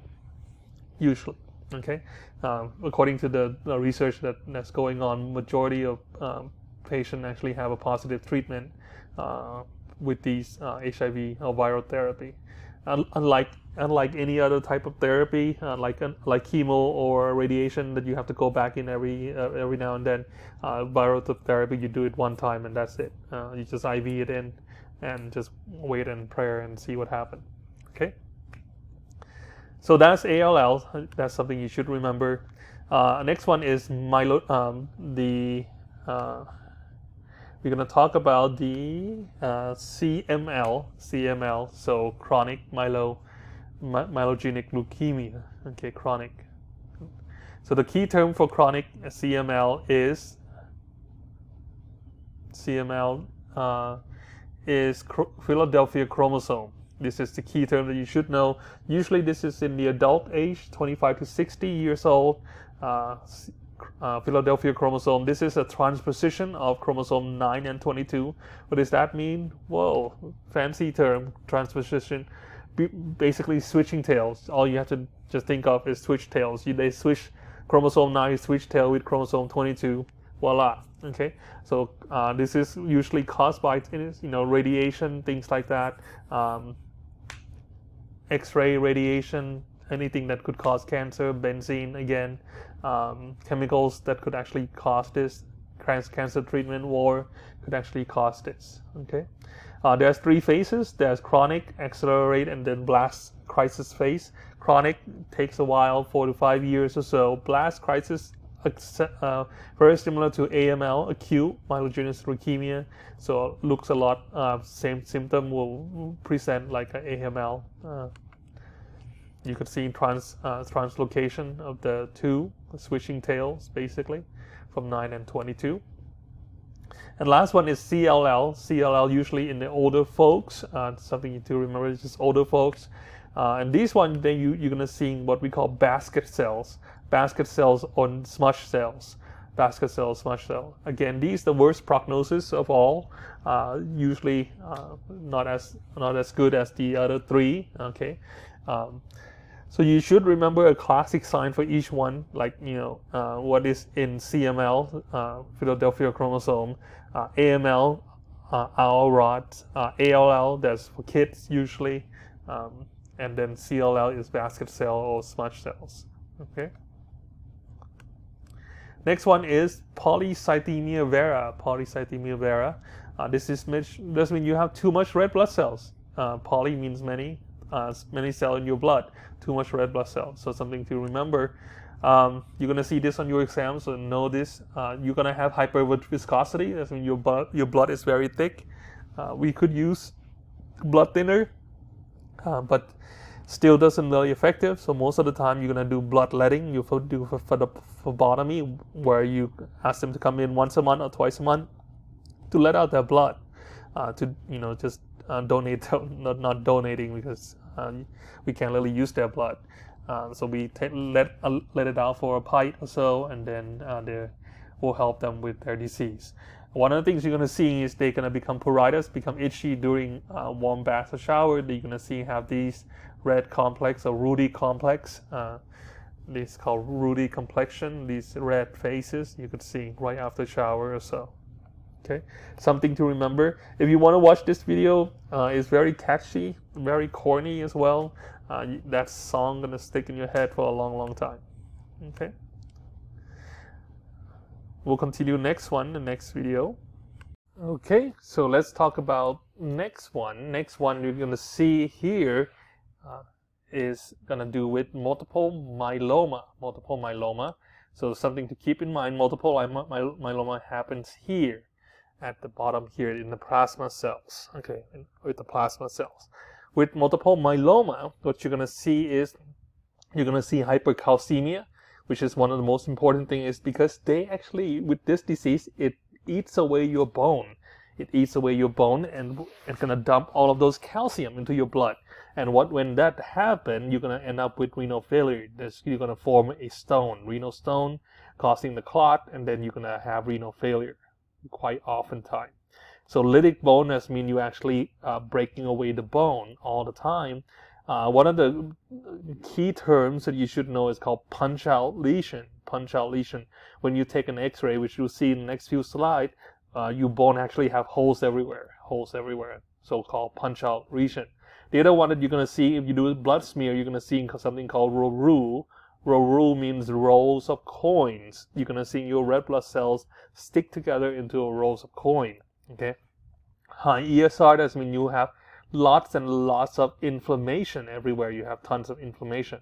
usually. Okay, um, according to the, the, research that, that's going on, majority of um, patients actually have a positive treatment uh, with these uh, HIV or viral therapy. Unlike unlike any other type of therapy, uh, like like chemo or radiation that you have to go back in every uh, every now and then, uh, viral therapy you do it one time and that's it. you just IV it in and just wait and prayer and see what happens. Okay. So that's ALL. That's something you should remember. Uh, next one is myelo. Um, the uh, we're gonna talk about the uh, CML. CML. So chronic myelo my, myelogenic leukemia. Okay, chronic. So the key term for chronic CML is CML uh, is Philadelphia chromosome. This is the key term that you should know. Usually, this is in the adult age, 25 to 60 years old. Uh, uh, Philadelphia chromosome. This is a transposition of chromosome 9 and 22. What does that mean? Whoa, fancy term, transposition. basically, switching tails. All you have to just think of is switch tails. You, they switch chromosome 9, switch tail with chromosome 22. Voila. Okay, so uh, this is usually caused by you know radiation, things like that. Um, X-ray radiation, anything that could cause cancer, benzene again, um, chemicals that could actually cause this cancer treatment war could actually cause this. Okay, uh, there's three phases. There's chronic, accelerate, and then blast crisis phase. Chronic takes a while, four to five years or so. Blast crisis uh, very similar to AML, acute myelogenous leukemia. So looks a lot uh, same symptom will present like AML. Uh, you could see trans uh, translocation of the two switching tails basically from 9 and 22. And last one is CLL. CLL usually in the older folks. Uh, something to remember is just older folks. Uh, and these one, then you, you're gonna see what we call basket cells basket cells or smush cells. Basket cell, smush cell. Again, these the worst prognosis of all. Uh, usually uh, not as not as good as the other three. Okay, um, so you should remember a classic sign for each one, like you know uh, what is in CML, uh, Philadelphia chromosome, uh, AML, uh, Auer rod, uh, ALL. That's for kids usually, um, and then CLL is basket cell or smush cells. Okay. Next one is polycythemia vera. Polycythemia vera. Uh, this is this means you have too much red blood cells. Uh, poly means many, uh, many cells in your blood. Too much red blood cells. So something to remember. Um, you're gonna see this on your exam, so know this. Uh, you're gonna have hyperviscosity. That means your blood your blood is very thick. Uh, we could use blood thinner, uh, but still doesn't really effective. So most of the time you're gonna do bloodletting. You do for, for the phlebotomy where you ask them to come in once a month or twice a month to let out their blood. Uh, to you know just uh, donate not not donating because uh, we can't really use their blood. Uh, so we t- let uh, let it out for a pint or so, and then uh, they will help them with their disease. One of the things you're gonna see is they're gonna become pruritus, become itchy during warm bath or shower. You're gonna see have these red complex or ruddy complex. Uh, this is called ruddy complexion, these red faces you could see right after shower or so. Okay, something to remember. If you want to watch this video, uh, it's very catchy, very corny as well. Uh, that song gonna stick in your head for a long, long time. Okay. We'll continue next one, the next video. Okay, so let's talk about next one. Next one you're gonna see here uh, is going to do with multiple myeloma. Multiple myeloma. So something to keep in mind, multiple myeloma happens here at the bottom here in the plasma cells. Okay, with the plasma cells. With multiple myeloma, what you're going to see is you're going to see hypercalcemia, which is one of the most important things is because they actually, with this disease, it eats away your bone. It eats away your bone and it's going to dump all of those calcium into your blood. And what when that happens, you're gonna end up with renal failure. You're gonna form a stone, renal stone, causing the clot, and then you're gonna have renal failure quite often time. So lytic bonus mean you actually uh, breaking away the bone all the time. Uh, one of the key terms that you should know is called punch out lesion. Punch out lesion. When you take an X-ray, which you'll see in the next few slides, uh, bone actually have holes everywhere. Holes everywhere. So-called punch out lesion. The other one that you're to see if you do a blood smear, you're to see something called rouleaux. Rouleaux means rolls of coins. You're to see your red blood cells stick together into a rolls of coin. Okay. High ESR does mean you have lots and lots of inflammation everywhere. You have tons of inflammation.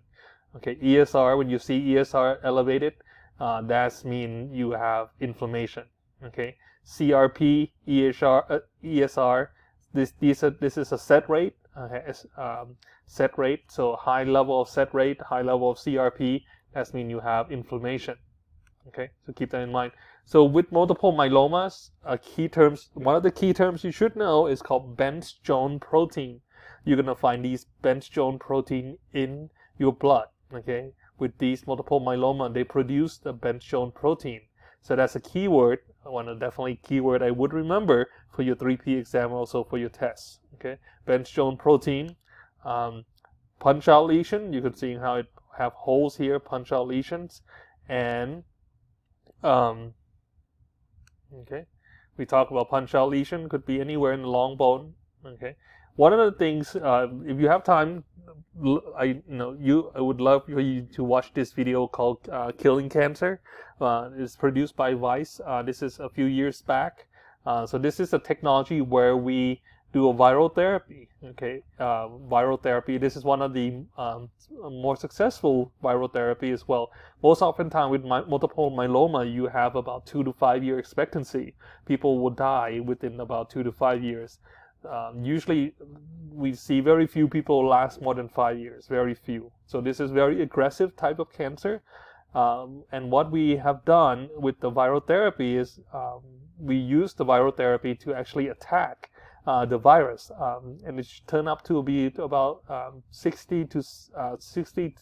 Okay, ESR, when you see ESR elevated, uh, that's mean you have inflammation. Okay, CRP, ESR, uh, ESR, this, these are, this is a sed rate, okay, um, sed rate, so high level of sed rate, high level of CRP, that's mean you have inflammation. Okay, so keep that in mind. So with multiple myelomas, a key terms, one of the key terms you should know is called Bence-Jones protein. You're gonna find these Bence-Jones protein in your blood. Okay, with these multiple myeloma, they produce the Bence-Jones protein. So that's a keyword, one of definitely keyword I would remember for your 3P exam, also for your tests. Okay, Bence-Jones protein, um, punch out lesion. You can see how it have holes here, punch out lesions, and um, Okay, we talk about punch out lesion could be anywhere in the long bone. Okay, one of the things uh, if you have time, I you know you I would love for you to watch this video called uh, "Killing Cancer." Uh, it's produced by Vice. Uh, this is a few years back. Uh, so this is a technology where we do a viral therapy. Okay, uh, viral therapy. This is one of the um, more successful viral therapy as well. Most often time with my, multiple myeloma, you have about two to five year expectancy. People will die within about two to five years. Um, usually, we see very few people last more than five years. Very few. So this is very aggressive type of cancer. Um, and what we have done with the viral therapy is um, we use the viral therapy to actually attack uh, the virus, um, and it turned up to be about um, 60 to uh, 60,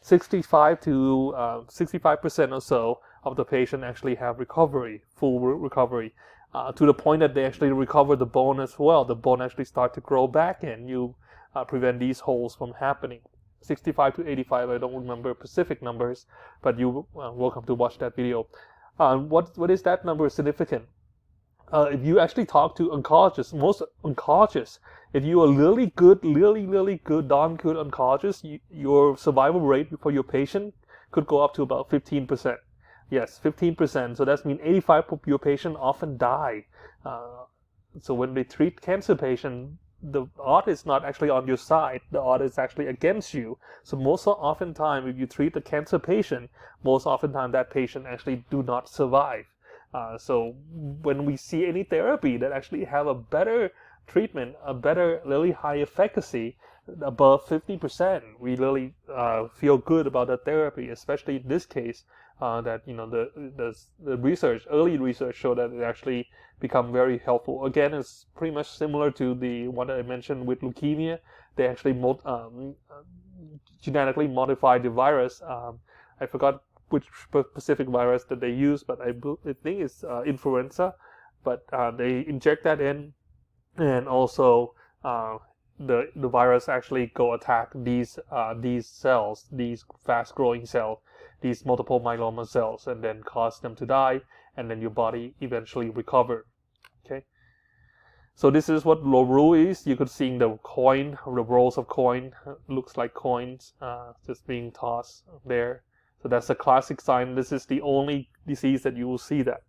65 to uh, 65 percent or so of the patient actually have recovery, full re recovery, uh, to the point that they actually recover the bone as well. The bone actually start to grow back, and you uh, prevent these holes from happening. 65 to 85, I don't remember specific numbers, but you uh, welcome to watch that video. what what is that number significant? uh, if you actually talk to oncologists, most oncologists, if you are really good, really, really good, darn good oncologist, you, your survival rate for your patient could go up to about 15%. Yes, 15%. So that means 85 of your patient often die. Uh, so when they treat cancer patient, the odds is not actually on your side. The odds is actually against you. So most often time, if you treat a cancer patient, most often time that patient actually do not survive. Uh, so when we see any therapy that actually have a better treatment, a better really high efficacy above 50%, we really uh, feel good about the therapy, especially in this case uh, that, you know, the, the, the research, early research showed that it actually become very helpful. Again, it's pretty much similar to the one that I mentioned with leukemia. They actually um, genetically modified the virus. Um, I forgot which specific virus that they use, but I, I think it's uh, influenza. But uh, they inject that in, and also uh, the the virus actually go attack these uh, these cells, these fast growing cells, these multiple myeloma cells, and then cause them to die, and then your body eventually recover. Okay. So this is what rouleaux is. You could see the coin, the rolls of coin, looks like coins uh, just being tossed there. So that's a classic sign. This is the only disease that you will see that.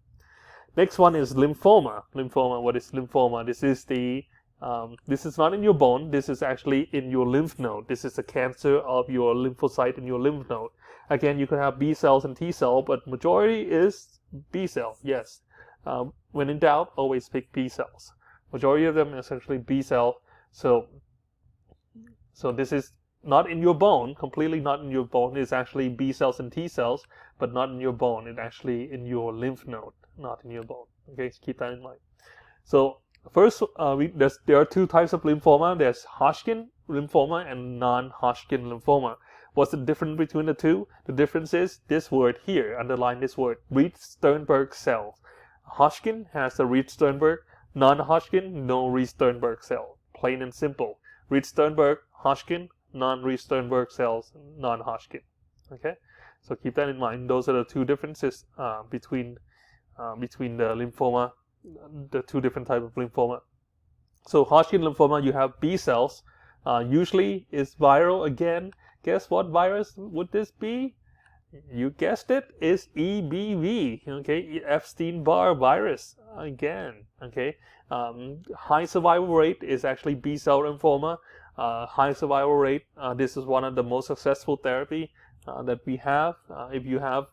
Next one is lymphoma. Lymphoma, what is lymphoma? This is the um, this is not in your bone. This is actually in your lymph node. This is a cancer of your lymphocyte in your lymph node. Again, you can have B cells and T cell, but majority is B cell. Yes. Um, when in doubt, always pick B cells. Majority of them is actually B cell. So, so this is not in your bone, completely not in your bone. It's actually B cells and T cells, but not in your bone. It's actually in your lymph node, not in your bone. Okay, so keep that in mind. So first, uh, we, there are two types of lymphoma. There's Hodgkin lymphoma and non-Hodgkin lymphoma. What's the difference between the two? The difference is this word here, underline this word, Reed-Sternberg cells. Hodgkin has a Reed-Sternberg, non-Hodgkin, no Reed-Sternberg cell. Plain and simple. Reed-Sternberg, Hodgkin, non-Reed-Sternberg cells, non-Hodgkin. Okay, so keep that in mind. Those are the two differences uh, between uh, between the lymphoma, the two different type of lymphoma. So Hodgkin lymphoma, you have B cells. Uh, usually is viral again. Guess what virus would this be? you guessed it, is EBV, okay, Epstein-Barr virus again, okay. Um, high survival rate is actually B-cell lymphoma. Uh, high survival rate, uh, this is one of the most successful therapy uh, that we have. Uh, if you have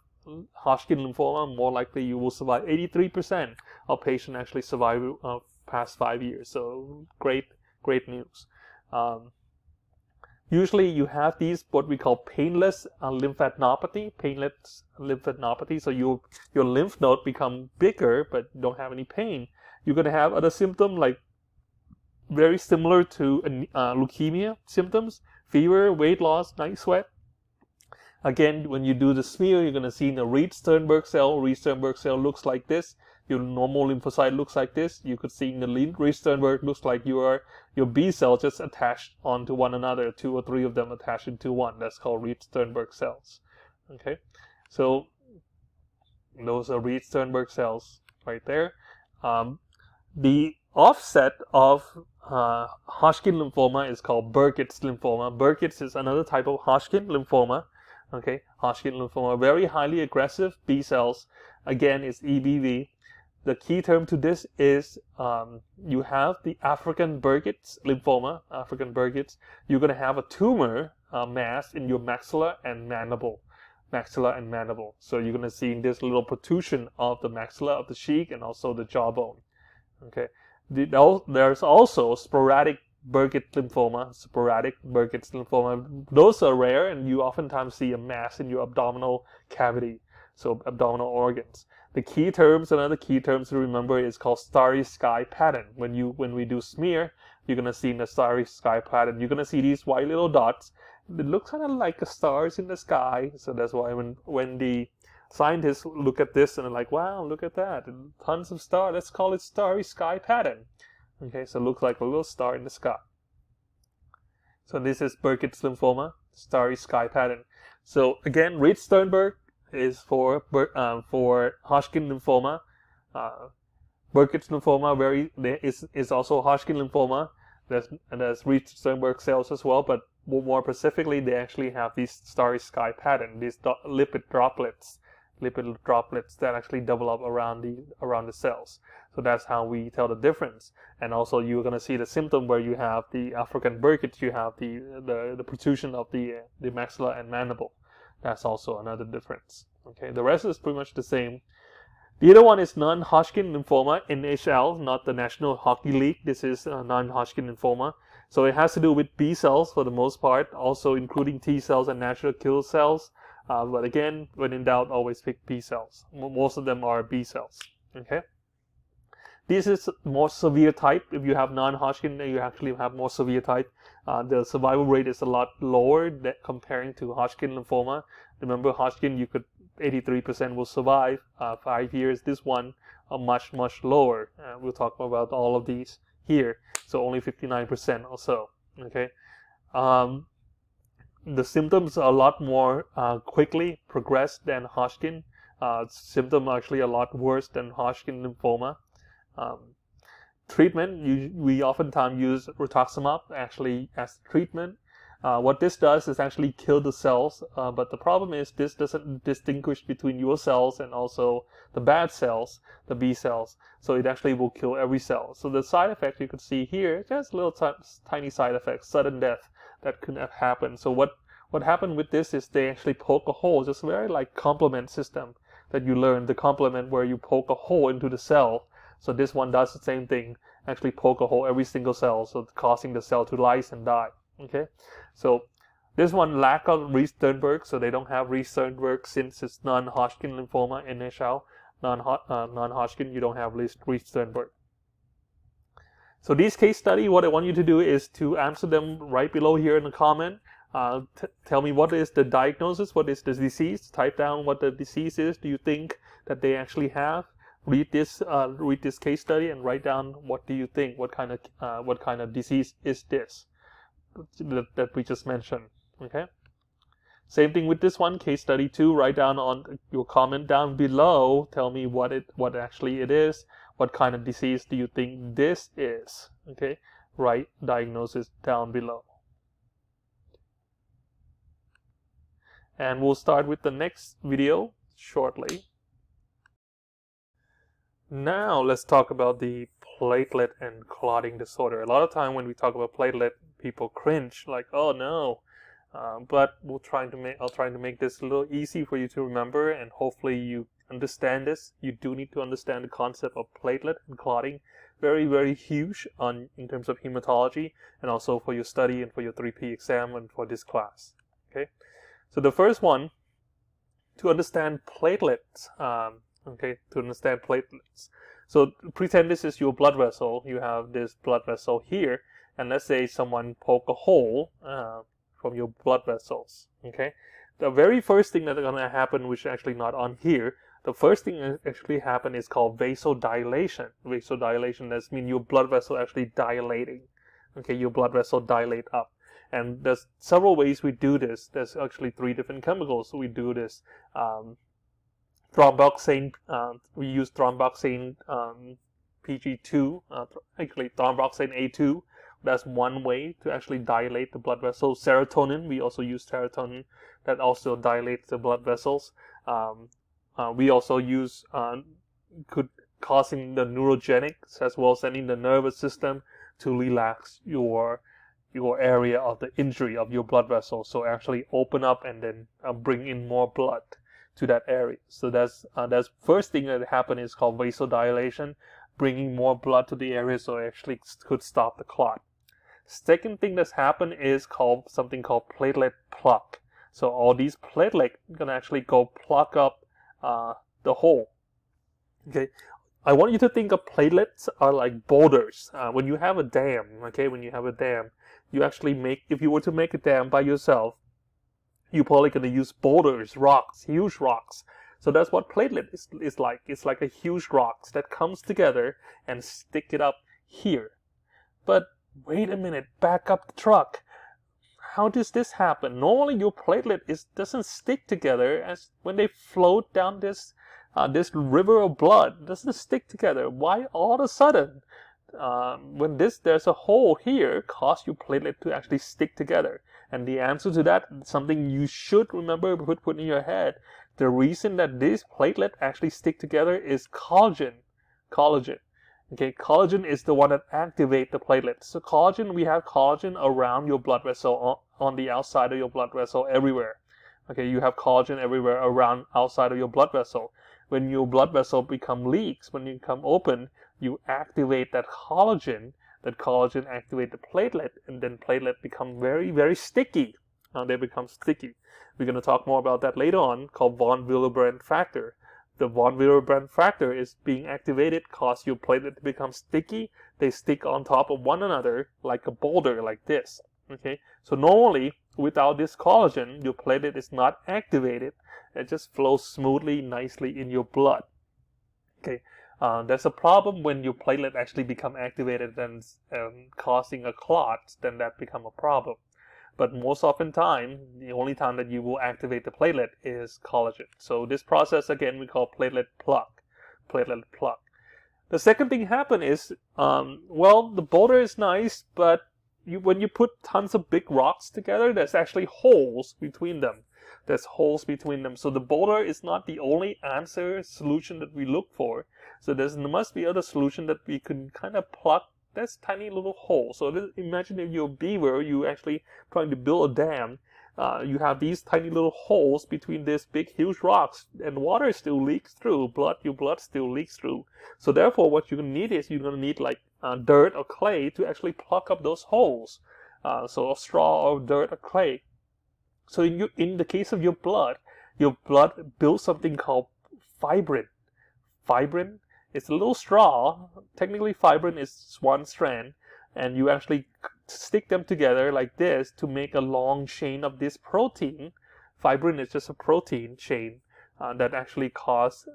Hodgkin lymphoma, more likely you will survive. 83% of patients actually survive uh, past five years. So great, great news. Um, usually you have these what we call painless uh, lymphadenopathy painless lymphadenopathy. So you your lymph node become bigger but don't have any pain. You're going to have other symptoms like very similar to uh, leukemia symptoms. Fever weight loss night sweat. Again when you do the smear you're going to see the reed sternberg cell. Reed sternberg cell looks like this your normal lymphocyte looks like this. You could see in the Reed-Sternberg looks like your your B cells just attached onto one another, two or three of them attached into one. That's called Reed-Sternberg cells. Okay, so those are Reed-Sternberg cells right there. Um, the offset of uh, Hodgkin lymphoma is called Burkitt's lymphoma. Burkitt's is another type of Hodgkin lymphoma. Okay, Hodgkin lymphoma, very highly aggressive B cells. Again, it's EBV the key term to this is um, you have the African Burkitt's lymphoma, African Burkitt's. You're going to have a tumor uh, mass in your maxilla and mandible, maxilla and mandible. So you're going to see this little protrusion of the maxilla of the cheek and also the jawbone. Okay. The, there's also sporadic Burkitt lymphoma, sporadic Burkitt's lymphoma. Those are rare, and you oftentimes see a mass in your abdominal cavity, so abdominal organs. The key terms, another key terms to remember is called starry sky pattern. When you when we do smear, you're gonna see in the starry sky pattern, you're gonna see these white little dots. It looks kind of like stars in the sky. So that's why when when the scientists look at this and they're like, wow, look at that, tons of stars. Let's call it starry sky pattern. Okay, so it looks like a little star in the sky. So this is Burkitt's lymphoma, starry sky pattern. So again, Reed Sternberg is for um, for Hodgkin lymphoma. Uh, Burkitt's lymphoma very is is also Hodgkin lymphoma. There's there's Reed Sternberg cells as well, but more specifically, they actually have these starry sky pattern, these do- lipid droplets, lipid droplets that actually develop around the around the cells. So that's how we tell the difference. And also, you're to see the symptom where you have the African Burkitt, you have the the, the protrusion of the the maxilla and mandible. That's also another difference. Okay, the rest is pretty much the same. The other one is non-Hodgkin lymphoma, NHL, not the National Hockey League. This is non-Hodgkin lymphoma. So it has to do with B cells for the most part, also including T cells and natural killer cells. Uh, but again, when in doubt, always pick B cells. Most of them are B cells. Okay. This is more severe type. If you have non-Hodgkin, you actually have more severe type. Uh, the survival rate is a lot lower that comparing to Hodgkin lymphoma. Remember, Hodgkin, you could 83% will survive uh, five years. This one, uh, much much lower. Uh, we'll talk about all of these here. So only 59% or so. Okay. Um, the symptoms are a lot more uh, quickly progressed than Hodgkin. Uh, symptom actually a lot worse than Hodgkin lymphoma. Um, treatment, you, we oftentimes use rituximab actually as treatment. Uh, what this does is actually kill the cells, uh, but the problem is this doesn't distinguish between your cells and also the bad cells, the B cells. So it actually will kill every cell. So the side effect you could see here, just little tiny side effects, sudden death that could have happened. So what what happened with this is they actually poke a hole, just very like complement system that you learned, the complement where you poke a hole into the cell so this one does the same thing, actually poke a hole every single cell, so causing the cell to lyse and die. Okay, so this one lack of Reed-Sternberg, so they don't have Reed-Sternberg since it's non-Hodgkin lymphoma NHL. Non uh, non-Hodgkin, you don't have Reed-Sternberg. So this case study, what I want you to do is to answer them right below here in the comment. Uh, tell me what is the diagnosis, what is the disease. Type down what the disease is. Do you think that they actually have? Read this uh, read this case study and write down what do you think what kind of uh, what kind of disease is this that, that we just mentioned okay? Same thing with this one case study too write down on your comment down below tell me what it what actually it is what kind of disease do you think this is okay? Write diagnosis down below. And we'll start with the next video shortly. Now let's talk about the platelet and clotting disorder. A lot of time when we talk about platelet, people cringe like, "Oh no!" Uh, but we'll trying to make I'll try to make this a little easy for you to remember, and hopefully you understand this. You do need to understand the concept of platelet and clotting. Very very huge on in terms of hematology, and also for your study and for your 3P exam and for this class. Okay, so the first one to understand platelets. Um, okay, to understand platelets. So pretend this is your blood vessel. You have this blood vessel here, and let's say someone poke a hole uh, from your blood vessels. Okay, the very first thing that's gonna happen, which is actually not on here, the first thing that actually happen is called vasodilation. Vasodilation does mean your blood vessel actually dilating. Okay, your blood vessel dilate up. And there's several ways we do this. There's actually three different chemicals we do this. Um, thromboxane, uh, we use thromboxane um, PG2, uh, actually thromboxane A2. That's one way to actually dilate the blood vessels. Serotonin, we also use serotonin that also dilates the blood vessels. Um, uh, we also use uh, could causing the neurogenics as well as sending the nervous system to relax your your area of the injury of your blood vessel. So actually open up and then uh, bring in more blood to that area. So that's uh, that's first thing that happened is called vasodilation, bringing more blood to the area so it actually could stop the clot. Second thing that's happened is called something called platelet plug. So all these platelets gonna actually go pluck up uh, the hole. Okay, I want you to think of platelets are like boulders. Uh, when you have a dam, okay, when you have a dam, you actually make if you were to make a dam by yourself, you're probably going to use boulders, rocks, huge rocks. So that's what platelet is, is like. It's like a huge rocks that comes together and stick it up here. But wait a minute, back up the truck. How does this happen? Normally your platelet is doesn't stick together as when they float down this uh, this river of blood. It doesn't stick together. Why all of a sudden um, when this there's a hole here cause your platelet to actually stick together? And the answer to that, something you should remember, put, put in your head, the reason that these platelet actually stick together is collagen. Collagen. Okay, collagen is the one that activate the platelets. So collagen, we have collagen around your blood vessel, on, on the outside of your blood vessel, everywhere. Okay, you have collagen everywhere around outside of your blood vessel. When your blood vessel become leaks, when you come open, you activate that collagen that collagen activate the platelet and then platelet become very, very sticky. Uh, they become sticky. We're going to talk more about that later on called von Willebrand factor. The von Willebrand factor is being activated, cause your platelet to become sticky. They stick on top of one another like a boulder like this. Okay, so normally without this collagen, your platelet is not activated. It just flows smoothly, nicely in your blood. Okay, uh, there's a problem when your platelet actually become activated and um, causing a clot, then that become a problem. But most often time, the only time that you will activate the platelet is collagen. So this process again we call platelet plug, platelet plug. The second thing happen is, um, well, the boulder is nice, but you, when you put tons of big rocks together, there's actually holes between them. There's holes between them. So the boulder is not the only answer solution that we look for. So there must be other solution that we can kind of plug this tiny little hole. So this, imagine if you're a beaver, you actually trying to build a dam. Uh, you have these tiny little holes between these big huge rocks and water still leaks through blood your blood still leaks through so therefore what you're gonna need is you're gonna need like uh, dirt or clay to actually plug up those holes uh, so straw or dirt or clay so in, you, in the case of your blood your blood builds something called fibrin fibrin it's a little straw. Technically, fibrin is one strand, and you actually stick them together like this to make a long chain of this protein. Fibrin is just a protein chain uh, that actually cause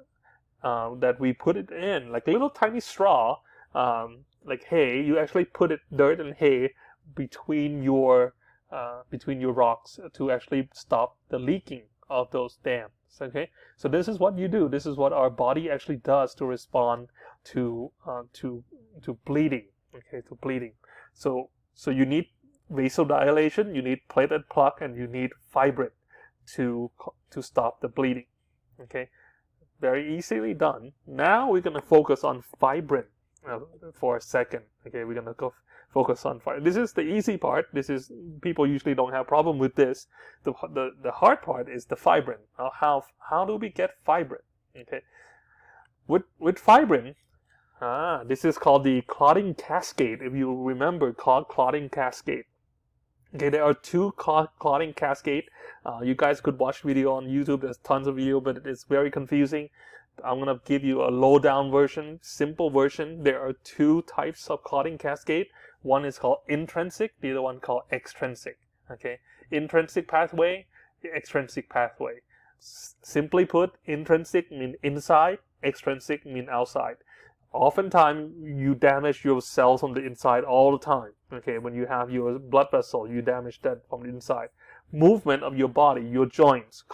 uh, that we put it in like a little tiny straw, um, like hay. You actually put it dirt and hay between your uh, between your rocks to actually stop the leaking of those dams okay so this is what you do this is what our body actually does to respond to uh, to to bleeding okay to bleeding so so you need vasodilation you need platelet plug and you need fibrin to to stop the bleeding. Okay, very easily done. Now we're gonna focus on fibrin uh, for a second. Okay, we're gonna go focus on fibrin. This is the easy part. This is people usually don't have problem with this. The the, the hard part is the fibrin. Now how how do we get fibrin? Okay, with with fibrin, ah, this is called the clotting cascade. If you remember, called clotting cascade. Okay, there are two clotting cascade. Uh, you guys could watch video on YouTube. There's tons of video, but it's very confusing. I'm gonna give you a low-down version, simple version. There are two types of clotting cascade. One is called intrinsic, the other one called extrinsic. Okay, intrinsic pathway, extrinsic pathway. S simply put, intrinsic mean inside, extrinsic mean outside oftentimes you damage your cells from the inside all the time. Okay, when you have your blood vessel, you damage that from the inside. Movement of your body, your joints,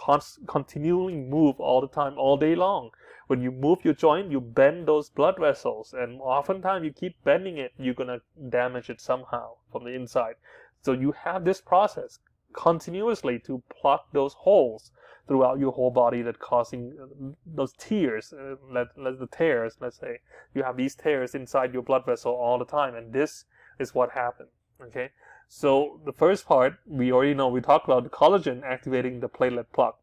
continually move all the time, all day long. When you move your joint, you bend those blood vessels, and oftentimes you keep bending it, you're gonna damage it somehow from the inside. So you have this process continuously to plug those holes throughout your whole body that causing uh, those tears, uh, let, let the tears, let's say, you have these tears inside your blood vessel all the time, and this is what happened. Okay, so the first part we already know we talked about the collagen activating the platelet plug.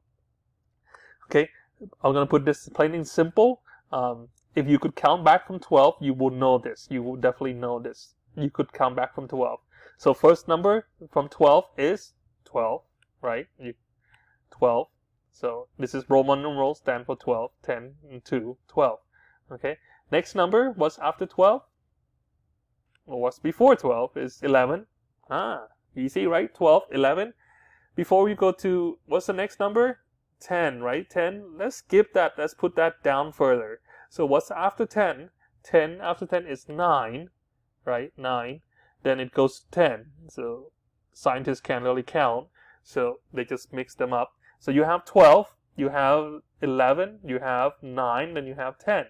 Okay, I'm gonna put this plain and simple. Um, if you could count back from 12, you will know this. You will definitely know this. You could count back from 12. So first number from 12 is 12, right? You, 12. So this is Roman numerals, stand for 12, 10, and 2, 12. Okay. Next number, what's after 12? Well, what's before 12 is 11. Ah, easy, right? 12, 11. Before we go to, what's the next number? 10, right? 10. Let's skip that. Let's put that down further. So what's after 10? 10 after 10 is 9, right? 9. Then it goes to 10. So scientists can't really count. So they just mix them up. So you have 12, you have 11, you have 9, then you have 10.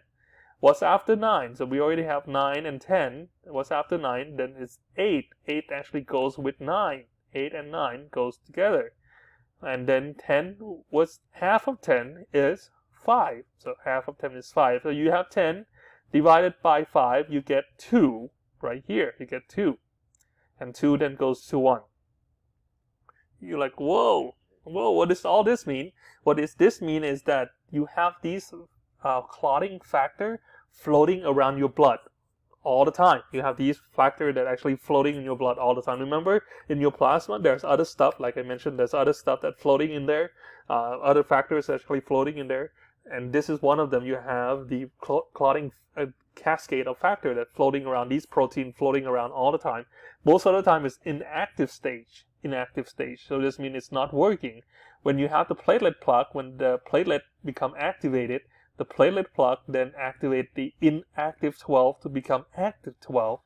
What's after 9? So we already have 9 and 10. What's after 9? Then it's 8. 8 actually goes with 9. 8 and 9 goes together. And then 10, what's half of 10 is 5. So half of 10 is 5. So you have 10 divided by 5, you get 2 right here. You get 2. And 2 then goes to 1. You're like, whoa, whoa, what does all this mean? What does this mean is that you have these uh, clotting factor floating around your blood all the time. You have these factor that actually floating in your blood all the time. Remember, in your plasma, there's other stuff, like I mentioned, there's other stuff that floating in there, uh, other factors actually floating in there, and this is one of them. You have the cl- clotting uh, cascade of factor that floating around, these protein floating around all the time. Most of the time is inactive stage inactive stage. So this means it's not working. When you have the platelet plug, when the platelet become activated, the platelet plug then activate the inactive 12 to become active 12.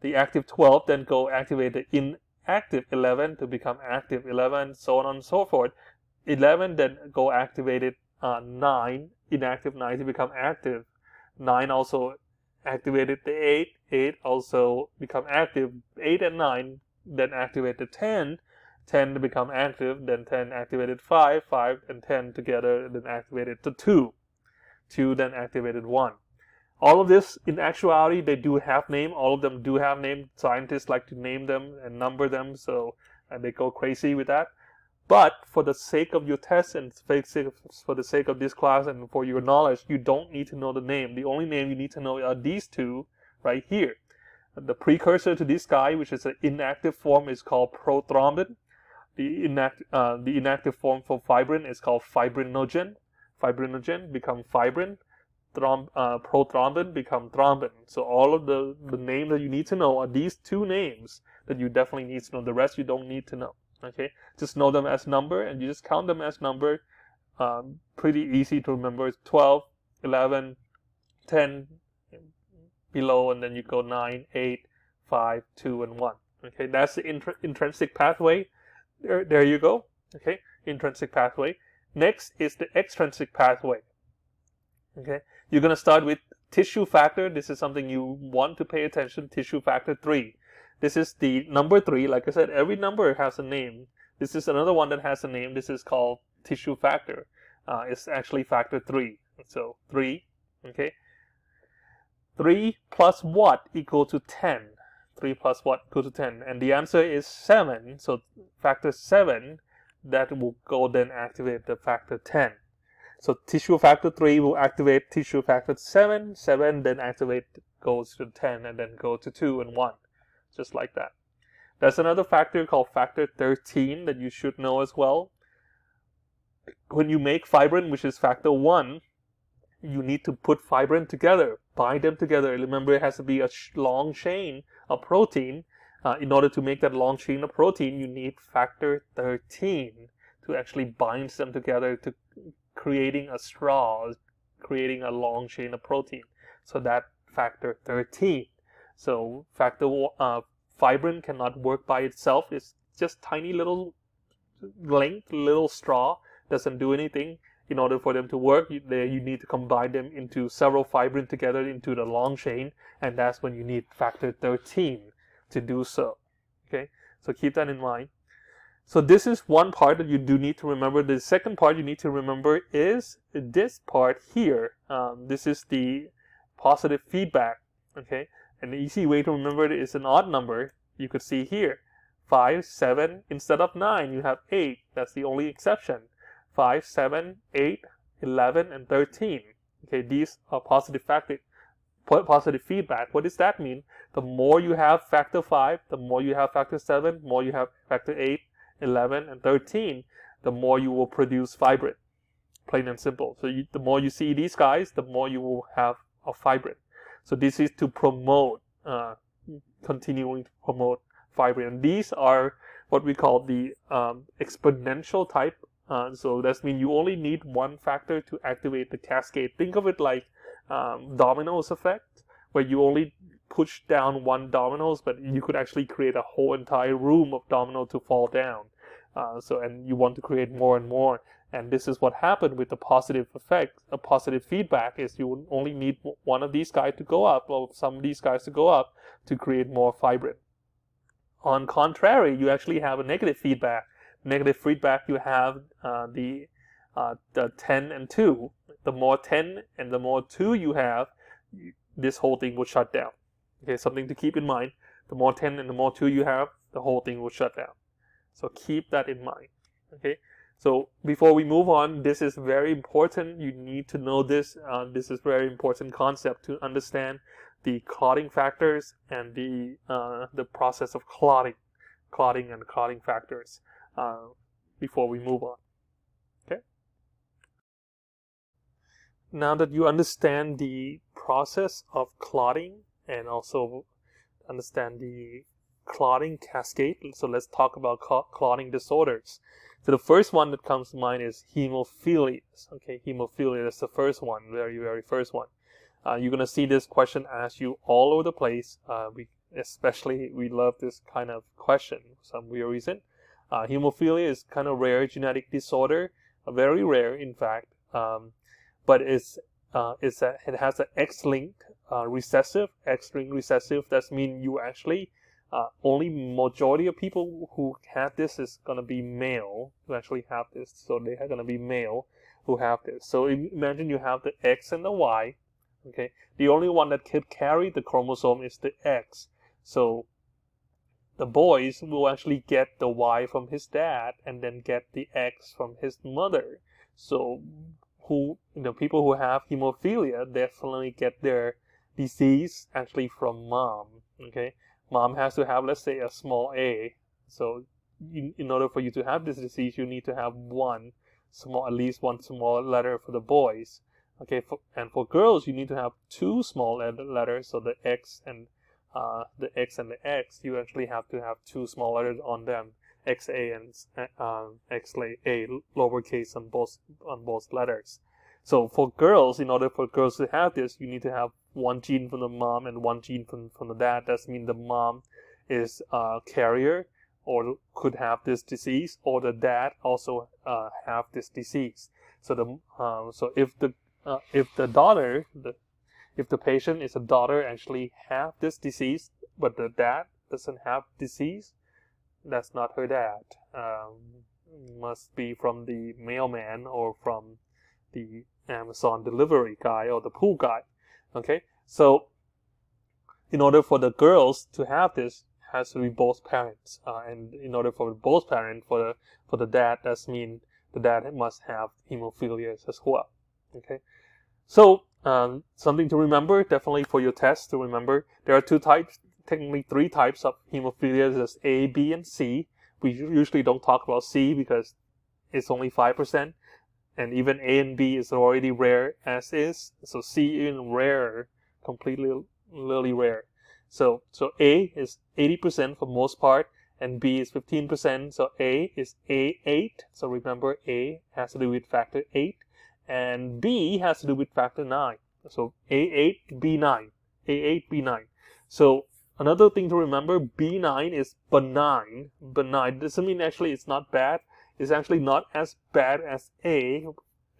The active 12 then go activate the inactive 11 to become active 11, so on and so forth. 11 then go activated uh, 9, inactive 9 to become active. 9 also activated the 8, 8 also become active. 8 and 9 then activate the 10, 10 to become active, then 10 activated 5, 5 and 10 together, then activated to 2. 2 then activated 1. All of this, in actuality, they do have name. All of them do have name. Scientists like to name them and number them, so and they go crazy with that. But for the sake of your test and for the sake of this class and for your knowledge, you don't need to know the name. The only name you need to know are these two right here. The precursor to this guy, which is an inactive form, is called prothrombin. The, inact, uh, the inactive form for fibrin is called fibrinogen. Fibrinogen become fibrin. Throm, uh, prothrombin become thrombin. So all of the, the names that you need to know are these two names that you definitely need to know. The rest you don't need to know. Okay, just know them as number and you just count them as number. Um, pretty easy to remember. It's 12, 11, 10, below, and then you go 9, 8, 5, 2, and 1. Okay, that's the intr intrinsic pathway. There, there you go. Okay, intrinsic pathway. Next is the extrinsic pathway. Okay, you're going to start with tissue factor. This is something you want to pay attention. Tissue factor 3. This is the number 3. Like I said, every number has a name. This is another one that has a name. This is called tissue factor. Uh, it's actually factor 3. So 3, okay. 3 plus what equal to 10? 3 plus what equal to 10? And the answer is 7. So factor 7, that will go then activate the factor 10. So tissue factor 3 will activate tissue factor 7. 7 then activate goes to 10 and then go to 2 and 1. Just like that. There's another factor called factor 13 that you should know as well. When you make fibrin, which is factor 1, you need to put fibrin together, bind them together. Remember, it has to be a long chain of protein. Uh, in order to make that long chain of protein, you need factor 13 to actually bind them together to creating a straw, creating a long chain of protein. So that factor 13. So factor uh, fibrin cannot work by itself. It's just tiny little length, little straw, doesn't do anything in order for them to work, you, they, you need to combine them into several fibrin together into the long chain, and that's when you need factor 13 to do so. Okay, so keep that in mind. So this is one part that you do need to remember. The second part you need to remember is this part here. Um, this is the positive feedback. Okay, and the easy way to remember it is an odd number. You could see here, 5, 7, instead of 9, you have 8. That's the only exception. 5, 7, 8, 11, and 13. Okay, these are positive factor, positive feedback. What does that mean? The more you have factor 5, the more you have factor 7, more you have factor 8, 11, and 13, the more you will produce fibrin. Plain and simple. So you, the more you see these guys, the more you will have a fibrin. So this is to promote, uh, continuing to promote fibrin. And these are what we call the um, exponential type uh, so that means you only need one factor to activate the cascade. Think of it like um, dominoes effect, where you only push down one dominoes, but you could actually create a whole entire room of domino to fall down. Uh, so and you want to create more and more. And this is what happened with the positive effect, a positive feedback is you only need one of these guys to go up or some of these guys to go up to create more fibrin. On contrary, you actually have a negative feedback negative feedback, you have uh, the uh, the 10 and 2. The more 10 and the more 2 you have, this whole thing will shut down. Okay, something to keep in mind. The more 10 and the more 2 you have, the whole thing will shut down. So keep that in mind. Okay, so before we move on, this is very important. You need to know this. Uh, this is very important concept to understand the clotting factors and the uh, the process of clotting, clotting and clotting factors uh, before we move on. Okay. Now that you understand the process of clotting and also understand the clotting cascade, so let's talk about clotting disorders. So the first one that comes to mind is hemophilia. Okay, hemophilia is the first one, very very first one. Uh, you're gonna see this question asked you all over the place. Uh, we especially we love this kind of question for some weird reason. Uh, hemophilia is kind of rare genetic disorder, very rare in fact, um, but it's uh, it's a, it has an X-linked uh, recessive, X-linked recessive. That means you actually uh, only majority of people who have this is gonna be male who actually have this. So they are gonna be male who have this. So imagine you have the X and the Y. Okay, the only one that could carry the chromosome is the X. So the boys will actually get the Y from his dad and then get the X from his mother. So who know people who have hemophilia definitely get their disease actually from mom. Okay, mom has to have let's say a small a. So in, in order for you to have this disease, you need to have one small, at least one small letter for the boys. Okay, for, and for girls, you need to have two small letters, so the X and uh, the X and the X, you actually have to have two small letters on them, XA and uh, XA lowercase on both on both letters. So for girls, in order for girls to have this, you need to have one gene from the mom and one gene from, from the dad. That means the mom is a carrier or could have this disease, or the dad also uh, have this disease. So the um, so if the uh, if the daughter, the if the patient is a daughter actually have this disease, but the dad doesn't have disease, that's not her dad. Um, must be from the mailman or from the Amazon delivery guy or the pool guy. Okay, so in order for the girls to have this, has to be both parents, uh, and in order for both parents, for the for the dad, that's mean the dad must have hemophilia as well. Okay, so um, something to remember, definitely for your test to remember. There are two types, technically three types of hemophilia. There's A, B, and C. We usually don't talk about C because it's only five percent, and even A and B is already rare as is. So C even rarer, completely really rare. So so A is 80% for most part, and B is 15%. So A is A8. So remember A has to do with factor 8, and B has to do with factor 9. So A8, B9, A8, B9. So another thing to remember, B9 is benign. Benign doesn't mean actually it's not bad. It's actually not as bad as A.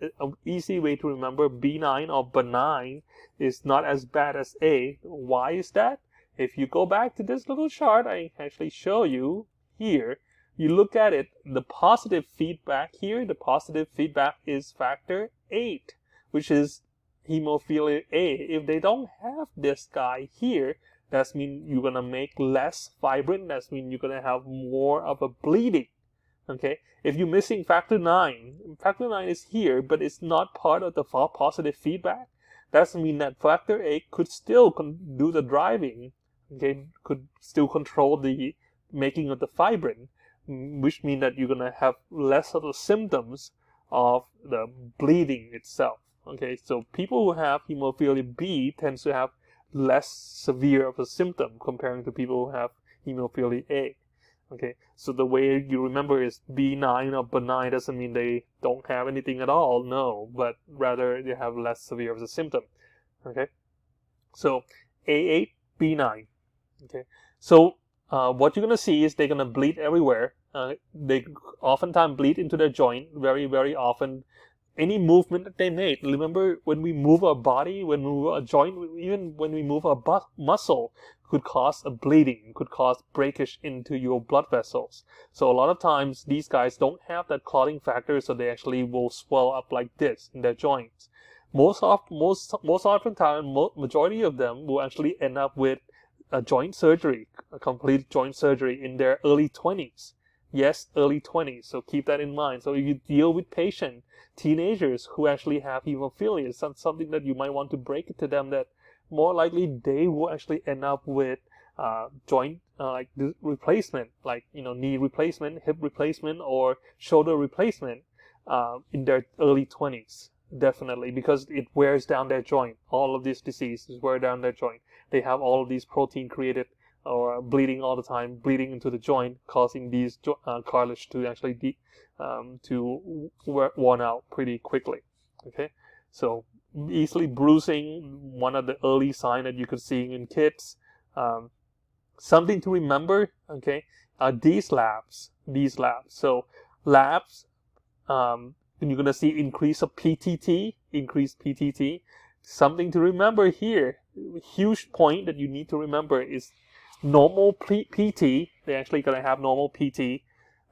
An easy way to remember B9 or benign is not as bad as A. Why is that? If you go back to this little chart, I actually show you here, you look at it, the positive feedback here, the positive feedback is factor 8, which is hemophilia A. If they don't have this guy here, that's mean you're gonna make less fibrin, that's mean you're gonna have more of a bleeding. Okay, if you're missing factor 9, factor 9 is here, but it's not part of the positive feedback. That's mean that factor 8 could still do the driving okay, could still control the making of the fibrin, which means that you're gonna have less of the symptoms of the bleeding itself. Okay, so people who have hemophilia B tends to have less severe of a symptom comparing to people who have hemophilia A. Okay, so the way you remember is B9 or benign doesn't mean they don't have anything at all, no, but rather they have less severe of a symptom. Okay, so A8, B9. Okay, so uh, what you're gonna see is they're gonna bleed everywhere. Uh, they oftentimes bleed into their joint very, very often. Any movement that they make. Remember when we move our body, when we move a joint, even when we move a bu- muscle, could cause a bleeding, could cause breakage into your blood vessels. So a lot of times these guys don't have that clotting factor, so they actually will swell up like this in their joints. Most of most most often time, majority of them will actually end up with a joint surgery, a complete joint surgery in their early 20s. Yes, early 20s. So keep that in mind. So if you deal with patient teenagers who actually have hemophilia, it's something that you might want to break it to them that more likely they will actually end up with uh, joint uh, like replacement, like you know knee replacement, hip replacement, or shoulder replacement uh, in their early 20s. Definitely, because it wears down their joint. All of these diseases wear down their joint they have all of these protein created or bleeding all the time, bleeding into the joint, causing these uh, cartilage to actually de- um, to worn out pretty quickly. Okay, so easily bruising, one of the early sign that you could see in kids. Um, something to remember, okay, are these labs. These labs. So labs, um, you're gonna see increase of PTT, increased PTT. Something to remember here huge point that you need to remember is normal PT. They're actually going to have normal PT,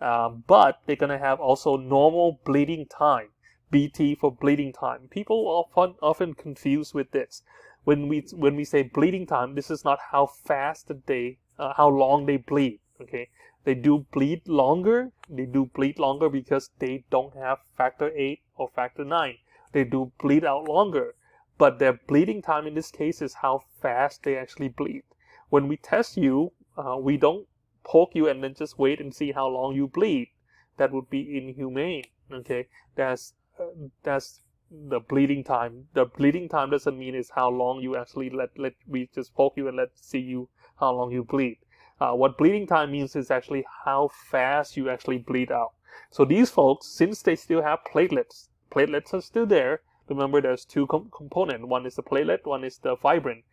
um, but they're going to have also normal bleeding time. BT for bleeding time. People often often confuse with this. When we when we say bleeding time, this is not how fast they uh, how long they bleed. Okay, they do bleed longer. They do bleed longer because they don't have factor eight or factor nine. They do bleed out longer but their bleeding time in this case is how fast they actually bleed. When we test you, uh, we don't poke you and then just wait and see how long you bleed. That would be inhumane. Okay, that's uh, that's the bleeding time. The bleeding time doesn't mean is how long you actually let let we just poke you and let see you how long you bleed. Uh, what bleeding time means is actually how fast you actually bleed out. So these folks, since they still have platelets, platelets are still there, Remember, there's two com components. One is the platelet, one is the fibrin.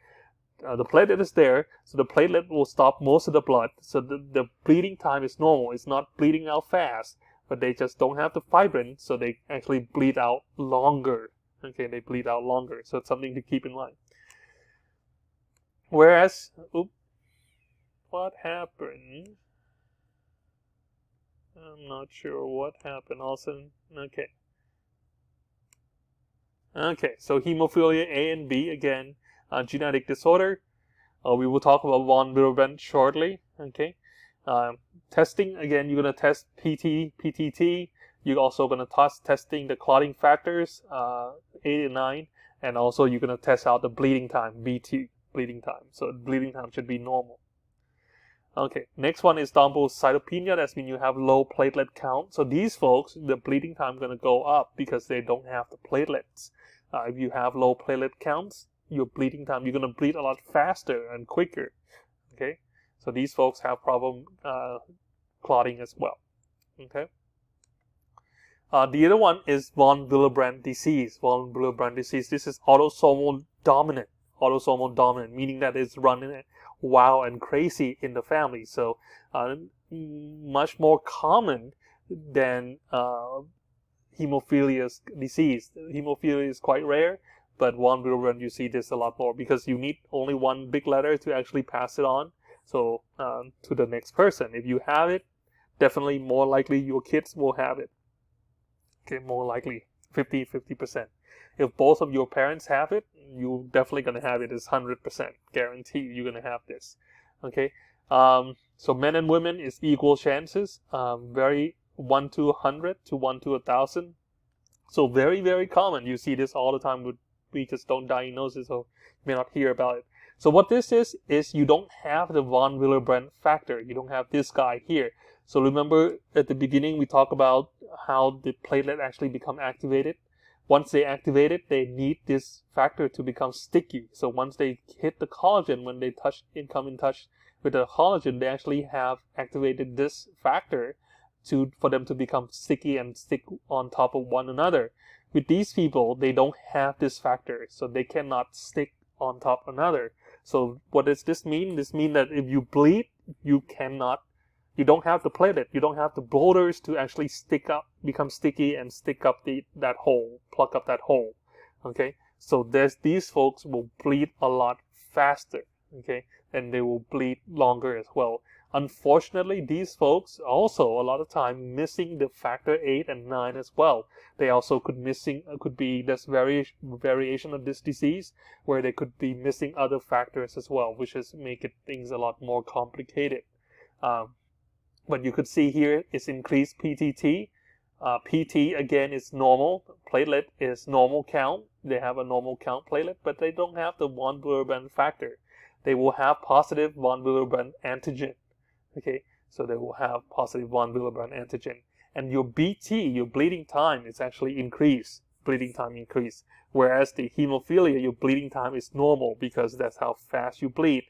Uh, the platelet is there, so the platelet will stop most of the blood. So the, the bleeding time is normal. It's not bleeding out fast, but they just don't have the fibrin, so they actually bleed out longer. Okay, they bleed out longer. So it's something to keep in mind. Whereas, oop, what happened? I'm not sure what happened. Also, okay. Okay, so hemophilia A and B again, uh, genetic disorder. Uh, we will talk about von Willebrand shortly. Okay, um, testing again. You're gonna test PT, PTT. You're also gonna test testing the clotting factors, uh, eight and nine, and also you're gonna test out the bleeding time, BT bleeding time. So bleeding time should be normal. Okay, next one is thrombocytopenia. That means you have low platelet count. So these folks, the bleeding time to go up because they don't have the platelets. Uh, if you have low platelet counts, your bleeding time, you're going to bleed a lot faster and quicker. Okay, so these folks have problem uh, clotting as well. Okay. Uh, the other one is von Willebrand disease. Von Willebrand disease. This is autosomal dominant. Autosomal dominant, meaning that it's running wild and crazy in the family. So uh, much more common than uh, hemophilia disease. Hemophilia is quite rare, but von run you see this a lot more because you need only one big letter to actually pass it on. So um, to the next person, if you have it, definitely more likely your kids will have it. Okay, more likely 50 50 percent. If both of your parents have it, you're definitely going to have it. It's 100% guarantee you're going to have this. Okay. Um, so men and women is equal chances. Um, very 1 to 100 to 1 to 1000. So very, very common. You see this all the time. With, we just don't diagnose it, so may not hear about it. So what this is, is you don't have the von Willebrand factor. You don't have this guy here. So remember at the beginning we talked about how the platelet actually become activated once they activate it, they need this factor to become sticky. So once they hit the collagen, when they touch and come in touch with the collagen, they actually have activated this factor to for them to become sticky and stick on top of one another. With these people, they don't have this factor, so they cannot stick on top another. So what does this mean? This means that if you bleed, you cannot you don't have the platelet, you don't have the boulders to actually stick up, become sticky and stick up the that hole, plug up that hole. Okay, so there's these folks will bleed a lot faster. Okay, and they will bleed longer as well. Unfortunately, these folks also a lot of time missing the factor eight and nine as well. They also could missing could be this vari- variation of this disease where they could be missing other factors as well, which is make it things a lot more complicated. Um, but you could see here is increased PTT. Uh, PT again is normal. Platelet is normal count. They have a normal count platelet, but they don't have the von Willebrand factor. They will have positive von Willebrand antigen. Okay, so they will have positive von Willebrand antigen. And your BT, your bleeding time, is actually increased. Bleeding time increase. Whereas the hemophilia, your bleeding time is normal because that's how fast you bleed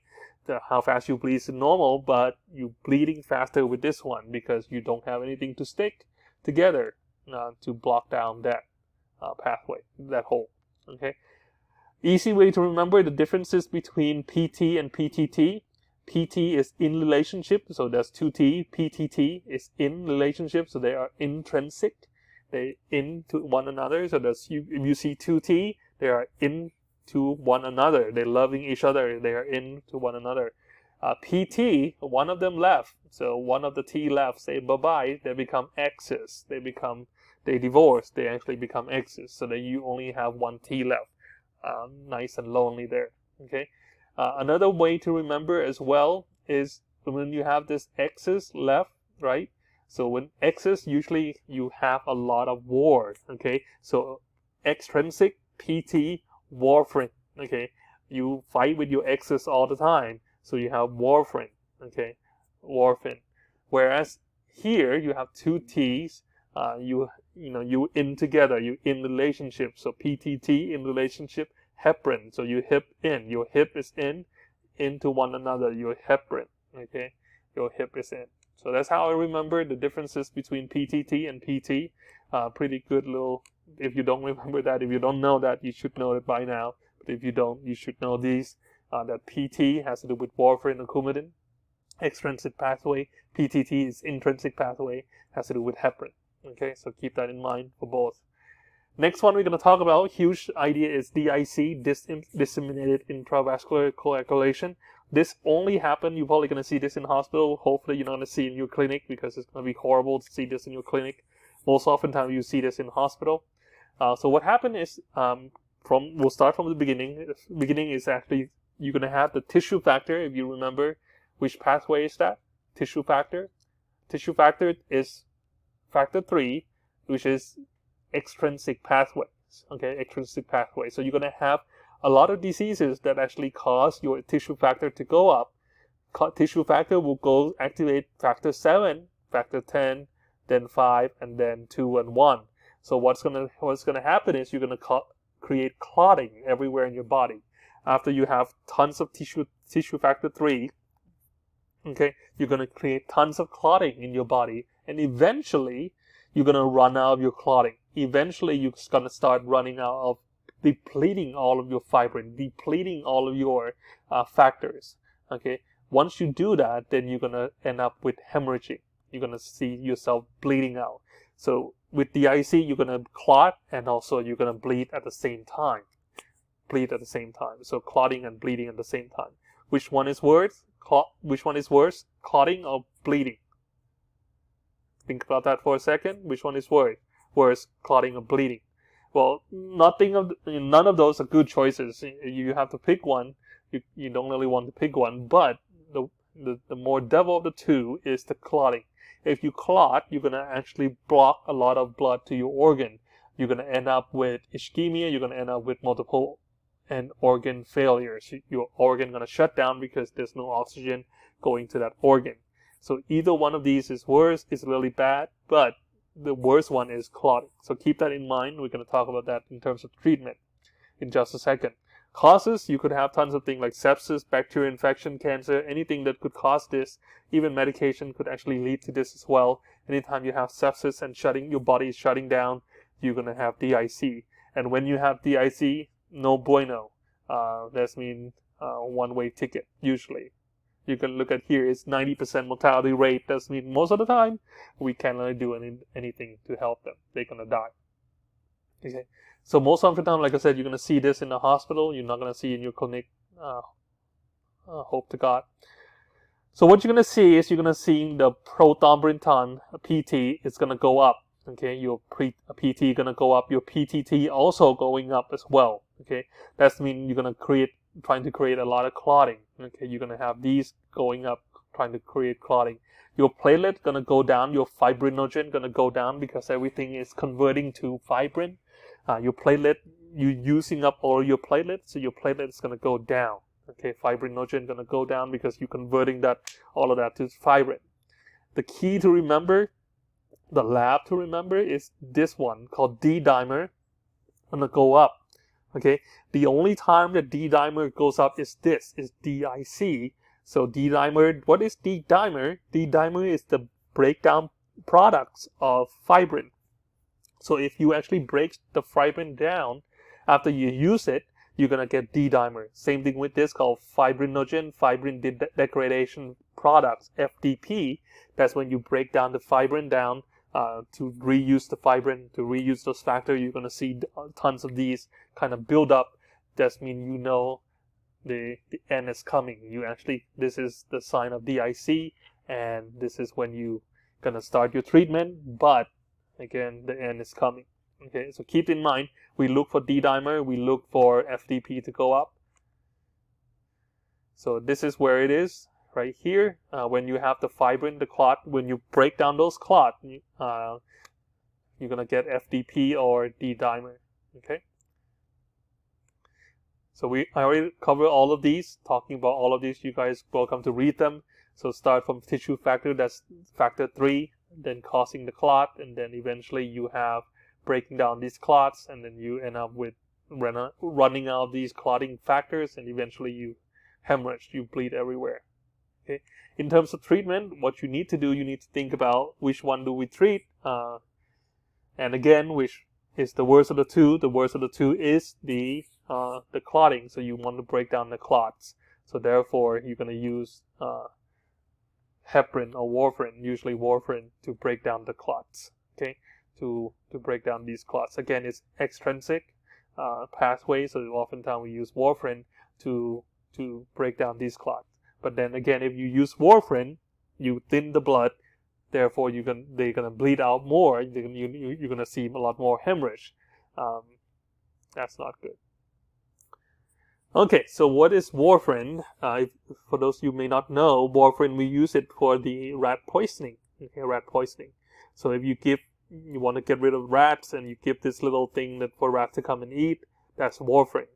the, how fast you bleed is normal, but you're bleeding faster with this one because you don't have anything to stick together uh, to block down that uh, pathway, that hole. Okay. Easy way to remember the differences between PT and PTT. PT is in relationship, so there's two T. PTT is in relationship, so they are intrinsic. They into one another. So there's you, if you see two T, they are in to one another. They're loving each other. They are into one another. Uh, PT, one of them left. So one of the T left, say bye bye. They become X's. They become, they divorce. They actually become X's. So that you only have one T left. Uh, nice and lonely there. Okay. Uh, another way to remember as well is when you have this X's left, right? So when X's, usually you have a lot of war. Okay. So extrinsic PT warfarin. Okay, you fight with your exes all the time, so you have warfarin. Okay, warfarin. Whereas here you have two T's. Uh, you you know you in together. You in relationship. So PTT in relationship. Heparin. So you hip in. Your hip is in into one another. Your heparin. Okay, your hip is in. So that's how I remember the differences between PTT and PT. Uh, pretty good little if you don't remember that, if you don't know that, you should know it by now. But if you don't, you should know these. Uh, that PT has to do with warfarin and coumadin. Extrinsic pathway. PTT is intrinsic pathway, has to do with heparin. Okay, so keep that in mind for both. Next one we're going to talk about, huge idea is DIC, dis- disseminated intravascular coagulation. This only happen. You're probably gonna see this in hospital. Hopefully, you're not gonna see it in your clinic because it's gonna be horrible to see this in your clinic. Most often time you see this in hospital. Uh, so what happened is um, from we'll start from the beginning. The beginning is actually you're gonna have the tissue factor. If you remember, which pathway is that? Tissue factor. Tissue factor is factor three, which is extrinsic pathways. Okay, extrinsic pathway. So you're gonna have a lot of diseases that actually cause your tissue factor to go up. Tissue factor will go activate factor seven, factor ten, then five, and then two and one. So what's gonna what's gonna happen is you're gonna create clotting everywhere in your body. After you have tons of tissue tissue factor three, okay, you're gonna create tons of clotting in your body, and eventually you're gonna run out of your clotting. Eventually you're gonna start running out of depleting all of your fibrin, depleting all of your uh, factors. Okay, once you do that, then you're gonna end up with hemorrhaging. You're gonna see yourself bleeding out. So with DIC, you're gonna clot and also you're gonna bleed at the same time. Bleed at the same time. So clotting and bleeding at the same time. Which one is worse? Clot, which one is worse? Clotting or bleeding? Think about that for a second. Which one is worse? Worse, clotting or bleeding? Well, nothing of none of those are good choices. You have to pick one. You, you don't really want to pick one, but the, the the more devil of the two is the clotting. If you clot, you're gonna actually block a lot of blood to your organ. You're gonna end up with ischemia. You're gonna end up with multiple and organ failures. Your organ gonna shut down because there's no oxygen going to that organ. So either one of these is worse, is really bad, but the worst one is clotting. So keep that in mind. We're going to talk about that in terms of treatment in just a second. Causes, you could have tons of things like sepsis, bacterial infection, cancer, anything that could cause this. Even medication could actually lead to this as well. Anytime you have sepsis and shutting, your body is shutting down, you're going to have DIC. And when you have DIC, no bueno. Uh, that's mean uh, one-way ticket, usually you can look at here is 90% mortality rate. Does mean most of the time we can't really do any, anything to help them. They're gonna die. Okay. So most of the time, like I said, you're gonna see this in the hospital. You're not gonna see in your clinic. Uh, uh, hope to God. So what you're gonna see is you're gonna see the prothrombin time PT is gonna go up. Okay, your pre, PT gonna go up. Your PTT also going up as well. Okay, that's mean you're gonna create trying to create a lot of clotting. Okay, you're gonna have these going up, trying to create clotting. Your platelet gonna go down. Your fibrinogen gonna go down because everything is converting to fibrin. Uh, your platelet, you're using up all your platelets, so your platelet is gonna go down. Okay, fibrinogen gonna go down because you're converting that all of that to fibrin. The key to remember, the lab to remember is this one called D dimer. Gonna go up Okay, the only time that D dimer goes up is this, is DIC. So D dimer, what is D dimer? D dimer is the breakdown products of fibrin. So if you actually break the fibrin down after you use it, you're gonna get D dimer. Same thing with this called fibrinogen, fibrin de degradation products, FDP. That's when you break down the fibrin down uh, to reuse the fibrin, to reuse those factors, you're going to see uh, tons of these kind of build up. That means you know the, the end is coming. You actually, this is the sign of DIC, and this is when you going to start your treatment, but again, the end is coming. Okay, so keep in mind, we look for D-dimer, we look for FDP to go up. So this is where it is right here, uh, when you have the fibrin, the clot, when you break down those clot, uh, you're gonna get FDP or D-dimer, okay? So we I already covered all of these, talking about all of these. You guys welcome to read them. So start from tissue factor, that's factor three, then causing the clot, and then eventually you have breaking down these clots, and then you end up with running out of these clotting factors, and eventually you hemorrhage, you bleed everywhere. Okay. In terms of treatment, what you need to do, you need to think about which one do we treat. Uh, and again, which is the worst of the two. The worst of the two is the uh, the clotting. So you want to break down the clots. So therefore, you're going to use uh, heparin or warfarin, usually warfarin, to break down the clots. Okay, to to break down these clots. Again, it's extrinsic uh, pathway. So oftentimes we use warfarin to to break down these clots. But then again, if you use warfarin, you thin the blood, therefore you can they're gonna bleed out more. You, you, you're gonna see a lot more hemorrhage. Um, that's not good. Okay, so what is warfarin? Uh, for those you may not know, warfarin we use it for the rat poisoning. Okay, rat poisoning. So if you give, you want to get rid of rats, and you give this little thing that for rats to come and eat, that's warfarin.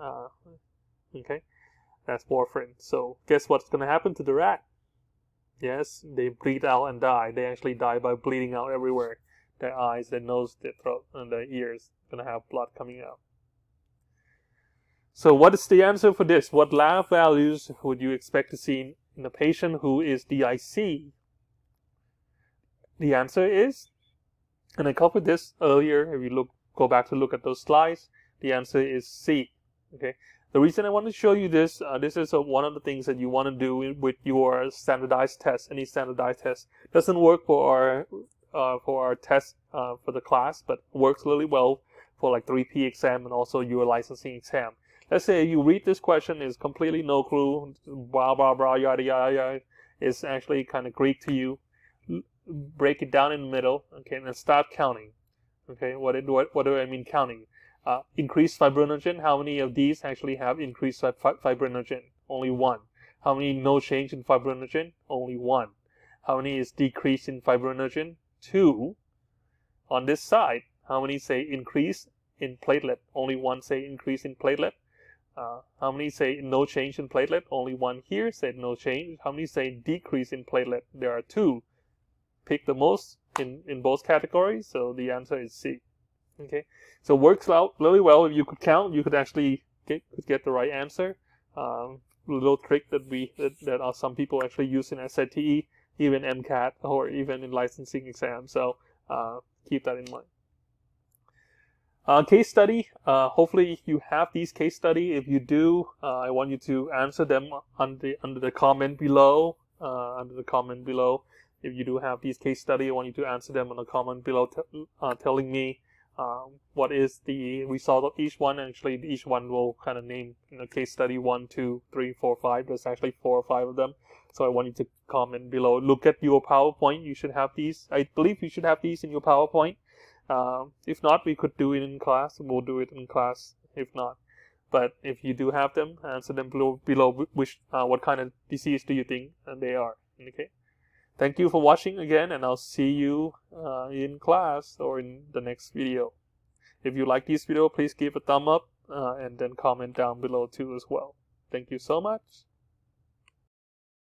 Uh, okay, that's warfarin. So guess what's going to happen to the rat? Yes, they bleed out and die. They actually die by bleeding out everywhere. Their eyes, their nose, their throat, and their ears to have blood coming out. So what is the answer for this? What lab values would you expect to see in a patient who is DIC? The answer is, and I covered this earlier, if you look, go back to look at those slides, the answer is C. Okay. The reason I want to show you this, uh, this is uh, one of the things that you want to do with your standardized test. Any standardized test doesn't work for our uh, for our test uh, for the class, but works really well for like 3P exam and also your licensing exam. Let's say you read this question is completely no clue, blah blah blah yada yada yada. It's actually kind of Greek to you. Break it down in the middle, okay, and then start counting. Okay, what what what do I mean counting? Uh, increased fibrinogen. How many of these actually have increased fibrinogen? Only one. How many no change in fibrinogen? Only one. How many is decrease in fibrinogen? Two. On this side, how many say increase in platelet? Only one say increase in platelet. Uh, how many say no change in platelet? Only one here said no change. How many say decrease in platelet? There are two. Pick the most in, in both categories, so the answer is C. Okay, so works out really well. If you could count, you could actually get, could get the right answer. Um, little trick that we that, that some people actually use in SAT, even MCAT, or even in licensing exams. So uh, keep that in mind. Uh, case study. Uh, hopefully you have these case study. If you do, uh, I want you to answer them under the, under the comment below. Uh, under the comment below. If you do have these case study, I want you to answer them in the comment below, uh, telling me um, what is the result of each one. Actually, each one will kind of name you know, case study one, two, three, four, five. There's actually four or five of them. So I want you to comment below. Look at your PowerPoint. You should have these. I believe you should have these in your PowerPoint. Um, if not, we could do it in class. We'll do it in class if not. But if you do have them, answer them below, below which, uh, what kind of disease do you think they are. Okay. Thank you for watching again, and I'll see you uh, in class or in the next video. If you like this video, please give a thumb up uh, and then comment down below too as well. Thank you so much.